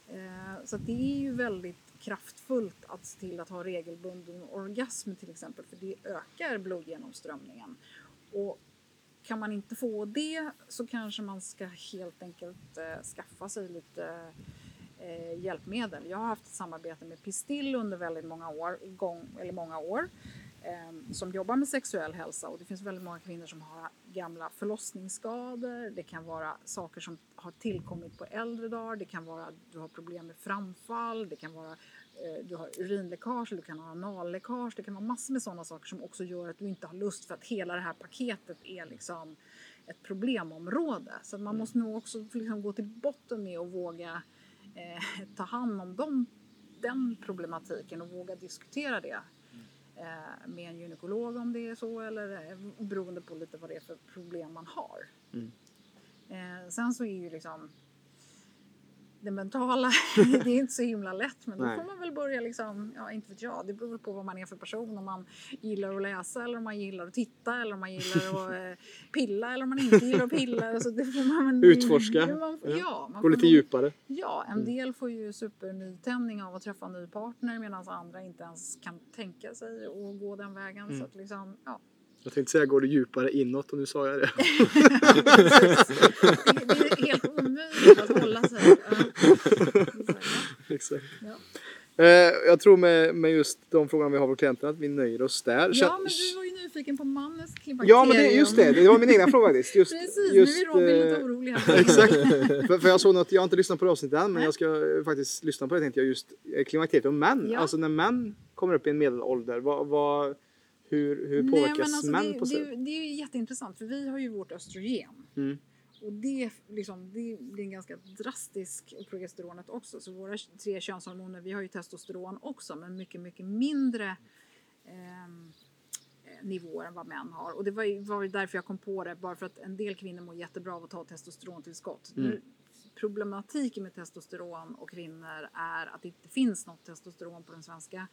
Eh, så att det är ju väldigt kraftfullt att se till att ha regelbunden orgasm till exempel för det ökar blodgenomströmningen. Och kan man inte få det så kanske man ska helt enkelt eh, skaffa sig lite eh, hjälpmedel. Jag har haft ett samarbete med Pistill under väldigt många år, gång, eller många år eh, som jobbar med sexuell hälsa och det finns väldigt många kvinnor som har gamla förlossningsskador. Det kan vara saker som har tillkommit på äldre dagar. Det kan vara att du har problem med framfall. Det kan vara eh, du har urinläckage, du kan ha analläckage. Det kan vara massor med sådana saker som också gör att du inte har lust för att hela det här paketet är liksom ett problemområde. Så man måste nog också liksom gå till botten med och våga eh, ta hand om dem, den problematiken och våga diskutera det med en gynekolog om det är så eller eh, beroende på lite vad det är för problem man har. Mm. Eh, sen så är ju liksom det mentala, det är inte så himla lätt men då Nej. får man väl börja liksom, ja inte vet jag, det beror på vad man är för person. Om man gillar att läsa eller om man gillar att titta eller om man gillar att eh, pilla eller om man inte gillar att pilla. Alltså det får man, Utforska. Man, ja, man Gå lite nog- djupare. Ja, en del får ju supernytändning av att träffa en ny partner medan andra inte ens kan tänka sig att gå den vägen. Så att liksom, ja. Jag tänkte säga går det djupare inåt och nu sa jag det. det, det hålla sig. Ja. Exakt. ja. Eh, jag tror med, med just de frågorna vi har på klienterna att vi nöjer oss där. ja, men du var ju nyfiken på mannens klimakterium. Ja, men det, just det. Det var min egna fråga faktiskt. Just, Precis, just, nu är Robin lite eh, orolig här. Exakt. för, för jag såg något, jag har inte lyssnat på det avsnittet än, men Nej. jag ska eh, faktiskt lyssna på det tänkte jag just eh, klimakteriet och män. Ja. Alltså när män kommer upp i en medelålder, vad, vad, hur, hur Nej, påverkas men alltså, män det, på det, sig? det är ju jätteintressant för vi har ju vårt östrogen. Mm. Och det, liksom, det blir en ganska drastisk progesteronet också. Så våra tre könshormoner, vi har ju testosteron också men mycket, mycket mindre ehm, eh, nivåer än vad män har. Och det var ju var ju därför jag kom på det, bara för att en del kvinnor mår jättebra av att ta testosterontillskott. Mm. Problematiken med testosteron och kvinnor är att det inte finns något testosteron på den svenska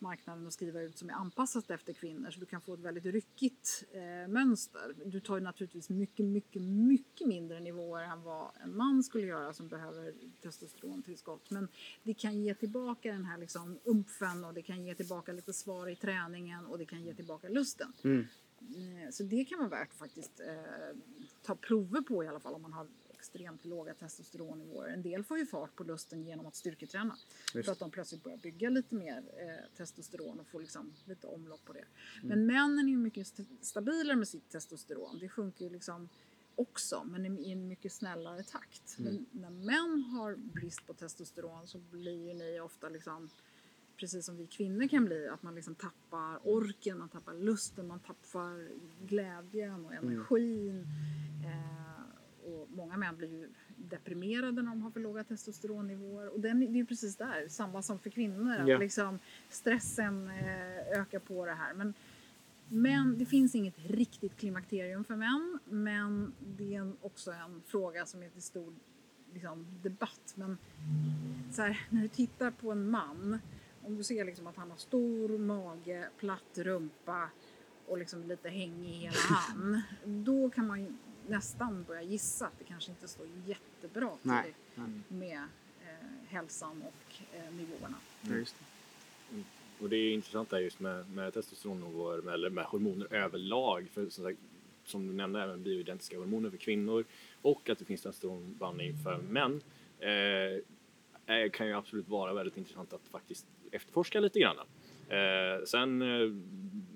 marknaden att skriva ut som är anpassat efter kvinnor så du kan få ett väldigt ryckigt eh, mönster. Du tar ju naturligtvis mycket, mycket, mycket mindre nivåer än vad en man skulle göra som behöver testosterontillskott. Men det kan ge tillbaka den här liksom umfen och det kan ge tillbaka lite svar i träningen och det kan ge tillbaka lusten. Mm. Eh, Så det kan vara värt faktiskt eh, ta prover på i alla fall om man har extremt låga testosteronnivåer. En del får ju fart på lusten genom att styrketräna. Just. För att de plötsligt börjar bygga lite mer eh, testosteron och får liksom lite omlopp på det. Men männen är ju mycket st- stabilare med sitt testosteron. Det sjunker ju liksom också, men i en mycket snällare takt. Men när män har brist på testosteron så blir ju ni ofta liksom precis som vi kvinnor kan bli, att man liksom tappar orken, man tappar lusten, man tappar glädjen och energin. Eh, och många män blir ju deprimerade när de har för låga testosteronnivåer. Och den, det är ju precis där, samma som för kvinnor, att Ja. liksom stressen eh, ökar på det här. Men, men det finns inget riktigt klimakterium för män, men det är en, också en fråga som är till stor liksom, debatt. Men så här, när du tittar på en man, om du ser liksom att han har stor mage, platt rumpa och liksom lite hängig i hela han, då kan man ju nästan börja gissa att det kanske inte står jättebra till Nej, nej. med eh, hälsan och eh, nivåerna. Just det. Och det är intressant där just med, med testosteronnivåer eller med hormoner överlag. För som, sagt, som du nämnde, även bioidentiska hormoner för kvinnor och att det finns testosteronblandning för män. Eh, eh, kan ju absolut vara väldigt intressant att faktiskt efterforska lite grann. Eh, sen eh,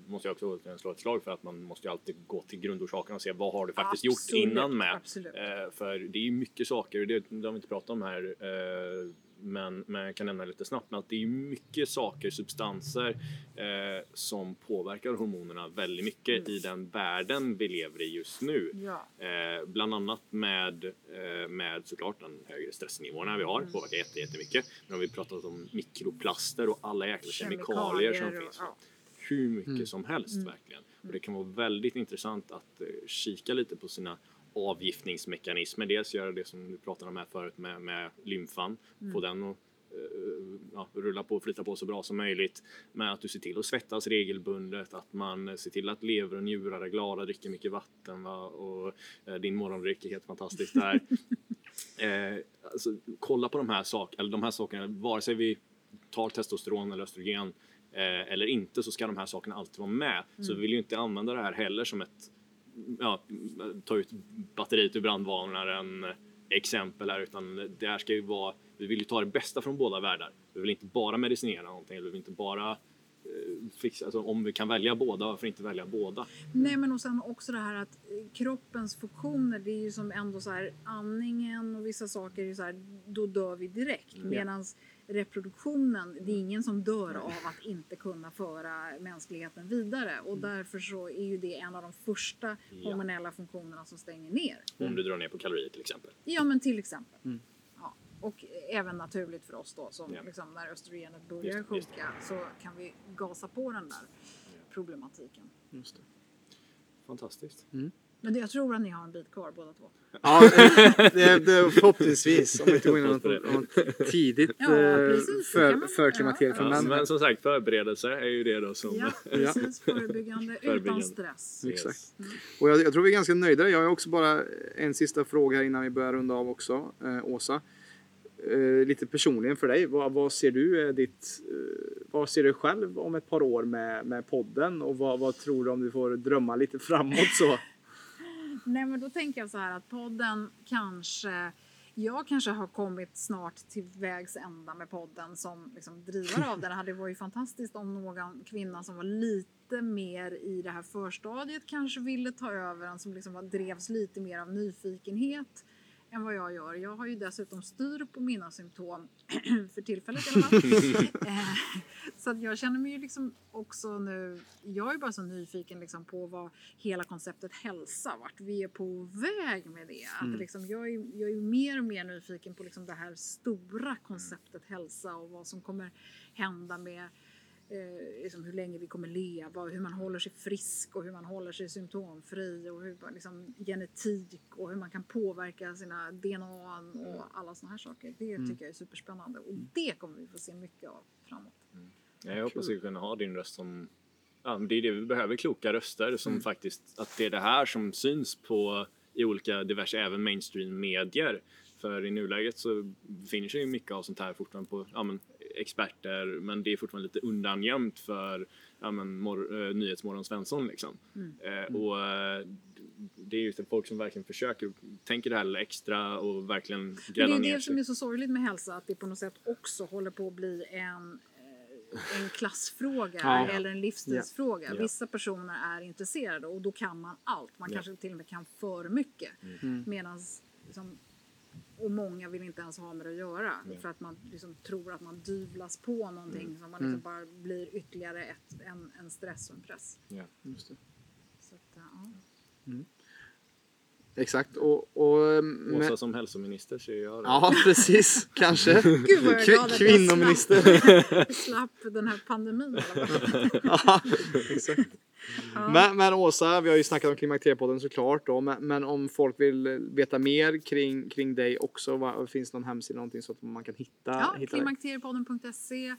måste jag också slå ett slag för att man måste ju alltid gå till grundorsaken och se vad har du faktiskt gjort Absolut, innan med. Eh, för det är ju mycket saker, det, det har vi inte pratat om här, eh, men, men jag kan nämna lite snabbt, men att det är mycket saker, substanser eh, som påverkar hormonerna väldigt mycket i den världen vi lever i just nu. Ja. Eh, bland annat med, eh, med såklart den högre stressnivåerna vi har, Mm. påverkar jätte, jättemycket. Men om vi pratat om mikroplaster och alla jäkla kemikalier, Kemikalier som och- finns. ja. Hur mycket Mm. som helst Mm. verkligen. Och det kan vara väldigt intressant att eh, kika lite på sina avgiftningsmekanismer. Dels göra det som du pratade om här förut med, med lymfan, Mm. få den att eh, ja, rulla på och flyta på så bra som möjligt. Men att du ser till att svettas regelbundet, att man ser till att lever och njurar är glada, dricker mycket vatten va? och eh, din morgondryck är helt fantastisk där. eh, alltså, kolla på de här, sak, eller de här sakerna, vare sig vi tar testosteron eller östrogen eh, eller inte så ska de här sakerna alltid vara med. Så vi vill ju inte använda det här heller som ett ja, ta ut batteriet ur brandvarnaren eh, exempel här utan det här ska ju vara, vi vill ju ta det bästa från båda världar. Vi vill inte bara medicinera någonting, vi vill inte bara fixa, alltså om vi kan välja båda, varför inte välja båda? Nej men och sen också det här att eh, kroppens funktioner det är ju som ändå så här andningen och vissa saker är ju så här då dör vi direkt Mm. medans reproduktionen det är ingen som dör av att inte kunna föra mänskligheten vidare och därför så är ju det en av de första Mm. Hormonella funktionerna som stänger ner. Om du drar ner på kalorier till exempel. Ja men till exempel. Mm. Ja. Och även naturligt för oss då som Ja. liksom, när östrogenet börjar Just det, just sjunka så kan vi gasa på den där problematiken. Just det. Fantastiskt. Men det, jag tror att ni har en bit kvar båda två. Ja, det, det, förhoppningsvis. Om vi inte går in något, tidigt Ja, eh, precis, det för, man- för klimakteriet för ja, Ja, men som sagt, förberedelse är ju det då som... Ja, precis. Förebyggande, utan stress. Exakt. Mm. Och jag, jag tror vi är ganska nöjda. Jag har också bara en sista fråga här innan vi börjar runda av också. Eh, Åsa. Eh, lite personligen för dig. Vad, vad ser du eh, ditt... Eh, vad ser du själv om ett par år med, med podden? Och vad, vad tror du om du får drömma lite framåt så? Nej, men då tänker jag så här att podden kanske jag kanske har kommit snart till vägs ända med podden som liksom drivare av den. Det hade varit fantastiskt om någon kvinna som var lite mer i det här förstadiet kanske ville ta över den, som liksom var, drevs lite mer av nyfikenhet än vad jag gör. Jag har ju dessutom styr på mina symptom för tillfället i alla fall. Eh, Så att jag känner mig ju liksom också nu, jag är bara så nyfiken liksom på vad hela konceptet hälsa, vart vi är på väg med det. Att Mm. liksom, jag, är, jag är mer och mer nyfiken på liksom det här stora konceptet hälsa och vad som kommer hända med eh, liksom hur länge vi kommer leva och hur man håller sig frisk och hur man håller sig symptomfri och hur liksom, genetik och hur man kan påverka sina DNA och alla sådana här saker. Det Mm. tycker jag är superspännande och det kommer vi få se mycket av framåt. Ja, jag hoppas vi kunna ha din röst som... Ja, det är det vi behöver, kloka röster som faktiskt... Att det är det här som syns på i olika diverse, även mainstream-medier. För i nuläget så befinner sig ju mycket av sånt här fortfarande på ja, men, experter, men det är fortfarande lite undangömt för ja, men, mor- eh, Nyhetsmorgon Svensson liksom. Mm. Eh, och eh, det är just det folk som verkligen försöker, tänker det här extra och verkligen Men det gräva är ner det som är så sorgligt med hälsa, att det på något sätt också håller på att bli en, eh, en klassfråga Ja. eller en livsstilsfråga. Ja. Vissa personer är intresserade och då kan man allt. Man Ja. kanske till och med kan för mycket. Mm. Medans, liksom, och många vill inte ens ha med det att göra Nej. för att man liksom tror att man dyvlas på någonting Mm. som man liksom bara blir ytterligare ett, en, en stress och en press. Ja. Just det. Så att, ja. Exakt. Och, och, med, Åsa som hälsominister ser jag det. ja, precis. Kanske. Gud vad jag är glad att jag Kvinnominister. slapp, slapp den här pandemin. ja, exakt. Ja. Men, men Åsa, vi har ju snackat om Klimakteriepodden såklart då, men, men om folk vill veta mer kring, kring dig också, vad, finns det någon hemsida någonting så att man kan hitta, Ja, hitta klimakteriepodden.se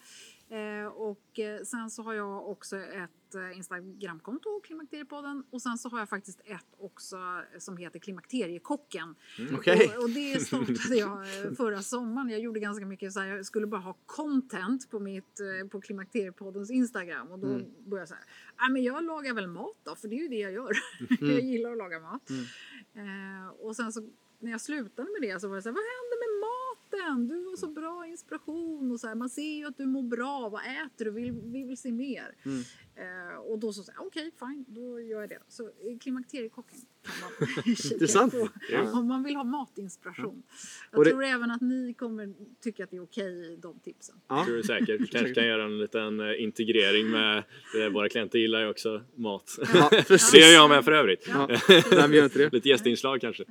och eh, sen så har jag också ett eh, Instagramkonto, Klimakteriepodden och sen så har jag faktiskt ett också eh, som heter Klimakteriekocken. Okej. Och, och det startade jag eh, förra sommaren. Jag gjorde ganska mycket så här, jag skulle bara ha content på mitt eh, på Klimakteriepoddens Instagram och då Mm. började jag så här, "Ah, men jag lagar väl mat då, för det är ju det jag gör. Mm. jag gillar att laga mat. Eh, och sen så när jag slutade med det så var det så här, vad hände med maten? Du var så bra inspiration och så här, man ser ju att du mår bra. Vad äter du? Vi, vi vill se mer. Mm. Eh, och då så jag, okej fine, då gör jag det. Så eh, klimakteriekocken kan man kika på Ja. om man vill ha matinspiration. Jag Och det- tror även att ni kommer tycka att det är okej de tipsen. Ja. tror du säkert. Vi kanske kan göra en liten eh, integrering med det. Våra klienter gillar ju också mat. Ja. Det gör jag med för övrigt. Ja. Nej, vi gör inte det. Lite gästinslag kanske.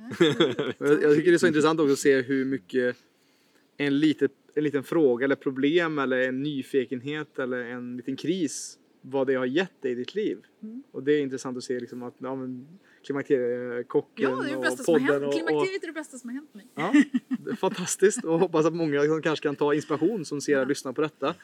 Jag, jag tycker det är så intressant också att se hur mycket en, litet, en liten fråga eller problem eller en nyfikenhet eller en liten kris vad det har gett dig i ditt liv. Mm. Och det är intressant att se liksom att ja, men, Klimakteriekocken Ja, det är det och bästa podden och, och, Klimakteriet är det bästa som har hänt mig. Ja, det är fantastiskt och hoppas att många liksom kanske kan ta inspiration som ser och lyssnar på detta.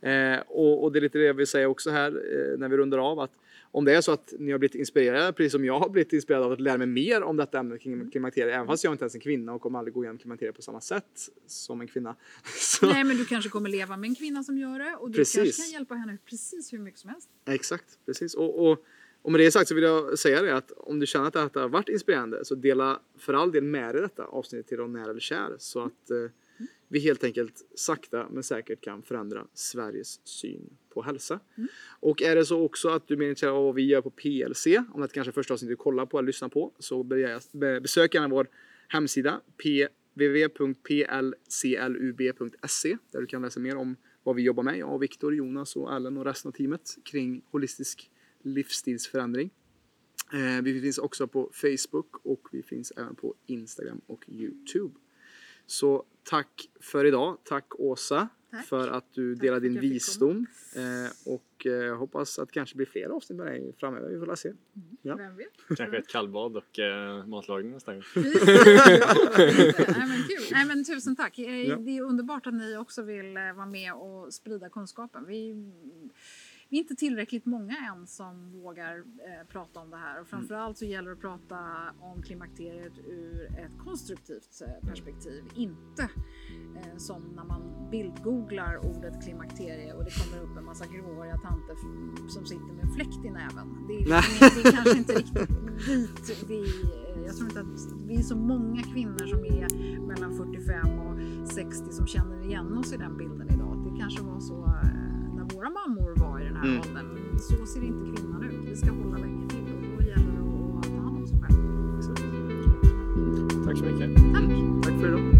Eh, och, och det är lite det jag vill säga också här eh, när vi rundar av att om det är så att ni har blivit inspirerade, precis som jag har blivit inspirerad av att lära mig mer om detta ämne kring klimakteriet, även fast jag inte ens är en kvinna och kommer aldrig gå igenom klimakteriet på samma sätt som en kvinna. Så, Nej, men du kanske kommer leva med en kvinna som gör det och du Precis. kanske kan hjälpa henne precis hur mycket som helst. Exakt, precis. Och, och, och med det sagt så vill jag säga det att om du känner att detta har varit inspirerande så dela för all del med dig detta avsnitt till någon nära eller kär så att eh, vi helt enkelt sakta men säkert kan förändra Sveriges syn på hälsa. Och är det så också att du är intresserad av vad vi gör på PLC, om det kanske är första avsnittet du kollar på eller lyssnar på, så be- be- besök gärna vår hemsida www.plclub.se där du kan läsa mer om vad vi jobbar med, jag och Viktor, Jonas och Ellen och resten av teamet kring holistisk livsstilsförändring. Eh, vi finns också på Facebook och vi finns även på Instagram och Youtube. Så tack för idag. Tack Åsa Tack. för att du Tack delade din visdom. Eh, och eh, jag hoppas att det kanske blir fler avsnitt med dig framöver. Vi får la se. Ja. Vem vet? Kanske ett kallbad och eh, matlagning nästa gång. Nej, men kul. Nej, men tusen tack. Eh, Ja. Det är underbart att ni också vill eh, vara med och sprida kunskapen. Vi, vi är inte tillräckligt många än som vågar eh, prata om det här och framförallt så gäller det att prata om klimakteriet ur ett konstruktivt eh, perspektiv. Inte eh, som när man bildgooglar ordet klimakterie och det kommer upp en massa gråhåriga tanter som sitter med fläkt i näven. Det är, det är kanske inte riktigt dit vi... Jag tror inte att vi är så många kvinnor som är mellan 45 och 60 som känner igen oss i den bilden idag. Det kanske var så eh, när våra mammor var här mm. åldern. Så ser inte kvinnan ut. Vi ska hålla länge till och då gäller det att ta hand om sig själv. Tack så mycket. Tack. Tack för idag.